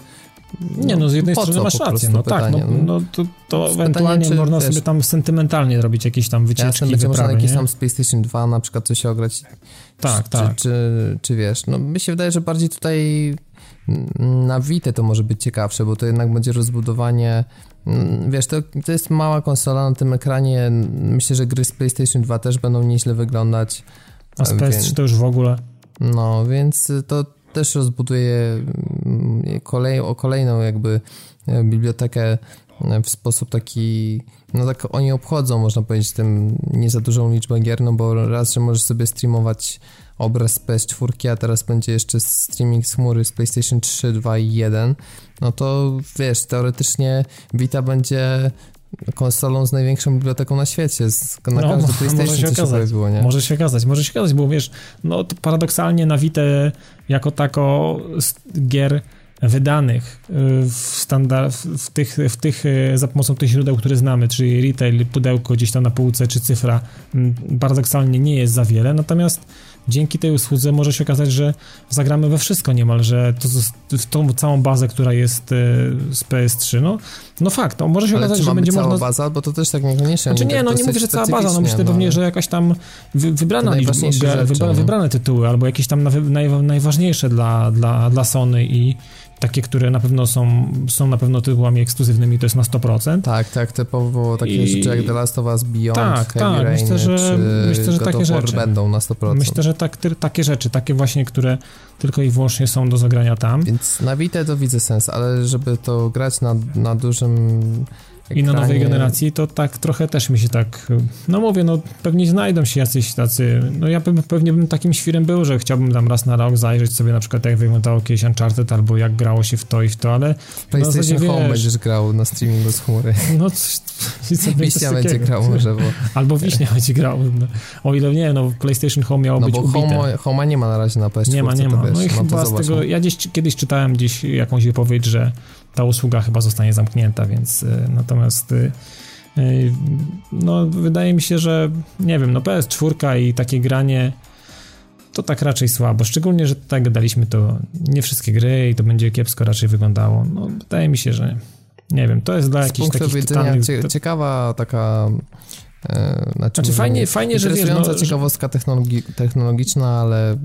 Nie, no z jednej strony co masz rację, no tak, no, no to, to ewentualnie można wiesz, sobie tam sentymentalnie robić jakieś tam wycieczki, Jasne, będzie można wyprawy, jakieś tam z PlayStation 2 na przykład coś ograć. Tak, czy, tak. Czy, czy, czy wiesz, no mi się wydaje, że bardziej tutaj na Vita to może być ciekawsze, bo to jednak będzie rozbudowanie mm, Wiesz, to, to jest mała konsola na tym ekranie. Myślę, że gry z PlayStation 2 też będą nieźle wyglądać. A z Wiem. PS3 to już w ogóle. No, więc to też rozbuduje mm, kolej, o kolejną jakby e, bibliotekę e, w sposób taki, no tak oni obchodzą, można powiedzieć, tym nie za dużą liczbę gier, no bo raz, że możesz sobie streamować obraz z PS4, a teraz będzie jeszcze streaming z chmury z PlayStation 3, 2 i 1, no to wiesz, teoretycznie Vita będzie konsolą z największą biblioteką na świecie, z, na No, każdy może PlayStation się coś się okazać. pojawiło, nie? Może się okazać, może się okazać, bo wiesz, no to paradoksalnie na Vita jako tako gier wydanych y, w standard, w tych, w tych, y, za pomocą tych źródeł, które znamy, czyli retail, pudełko gdzieś tam na półce, czy cyfra, mm, paradoksalnie nie jest za wiele, natomiast dzięki tej usłudze może się okazać, że zagramy we wszystko niemal, że to, w tą całą bazę, która jest y, z PS3, no, no fakt, no może się Ale okazać, czy że będzie cała można... baza, bo to też tak niekoniecznie. Znaczy nie, tak no nie mówię, że cała baza, no myślę pewnie, że jakaś tam wy, wybrana liczba, najważniejsze gra- rzeczy, wybra, no. wybrane tytuły, albo jakieś tam naj, najważniejsze dla, dla, dla Sony i takie, które na pewno są, są na pewno tytułami ekskluzywnymi, to jest na 100%. Tak, tak, typowo takie I- rzeczy jak The Last of Us Beyond, Tak, Heavy tak, Rain, myślę, że- czy myślę, że takie rzeczy. będą na 100%. Myślę, że tak, ty, takie rzeczy, takie właśnie, które tylko i wyłącznie są do zagrania tam. Więc na Vita to widzę sens, ale żeby to grać na, na dużym I na nowej generacji to tak trochę też mi się tak, no mówię, no pewnie znajdą się jacyś tacy, no ja pe- pewnie bym takim świrem był, że chciałbym tam raz na rok zajrzeć sobie na przykład jak wyglądało kiedyś Uncharted albo jak grało się w to i w to, ale W PlayStation Home wiesz- będziesz grał na streamingu z chmury. no coś, coś Wiśnia będzie grał może, bo, Albo Wiśnia będzie grał, no. o ile nie, no PlayStation Home miało no być bo ubite. Home, Home'a nie ma na razie na PS4. Nie ma, nie ma. Wiesz, No i to chyba z zobacz, tego, no. ja gdzieś kiedyś czytałem gdzieś jakąś wypowiedź, że ta usługa chyba zostanie zamknięta, więc y, natomiast y, y, no wydaje mi się, że nie wiem, no PS4 i takie granie to tak raczej słabo, szczególnie, że tak gadaliśmy to nie wszystkie gry i to będzie kiepsko raczej wyglądało, no wydaje mi się, że nie wiem, to jest dla Z jakichś punktu takich widzenia totalnych... cie, ciekawa taka znaczy, Znaczy fajnie, fajnie, że wiesz, no, ciekawostka technologi technologiczna, ale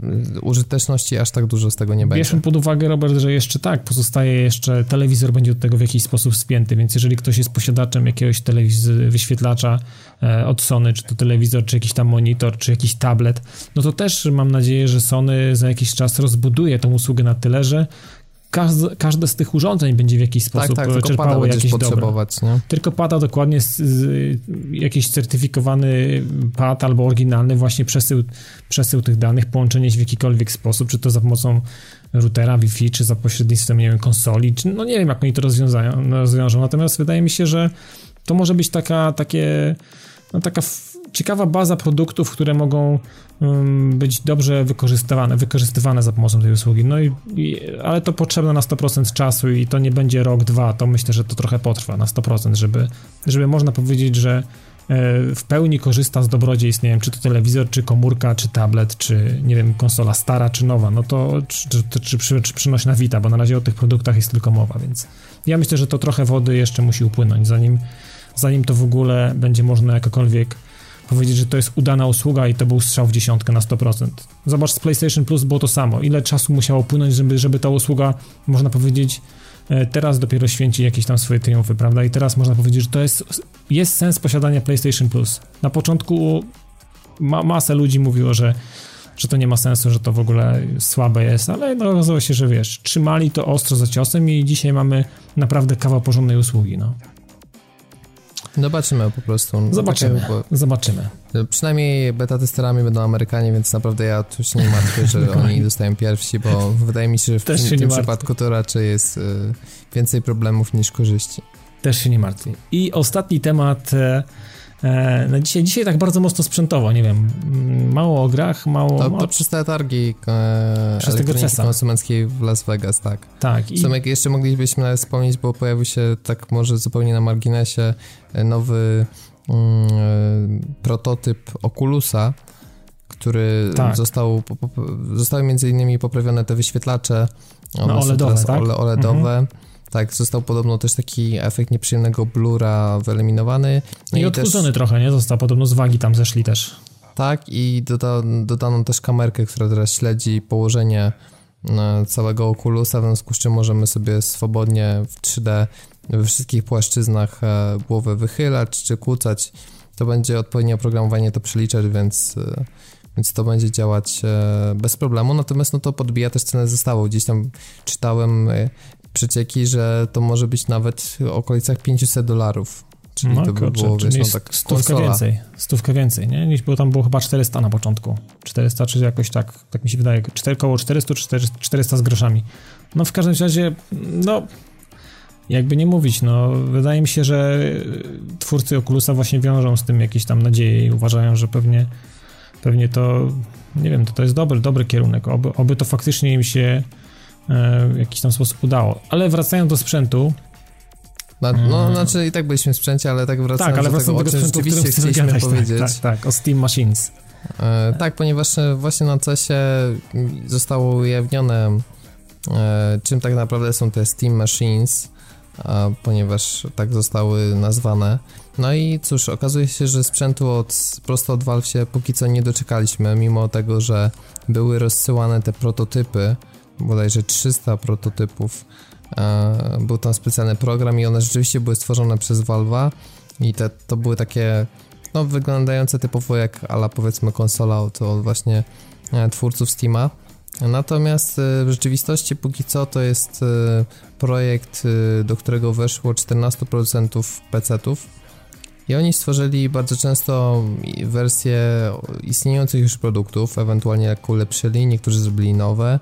użyteczności aż tak dużo z tego nie będzie. Bierzmy pod uwagę, Robert, że jeszcze tak, pozostaje jeszcze, telewizor będzie do tego w jakiś sposób spięty, więc jeżeli ktoś jest posiadaczem jakiegoś telewiz- wyświetlacza e, od Sony, czy to telewizor, czy jakiś tam monitor, czy jakiś tablet, no to też mam nadzieję, że Sony za jakiś czas rozbuduje tą usługę na tyle, że każde, każde z tych urządzeń będzie w jakiś tak, sposób tak, pada czerpało jakieś nie? Tylko pada dokładnie z, z, jakiś certyfikowany pad albo oryginalny właśnie przesył, przesył tych danych, połączenie się w jakikolwiek sposób, czy to za pomocą routera Wi-Fi, czy za pośrednictwem, nie wiem, konsoli, czy, no nie wiem, jak oni to rozwiązają, rozwiążą, natomiast wydaje mi się, że to może być taka, takie, no taka ciekawa baza produktów, które mogą być dobrze wykorzystywane, wykorzystywane za pomocą tej usługi. No i, i, ale to potrzebne na 100% czasu i to nie będzie rok, dwa, to myślę, że to trochę potrwa na 100%, żeby, żeby można powiedzieć, że E, w pełni korzysta z dobrodziejstw, nie wiem, czy to telewizor, czy komórka, czy tablet, czy nie wiem, konsola stara, czy nowa, no to czy, czy, czy, czy, czy przynośna Vita, bo na razie o tych produktach jest tylko mowa, więc ja myślę, że to trochę wody jeszcze musi upłynąć, zanim, zanim to w ogóle będzie można jakakolwiek powiedzieć, że to jest udana usługa i to był strzał w dziesiątkę na 100%. Zobacz, z PlayStation Plus było to samo. Ile czasu musiało płynąć, żeby, żeby ta usługa, można powiedzieć, E, teraz dopiero święci jakieś tam swoje triumfy, prawda? I teraz można powiedzieć, że to jest, jest sens posiadania PlayStation Plus. Na początku ma, masę ludzi mówiło, że, że to nie ma sensu, że to w ogóle słabe jest, ale no, okazało się, że wiesz, trzymali to ostro za ciosem i dzisiaj mamy naprawdę kawał porządnej usługi, no. Zobaczymy po prostu. Zobaczymy, tak bo... zobaczymy. Przynajmniej beta testerami będą Amerykanie, więc naprawdę ja tu się nie martwię, że oni dostają pierwsi, bo wydaje mi się, że w Też tym, tym przypadku to raczej jest y, więcej problemów niż korzyści. Też się nie martwię. I ostatni temat e, E, no dzisiaj, dzisiaj tak bardzo mocno sprzętowo, nie wiem, mm, mało o grach, mało... To, to przez te targi e, przez tego konsumenckiej w Las Vegas, tak. Tak. I... Sumie jeszcze moglibyśmy nawet wspomnieć, bo pojawił się tak może zupełnie na marginesie e, nowy mm, e, prototyp Oculusa, który tak. został, zostały między innymi poprawione te wyświetlacze, no, OLEDowe, tak? OLEDowe. Mhm. Tak, został podobno też taki efekt nieprzyjemnego blura wyeliminowany. No I, i odchudzony też... trochę, nie? Został podobno z wagi tam zeszli też. Tak, i doda, dodano też kamerkę, która teraz śledzi położenie e, całego okulusa, w związku z czym możemy sobie swobodnie w 3D we wszystkich płaszczyznach e, głowę wychylać czy kłócać. To będzie odpowiednie oprogramowanie to przeliczać, więc, e, więc to będzie działać bez problemu. Natomiast no to podbija też cenę zestawu. Gdzieś tam czytałem przecieki, że to może być nawet w okolicach 500 dolarów. Czyli no, to by kurczę, było, wiesz, no, tak stówkę więcej, stówkę więcej, nie? Niż było tam było chyba 400 na początku. 400 czy jakoś tak, tak mi się wydaje, 4, około 400 czy 400 z groszami. No w każdym razie, no jakby nie mówić, no wydaje mi się, że twórcy Oculusa właśnie wiążą z tym jakieś tam nadzieje i uważają, że pewnie pewnie to, nie wiem, to, to jest dobry, dobry kierunek, oby, oby to faktycznie im się w jakiś tam sposób udało. Ale wracając do sprzętu. No, no mm. znaczy i tak byliśmy w sprzęcie, ale tak wracając tak, ale do tego, do tego sprzętu, rzeczywiście chcieliśmy tak, powiedzieć. Tak, tak, tak, o Steam Machines. E, tak, ponieważ e, właśnie na CESie zostało ujawnione, e, czym tak naprawdę są te Steam Machines, ponieważ tak zostały nazwane. No i cóż, okazuje się, że sprzętu od, prosto od Valve się póki co nie doczekaliśmy, mimo tego, że były rozsyłane te prototypy, bodajże 300 prototypów. E, był tam specjalny program i one rzeczywiście były stworzone przez Valve'a i te, to były takie no, wyglądające typowo jak ala powiedzmy konsola od, od właśnie e, twórców Steama. Natomiast e, w rzeczywistości póki co to jest projekt, do którego weszło 14% PC-ów i oni stworzyli bardzo często wersje istniejących już produktów, ewentualnie jak ulepszyli, niektórzy zrobili nowe.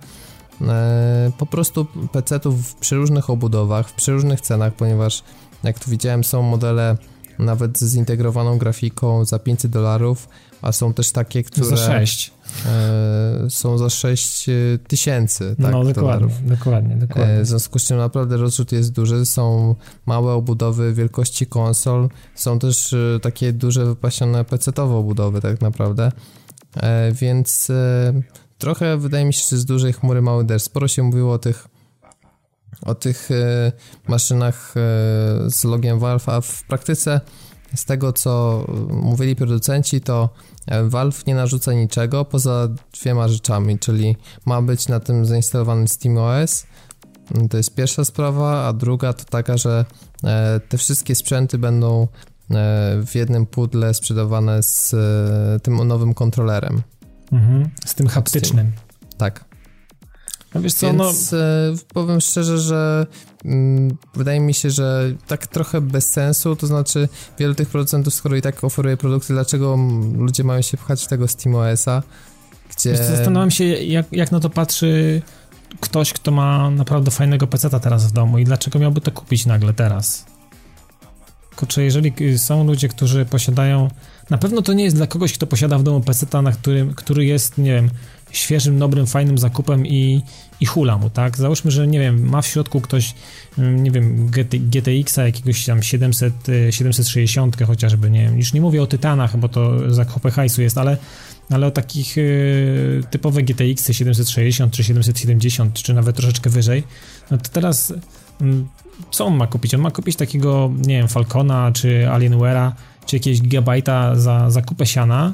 E, po prostu PC-ów w przeróżnych obudowach, w przeróżnych cenach, ponieważ jak tu widziałem są modele nawet z zintegrowaną grafiką za 500 dolarów, a są też takie, które... Za 6. E, są za 6 tysięcy, tak, No, dokładnie, dolarów. dokładnie, dokładnie. E, w związku z czym naprawdę rozrzut jest duży, są małe obudowy wielkości konsol, są też e, takie duże wypasione PC-owe obudowy tak naprawdę, e, więc e, trochę wydaje mi się, że z dużej chmury mały deszcz. Sporo się mówiło o tych o tych e, maszynach e, z logiem Valve, a w praktyce z tego co mówili producenci, to e, Valve nie narzuca niczego poza dwiema rzeczami, czyli ma być na tym zainstalowany SteamOS. To jest pierwsza sprawa, a druga to taka, że te wszystkie sprzęty będą w jednym pudle sprzedawane z tym nowym kontrolerem. Mhm, z tym haptycznym. Tak. No wiesz co, Więc no... powiem szczerze, że mm, wydaje mi się, że tak trochę bez sensu, to znaczy wielu tych producentów, skoro i tak oferuje produkty, dlaczego ludzie mają się pchać w tego SteamOS-a, gdzie... Wiesz, zastanawiam się, jak, jak na to patrzy ktoś, kto ma naprawdę fajnego peceta teraz w domu i dlaczego miałby to kupić nagle teraz? kurczę, jeżeli są ludzie, którzy posiadają, na pewno to nie jest dla kogoś, kto posiada w domu PC, na którym, który jest, nie wiem, świeżym, dobrym, fajnym zakupem i, i hula mu, tak? Załóżmy, że nie wiem, ma w środku ktoś, mm, nie wiem, GTX-a jakiegoś tam 700, 760 y, chociażby, nie wiem, już nie mówię o Tytanach, bo to zakupy hajsu jest, ale, ale o takich y, typowe GTX 760 czy 770, czy nawet troszeczkę wyżej, no to teraz y, co on ma kupić? On ma kupić takiego, nie wiem, Falcona, czy Alienware'a, czy jakiegoś gigabajta za, za kupę siana,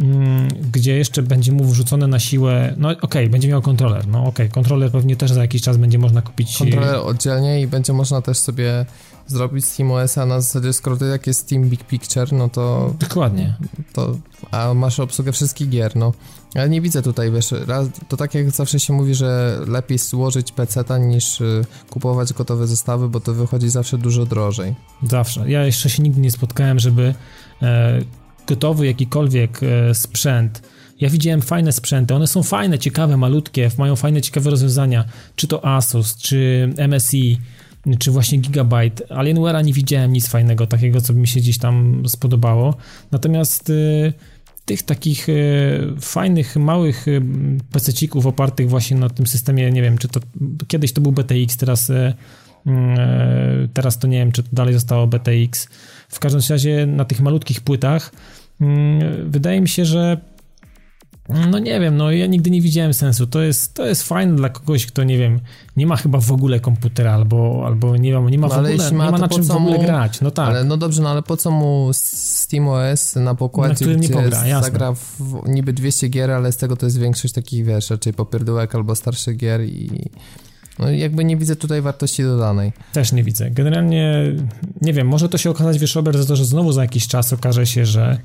Mm, gdzie jeszcze będzie mu wrzucone na siłę, no okej, okay, będzie miał kontroler, no okej, okay, kontroler pewnie też za jakiś czas będzie można kupić. Kontroler oddzielnie i będzie można też sobie zrobić SteamOS-a na zasadzie, skoro to jak jest Steam Big Picture, no to... Dokładnie. To, a masz obsługę wszystkich gier, no. Ale nie widzę tutaj, wiesz, to tak jak zawsze się mówi, że lepiej złożyć PC-ta niż y, kupować gotowe zestawy, bo to wychodzi zawsze dużo drożej. Zawsze. Ja jeszcze się nigdy nie spotkałem, żeby e, gotowy jakikolwiek e, sprzęt. Ja widziałem fajne sprzęty, one są fajne, ciekawe, malutkie, mają fajne, ciekawe rozwiązania, czy to Asus, czy MSI, czy właśnie Gigabyte. Alienware'a nie widziałem nic fajnego, takiego, co by mi się gdzieś tam spodobało. Natomiast y, tych takich y, fajnych, małych y, PC-cików opartych właśnie na tym systemie, nie wiem, czy to kiedyś to był BTX, teraz teraz to nie wiem, czy to dalej zostało BTX. W każdym razie na tych malutkich płytach Mm, wydaje mi się, że no nie wiem, no ja nigdy nie widziałem sensu. To jest, to jest fajne dla kogoś, kto nie wiem, nie ma chyba w ogóle komputera albo, albo nie wiem, nie ma no, w ogóle, ma, nie ma na czym w ogóle mu, grać. No tak. Ale no dobrze, no ale po co mu SteamOS na pokładzie, na nie pogra, zagra w niby 200 gier, ale z tego to jest większość takich, wiesz, raczej popierdółek albo starszych gier i no jakby nie widzę tutaj wartości dodanej. Też nie widzę. Generalnie, nie wiem, może to się okazać, wiesz, Robert, za to, że znowu za jakiś czas okaże się, że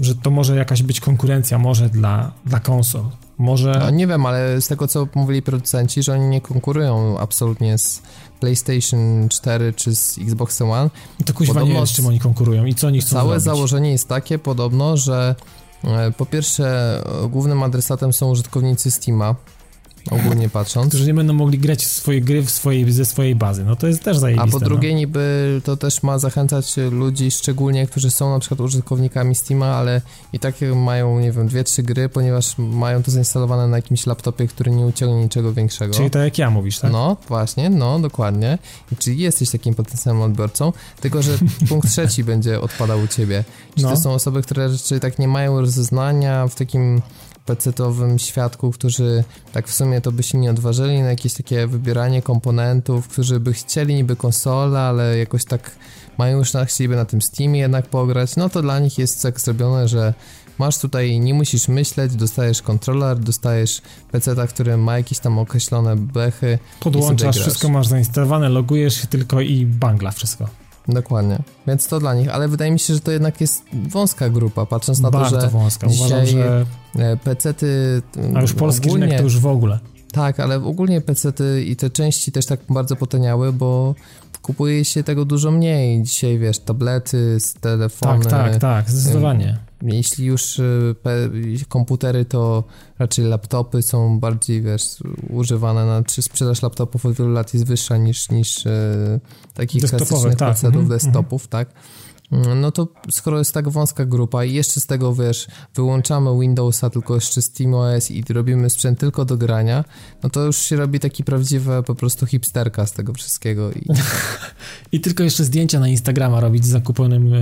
że to może jakaś być konkurencja może dla, dla konsol. Może... No, nie wiem, ale z tego co mówili producenci, że oni nie konkurują absolutnie z PlayStation 4 czy z Xbox One. I to kuźwa podobno nie wiem, z czym oni konkurują i co oni chcą Całe zrobić. założenie jest takie podobno, że e, po pierwsze głównym adresatem są użytkownicy Steama, ogólnie patrząc. Którzy nie będą mogli grać swoje gry w swojej, ze swojej bazy. No to jest też zajebiste. A po drugie no. niby to też ma zachęcać ludzi, szczególnie którzy są na przykład użytkownikami Steama, ale i tak mają, nie wiem, dwie, trzy gry, ponieważ mają to zainstalowane na jakimś laptopie, który nie uciągnie niczego większego. Czyli tak jak ja mówisz, tak? No, właśnie, no, dokładnie. Czyli jesteś takim potencjalnym odbiorcą, tylko że punkt trzeci będzie odpadał u ciebie. Czy no. to są osoby, które raczej tak nie mają rozeznania w takim pecetowym świadku, którzy tak w sumie to by się nie odważyli na jakieś takie wybieranie komponentów, którzy by chcieli niby konsolę, ale jakoś tak mają już na, chcieliby na tym Steamie jednak pograć, no to dla nich jest tak zrobione, że masz tutaj, nie musisz myśleć, dostajesz kontroler, dostajesz PC, który ma jakieś tam określone bechy. Podłączasz, wszystko masz zainstalowane, logujesz się tylko i bangla wszystko. Dokładnie. Więc to dla nich, ale wydaje mi się, że to jednak jest wąska grupa, patrząc na Bardzo to, że wąska. Uważam, dzisiaj że... E, PC-ty... A już polski ogólnie, rynek to już w ogóle. Tak, ale ogólnie PC-ty i te części też tak bardzo potaniały, bo kupuje się tego dużo mniej. Dzisiaj, wiesz, tablety, telefony. Tak, tak, tak, zdecydowanie. Jeśli już y, komputery, to raczej laptopy są bardziej, wiesz, używane, na, czy sprzedaż laptopów od wielu lat jest wyższa niż, niż e, takich klasycznych tak. Mm -hmm, desktopów, mm -hmm. tak? No to skoro jest tak wąska grupa i jeszcze z tego, wiesz, wyłączamy Windowsa, tylko jeszcze SteamOS i robimy sprzęt tylko do grania, no to już się robi taki prawdziwy po prostu hipsterka z tego wszystkiego. I, I tylko jeszcze zdjęcia na Instagrama robić z zakupionym e,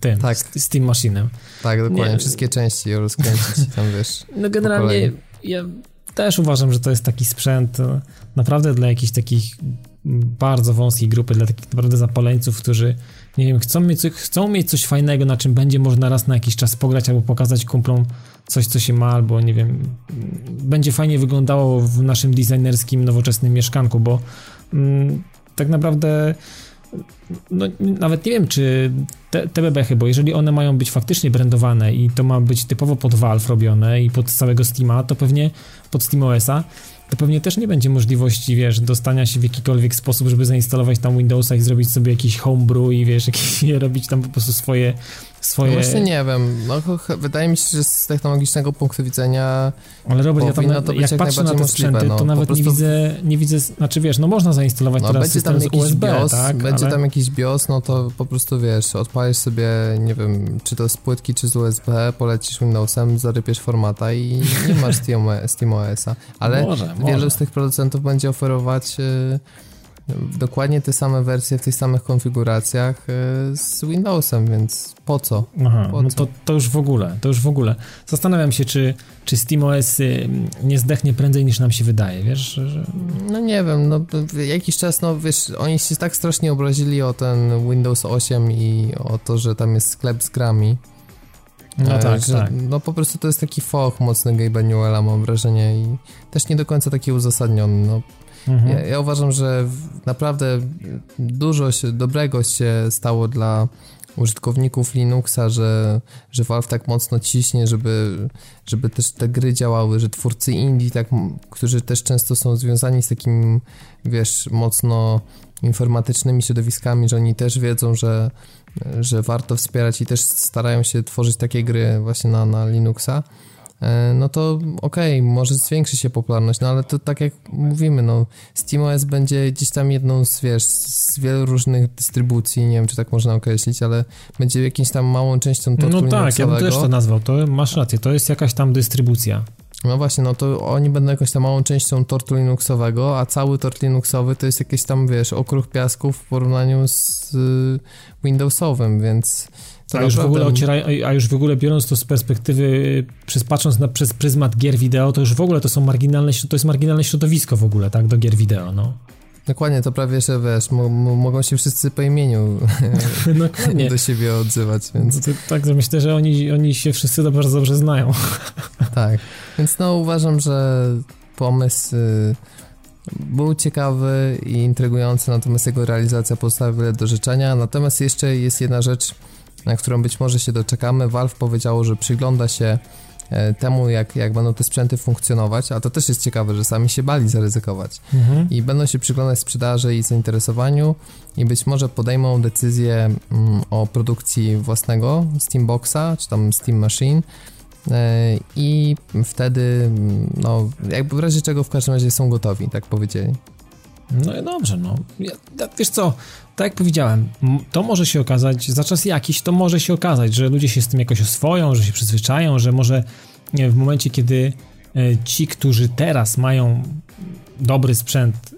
tym, tak. Steam Machine'em. Tak, dokładnie, Nie. wszystkie części rozkręcić tam, wiesz. No generalnie ja też uważam, że to jest taki sprzęt e, naprawdę dla jakichś takich bardzo wąskiej grupy, dla takich naprawdę zapaleńców, którzy nie wiem, chcą mieć, chcą mieć coś fajnego, na czym będzie można raz na jakiś czas pograć albo pokazać kumplom coś, co się ma, albo nie wiem, będzie fajnie wyglądało w naszym designerskim, nowoczesnym mieszkanku, bo mm, tak naprawdę no, nawet nie wiem, czy te, te bebechy, bo jeżeli one mają być faktycznie brandowane i to ma być typowo pod Valve robione i pod całego Steama, to pewnie pod SteamOS-a, to pewnie też nie będzie możliwości, wiesz, dostania się w jakikolwiek sposób, żeby zainstalować tam Windowsa i zrobić sobie jakiś homebrew i wiesz, jakieś, robić tam po prostu swoje, swoje... No właśnie nie wiem, no, wydaje mi się, że z technologicznego punktu widzenia Ale Robert, ja tam, to jak, jak patrzę na te sprzęty, no, to nawet prostu... nie widzę, nie widzę, znaczy wiesz, no można zainstalować no, teraz będzie system tam z USB, BIOS, tak? Będzie ale... tam jakiś BIOS, no to po prostu wiesz, odpalisz sobie, nie wiem, czy to z płytki, czy z USB, polecisz Windowsem, zarypiesz formata i nie masz SteamOS-a. Ale może, wielu może. z tych producentów będzie oferować... Yy, dokładnie te same wersje w tych samych konfiguracjach e, z Windowsem, więc po co? Aha, po no co? to, to już w ogóle, to już w ogóle. Zastanawiam się, czy, czy SteamOS y, nie zdechnie prędzej niż nam się wydaje, wiesz? Że... No nie wiem, no jakiś czas, no wiesz, oni się tak strasznie obrazili o ten Windows 8 i o to, że tam jest sklep z grami. No e, tak, że, tak. No po prostu to jest taki foch mocny Gabe'a Newella, mam wrażenie i też nie do końca taki uzasadniony, no Mhm. Ja, ja, uważam, że naprawdę dużo się, dobrego się stało dla użytkowników Linuxa, że, że Valve tak mocno ciśnie, żeby, żeby też te gry działały, że twórcy indie, tak, którzy też często są związani z takim, wiesz, mocno informatycznymi środowiskami, że oni też wiedzą, że, że warto wspierać i też starają się tworzyć takie gry właśnie na, na Linuxa. E, no to okej, okay, może zwiększy się popularność, no ale to tak jak mówimy, no SteamOS będzie gdzieś tam jedną z, wiesz, z wielu różnych dystrybucji, nie wiem, czy tak można określić, ale będzie jakimś tam małą częścią tortu No tak, ja bym też to nazwał, to masz rację, to jest jakaś tam dystrybucja. No właśnie, no to oni będą jakąś tam małą częścią tortu Linuxowego, a cały tort Linuxowy to jest jakieś tam, wiesz, okruch piasków w porównaniu z y, Windowsowym, więc a już, w ogóle ocieraj, a już w ogóle biorąc to z perspektywy, przez, patrząc na, przez pryzmat gier wideo, to już w ogóle to są marginalne, to jest marginalne środowisko w ogóle, tak, do gier wideo, no. Dokładnie, to prawie, że wiesz, mogą się wszyscy po imieniu do siebie odzywać, więc... No to, tak, myślę, że oni, oni się wszyscy bardzo dobrze znają. tak, więc no uważam, że pomysł y, był ciekawy i intrygujący, natomiast jego realizacja pozostawia wiele do życzenia, natomiast jeszcze jest jedna rzecz, na którą być może się doczekamy. Valve powiedziało, że przygląda się e, temu, jak, jak będą te sprzęty funkcjonować, a to też jest ciekawe, że sami się bali zaryzykować mhm. i będą się przyglądać sprzedaży i zainteresowaniu i być może podejmą decyzję mm, o produkcji własnego Steamboxa, czy tam Steam Machine e, i wtedy, mm, no, jakby w razie czego w każdym razie są gotowi, tak powiedzieli. No i dobrze, no. Ja, wiesz co, tak jak powiedziałem, to może się okazać, za czas jakiś to może się okazać, że ludzie się z tym jakoś oswoją, że się przyzwyczają, że może nie, w momencie, kiedy e, ci, którzy teraz mają dobry sprzęt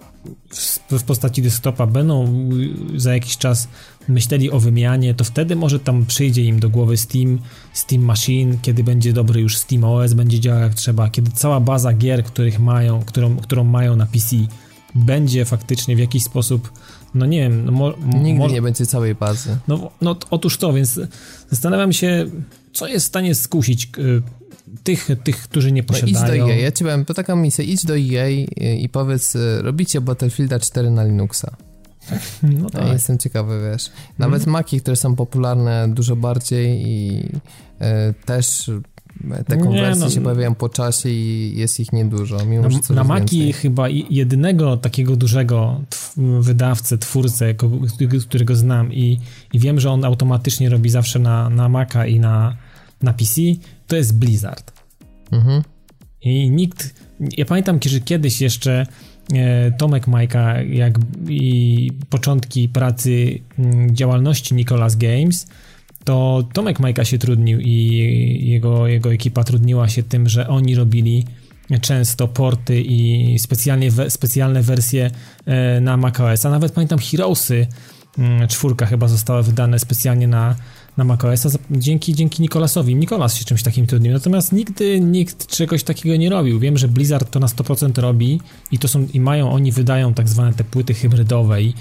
w, postaci desktopa, będą za jakiś czas myśleli o wymianie, to wtedy może tam przyjdzie im do głowy Steam, Steam Machine, kiedy będzie dobry już Steam OS, będzie działał jak trzeba, kiedy cała baza gier, których mają, którą, którą mają na PC, będzie faktycznie w jakiś sposób no nie wiem. No mo, Nigdy nie będzie całej bazy. No, no otóż to, więc zastanawiam się, co jest w stanie skusić y, tych, tych, którzy nie posiadają. No idź do EA, ja ci powiem, to taka misja, idź do EA i, powiedz, y, robicie Battlefielda 4 na Linuxa. No tak. Jestem ciekawy, wiesz. Nawet mm. Maki, które są popularne dużo bardziej i y, też te konwersje no, się pojawiają po czasie i jest ich niedużo, mimo że Na Maki chyba jedynego takiego dużego wydawcę, twórcę, którego znam i, i wiem, że on automatycznie robi zawsze na, na Maca i na, na PC, to jest Blizzard. Mhm. I nikt, ja pamiętam, że kiedyś jeszcze e, Tomek Majka, jak i początki pracy działalności Nicolas Games, to Tomek Majka się trudnił i jego, jego ekipa trudniła się tym, że oni robili często porty i specjalnie we, specjalne wersje e, na macOS. A nawet pamiętam Heroesy mm, czwórka chyba została wydane specjalnie na, na macOS dzięki, dzięki Nikolasowi. Nikolas się czymś takim trudnił. Natomiast nigdy nikt czegoś takiego nie robił. Wiem, że Blizzard to na 100% robi i to są i mają, oni wydają tak zwane te płyty hybrydowe i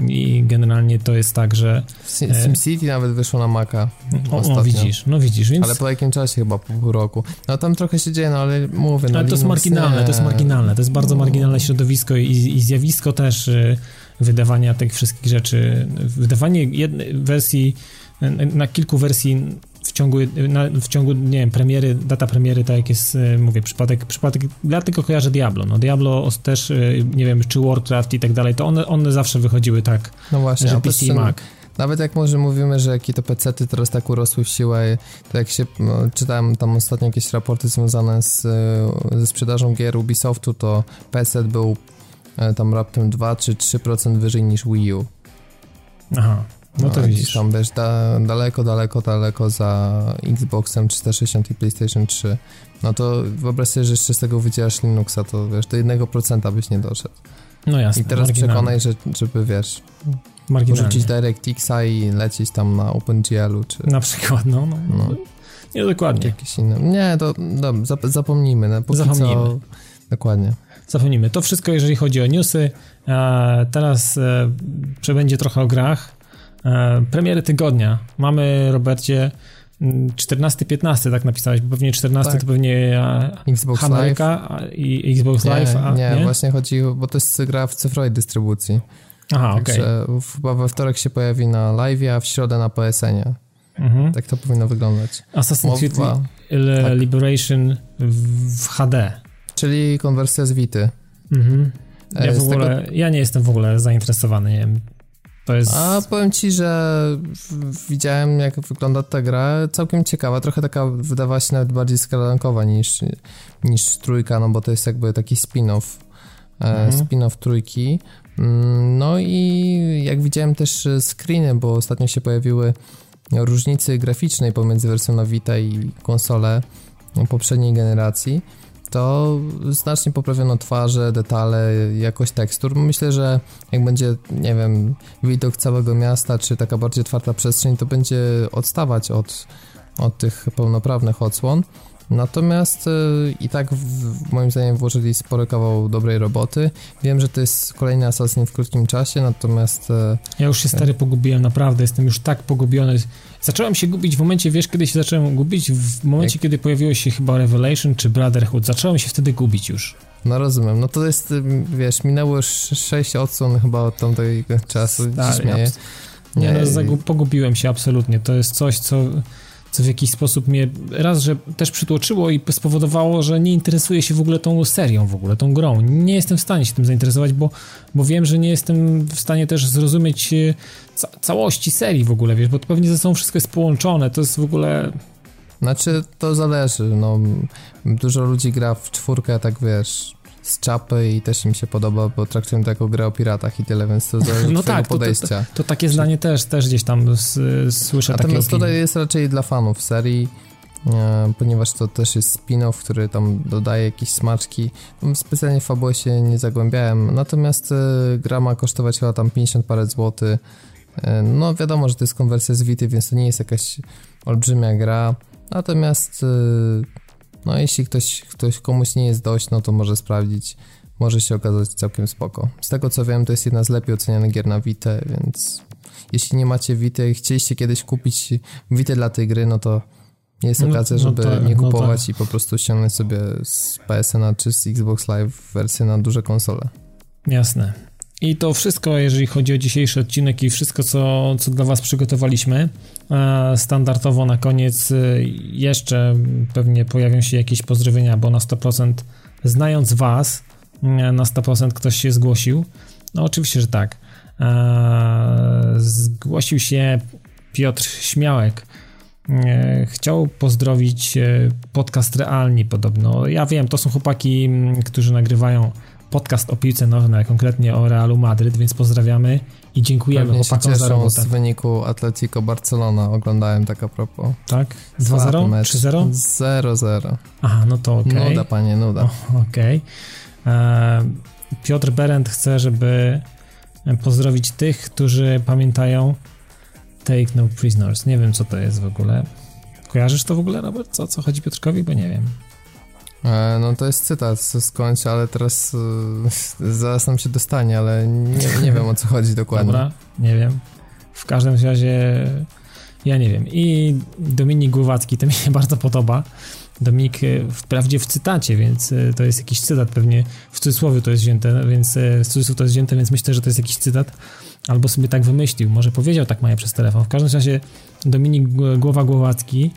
i generalnie to jest tak, że... E, SimCity nawet wyszło na Maca o, o, widzisz, no widzisz, więc... Ale po jakim czasie chyba, po pół roku. No tam trochę się dzieje, no ale mówię... No, ale to jest marginalne, to jest marginalne, to jest bardzo no. marginalne środowisko i, i zjawisko też y, wydawania tych wszystkich rzeczy. Wydawanie jednej wersji, na kilku wersji ciągu, na, w ciągu, nie wiem, premiery, data premiery, tak jak jest, e, mówię, przypadek, przypadek, ja tylko kojarzę Diablo, no Diablo też, e, nie wiem, czy Warcraft i tak dalej, to one, one zawsze wychodziły tak, no właśnie, że PC i Mac. Nawet jak może mówimy, że jakie to pecety teraz tak urosły w siłę, to jak się no, czytałem tam ostatnio jakieś raporty związane z, ze sprzedażą gier Ubisoftu, to PC był e, tam raptem 2 czy 3% wyżej niż Wii U. Aha, no to widzisz. Tam wiesz, da, daleko, daleko, daleko za Xboxem 360 i PlayStation 3. No to wyobraź sobie, że jeszcze z tego wycierasz Linuxa, to wiesz, do 1% byś nie doszedł. No jasne. I teraz przekonaj, że, żeby wiesz, rzucić DirectXa i lecieć tam na OpenGL-u, czy Na przykład, no. no. No. Nie, dokładnie. jakieś inne. Nie, to no, zap, zapomnijmy. No, Zapomnijmy. Co, dokładnie. Zapomnijmy. To wszystko, jeżeli chodzi o newsy. E, teraz e, przebędzie trochę o grach. E, premiery tygodnia. Mamy, Robercie, mm, 14-15, tak napisałeś, bo pewnie 14 Tak. to pewnie e, Xbox Live. Ameryka i Xbox Nie, Live, a nie, nie? właśnie chodzi, bo to jest gra w cyfrowej dystrybucji. Aha, okej. W- chyba we wtorek się pojawi na live, a w środę na PSN-ie. Mhm. Tak to powinno wyglądać. Assassin's Creed tak. Liberation w, HD. czyli konwersja z Vity. Mhm. Ja E, w ogóle, ja nie jestem w ogóle zainteresowany, nie wiem. Jest... A powiem ci, że widziałem jak wygląda ta gra, całkiem ciekawa, trochę taka wydawała się nawet bardziej skalankowa niż, niż trójka, no bo to jest jakby taki spin-off, e, Mhm. spin-off trójki. Mm, No i jak widziałem też screeny, bo ostatnio się pojawiły różnicy graficznej pomiędzy wersją na Vita i konsolę poprzedniej generacji, to znacznie poprawiono twarze, detale, jakość tekstur. Myślę, że jak będzie, nie wiem, widok całego miasta, czy taka bardziej otwarta przestrzeń, to będzie odstawać od, od tych pełnoprawnych odsłon. Natomiast y, i tak w, moim zdaniem włożyli spory kawał dobrej roboty. Wiem, że to jest kolejny Assassin w krótkim czasie, natomiast y, Ja już się stary pogubiłem, naprawdę, jestem już tak pogubiony. Zacząłem się gubić w momencie, wiesz, kiedy się zacząłem gubić? W momencie, Jak? kiedy pojawiło się chyba Revelation czy Brotherhood. Zacząłem się wtedy gubić już. no rozumiem. No to jest, y, wiesz, minęło już 6 odsłon chyba od tamtego czasu. Stary, śmieję. Nie, no, Nie, zagu- pogubiłem się absolutnie. To jest coś, co, co w jakiś sposób mnie raz, że też przytłoczyło i spowodowało, że nie interesuję się w ogóle tą serią, w ogóle tą grą. Nie jestem w stanie się tym zainteresować, bo, bo wiem, że nie jestem w stanie też zrozumieć e, ca- całości serii w ogóle, wiesz, bo to pewnie ze sobą wszystko jest połączone. To jest w ogóle Znaczy, to zależy, no, dużo ludzi gra w czwórkę, tak wiesz, z czapy i też im się podoba, bo traktują to jako grę o piratach i tyle, więc to zależy No tak, to- to- podejścia. To takie zdanie też, też gdzieś tam s, słyszę takie Natomiast tutaj jest raczej dla fanów serii, e, ponieważ to też jest spin-off, który tam dodaje jakieś smaczki. Tam Specjalnie w fabułę się nie zagłębiałem, natomiast e, gra ma kosztować chyba tam 50 parę złotych. E, No wiadomo, że to jest konwersja z Vity, więc to nie jest jakaś olbrzymia gra. Natomiast e, no jeśli ktoś, ktoś komuś nie jest dość, no to może sprawdzić. Może się okazać całkiem spoko. Z tego co wiem, to jest jedna z lepiej ocenianych gier na Vita, więc jeśli nie macie Vity i chcieliście kiedyś kupić Vita dla tej gry, no to jest No- okazja, no żeby tak, nie no kupować i po prostu ściągnąć sobie z PSN-a czy z Xbox Live wersję na duże konsole. Jasne. I to wszystko, jeżeli chodzi o dzisiejszy odcinek i wszystko, co, co dla Was przygotowaliśmy. E, Standardowo na koniec e, jeszcze pewnie pojawią się jakieś pozdrowienia, bo na 100% znając Was, e, na 100% ktoś się zgłosił. No oczywiście, że tak. Zgłosił się Piotr Śmiałek. Chciał pozdrowić podcast Realni podobno. Ja wiem, to są chłopaki, którzy nagrywają podcast o piłce nożnej, konkretnie o Realu Madryt, więc pozdrawiamy i dziękujemy Pewnie się chłopakom za cieszą robotę. z wyniku Atletico Barcelona, oglądałem tak a propos. Tak? Słaby 2-0? mecz. 3-0? 0-0. Aha, no to okej. Nuda, panie, nuda. Okej. E, Piotr Berend chce, żeby pozdrowić tych, którzy pamiętają Take No Prisoners. Nie wiem, co to jest w ogóle. Kojarzysz to w ogóle, Robert? Co, co chodzi Piotrkowi? Bo nie wiem. E, No to jest cytat skądś, ale teraz e, zaraz nam się dostanie, ale nie, nie wiem o co chodzi dokładnie. Dobra, nie wiem. W każdym razie ja nie wiem. I Dominik Głowacki, to mi się bardzo podoba. Dominik e, wprawdzie w cytacie, więc to jest jakiś cytat pewnie, w cudzysłowie to jest wzięte, więc w cudzysłów to jest wzięte, więc myślę, że to jest jakiś cytat. Albo sobie tak wymyślił, może powiedział tak Maja przez telefon. W każdym razie Dominik Gł- Głowa Głowacki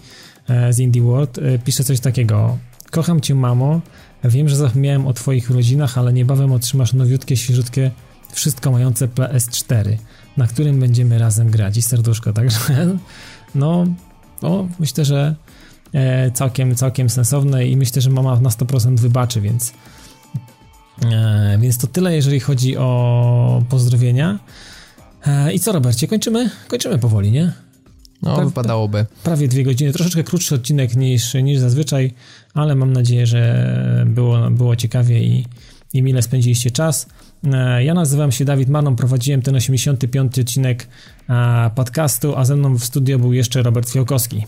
z Indie World pisze coś takiego. Kocham cię mamo, wiem, że zapomniałem o twoich rodzinach, ale niebawem otrzymasz nowiutkie, świeżutkie wszystko mające PS4, na którym będziemy razem grać i serduszko, także no, no myślę, że e, całkiem, całkiem sensowne i myślę, że mama na 100% wybaczy, więc e, więc to tyle, jeżeli chodzi o pozdrowienia. E, I co, Robercie, kończymy? Kończymy powoli, nie? No, wypadałoby. Prawie dwie godziny, troszeczkę krótszy odcinek niż, niż zazwyczaj, ale mam nadzieję, że było, było ciekawie i, i mile spędziliście czas. E, ja nazywam się Dawid Manon, prowadziłem ten 85. odcinek e, podcastu, a ze mną w studio był jeszcze Robert Fiałkowski.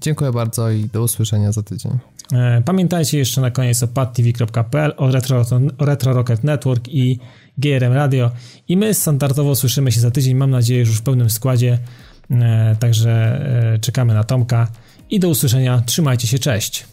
Dziękuję bardzo i do usłyszenia za tydzień. E, pamiętajcie jeszcze na koniec o padtv.pl, o Retro, o Retro Rocket Network i GRM Radio. I my standardowo słyszymy się za tydzień, mam nadzieję, że już w pełnym składzie. Także czekamy na Tomka i do usłyszenia. Trzymajcie się, cześć.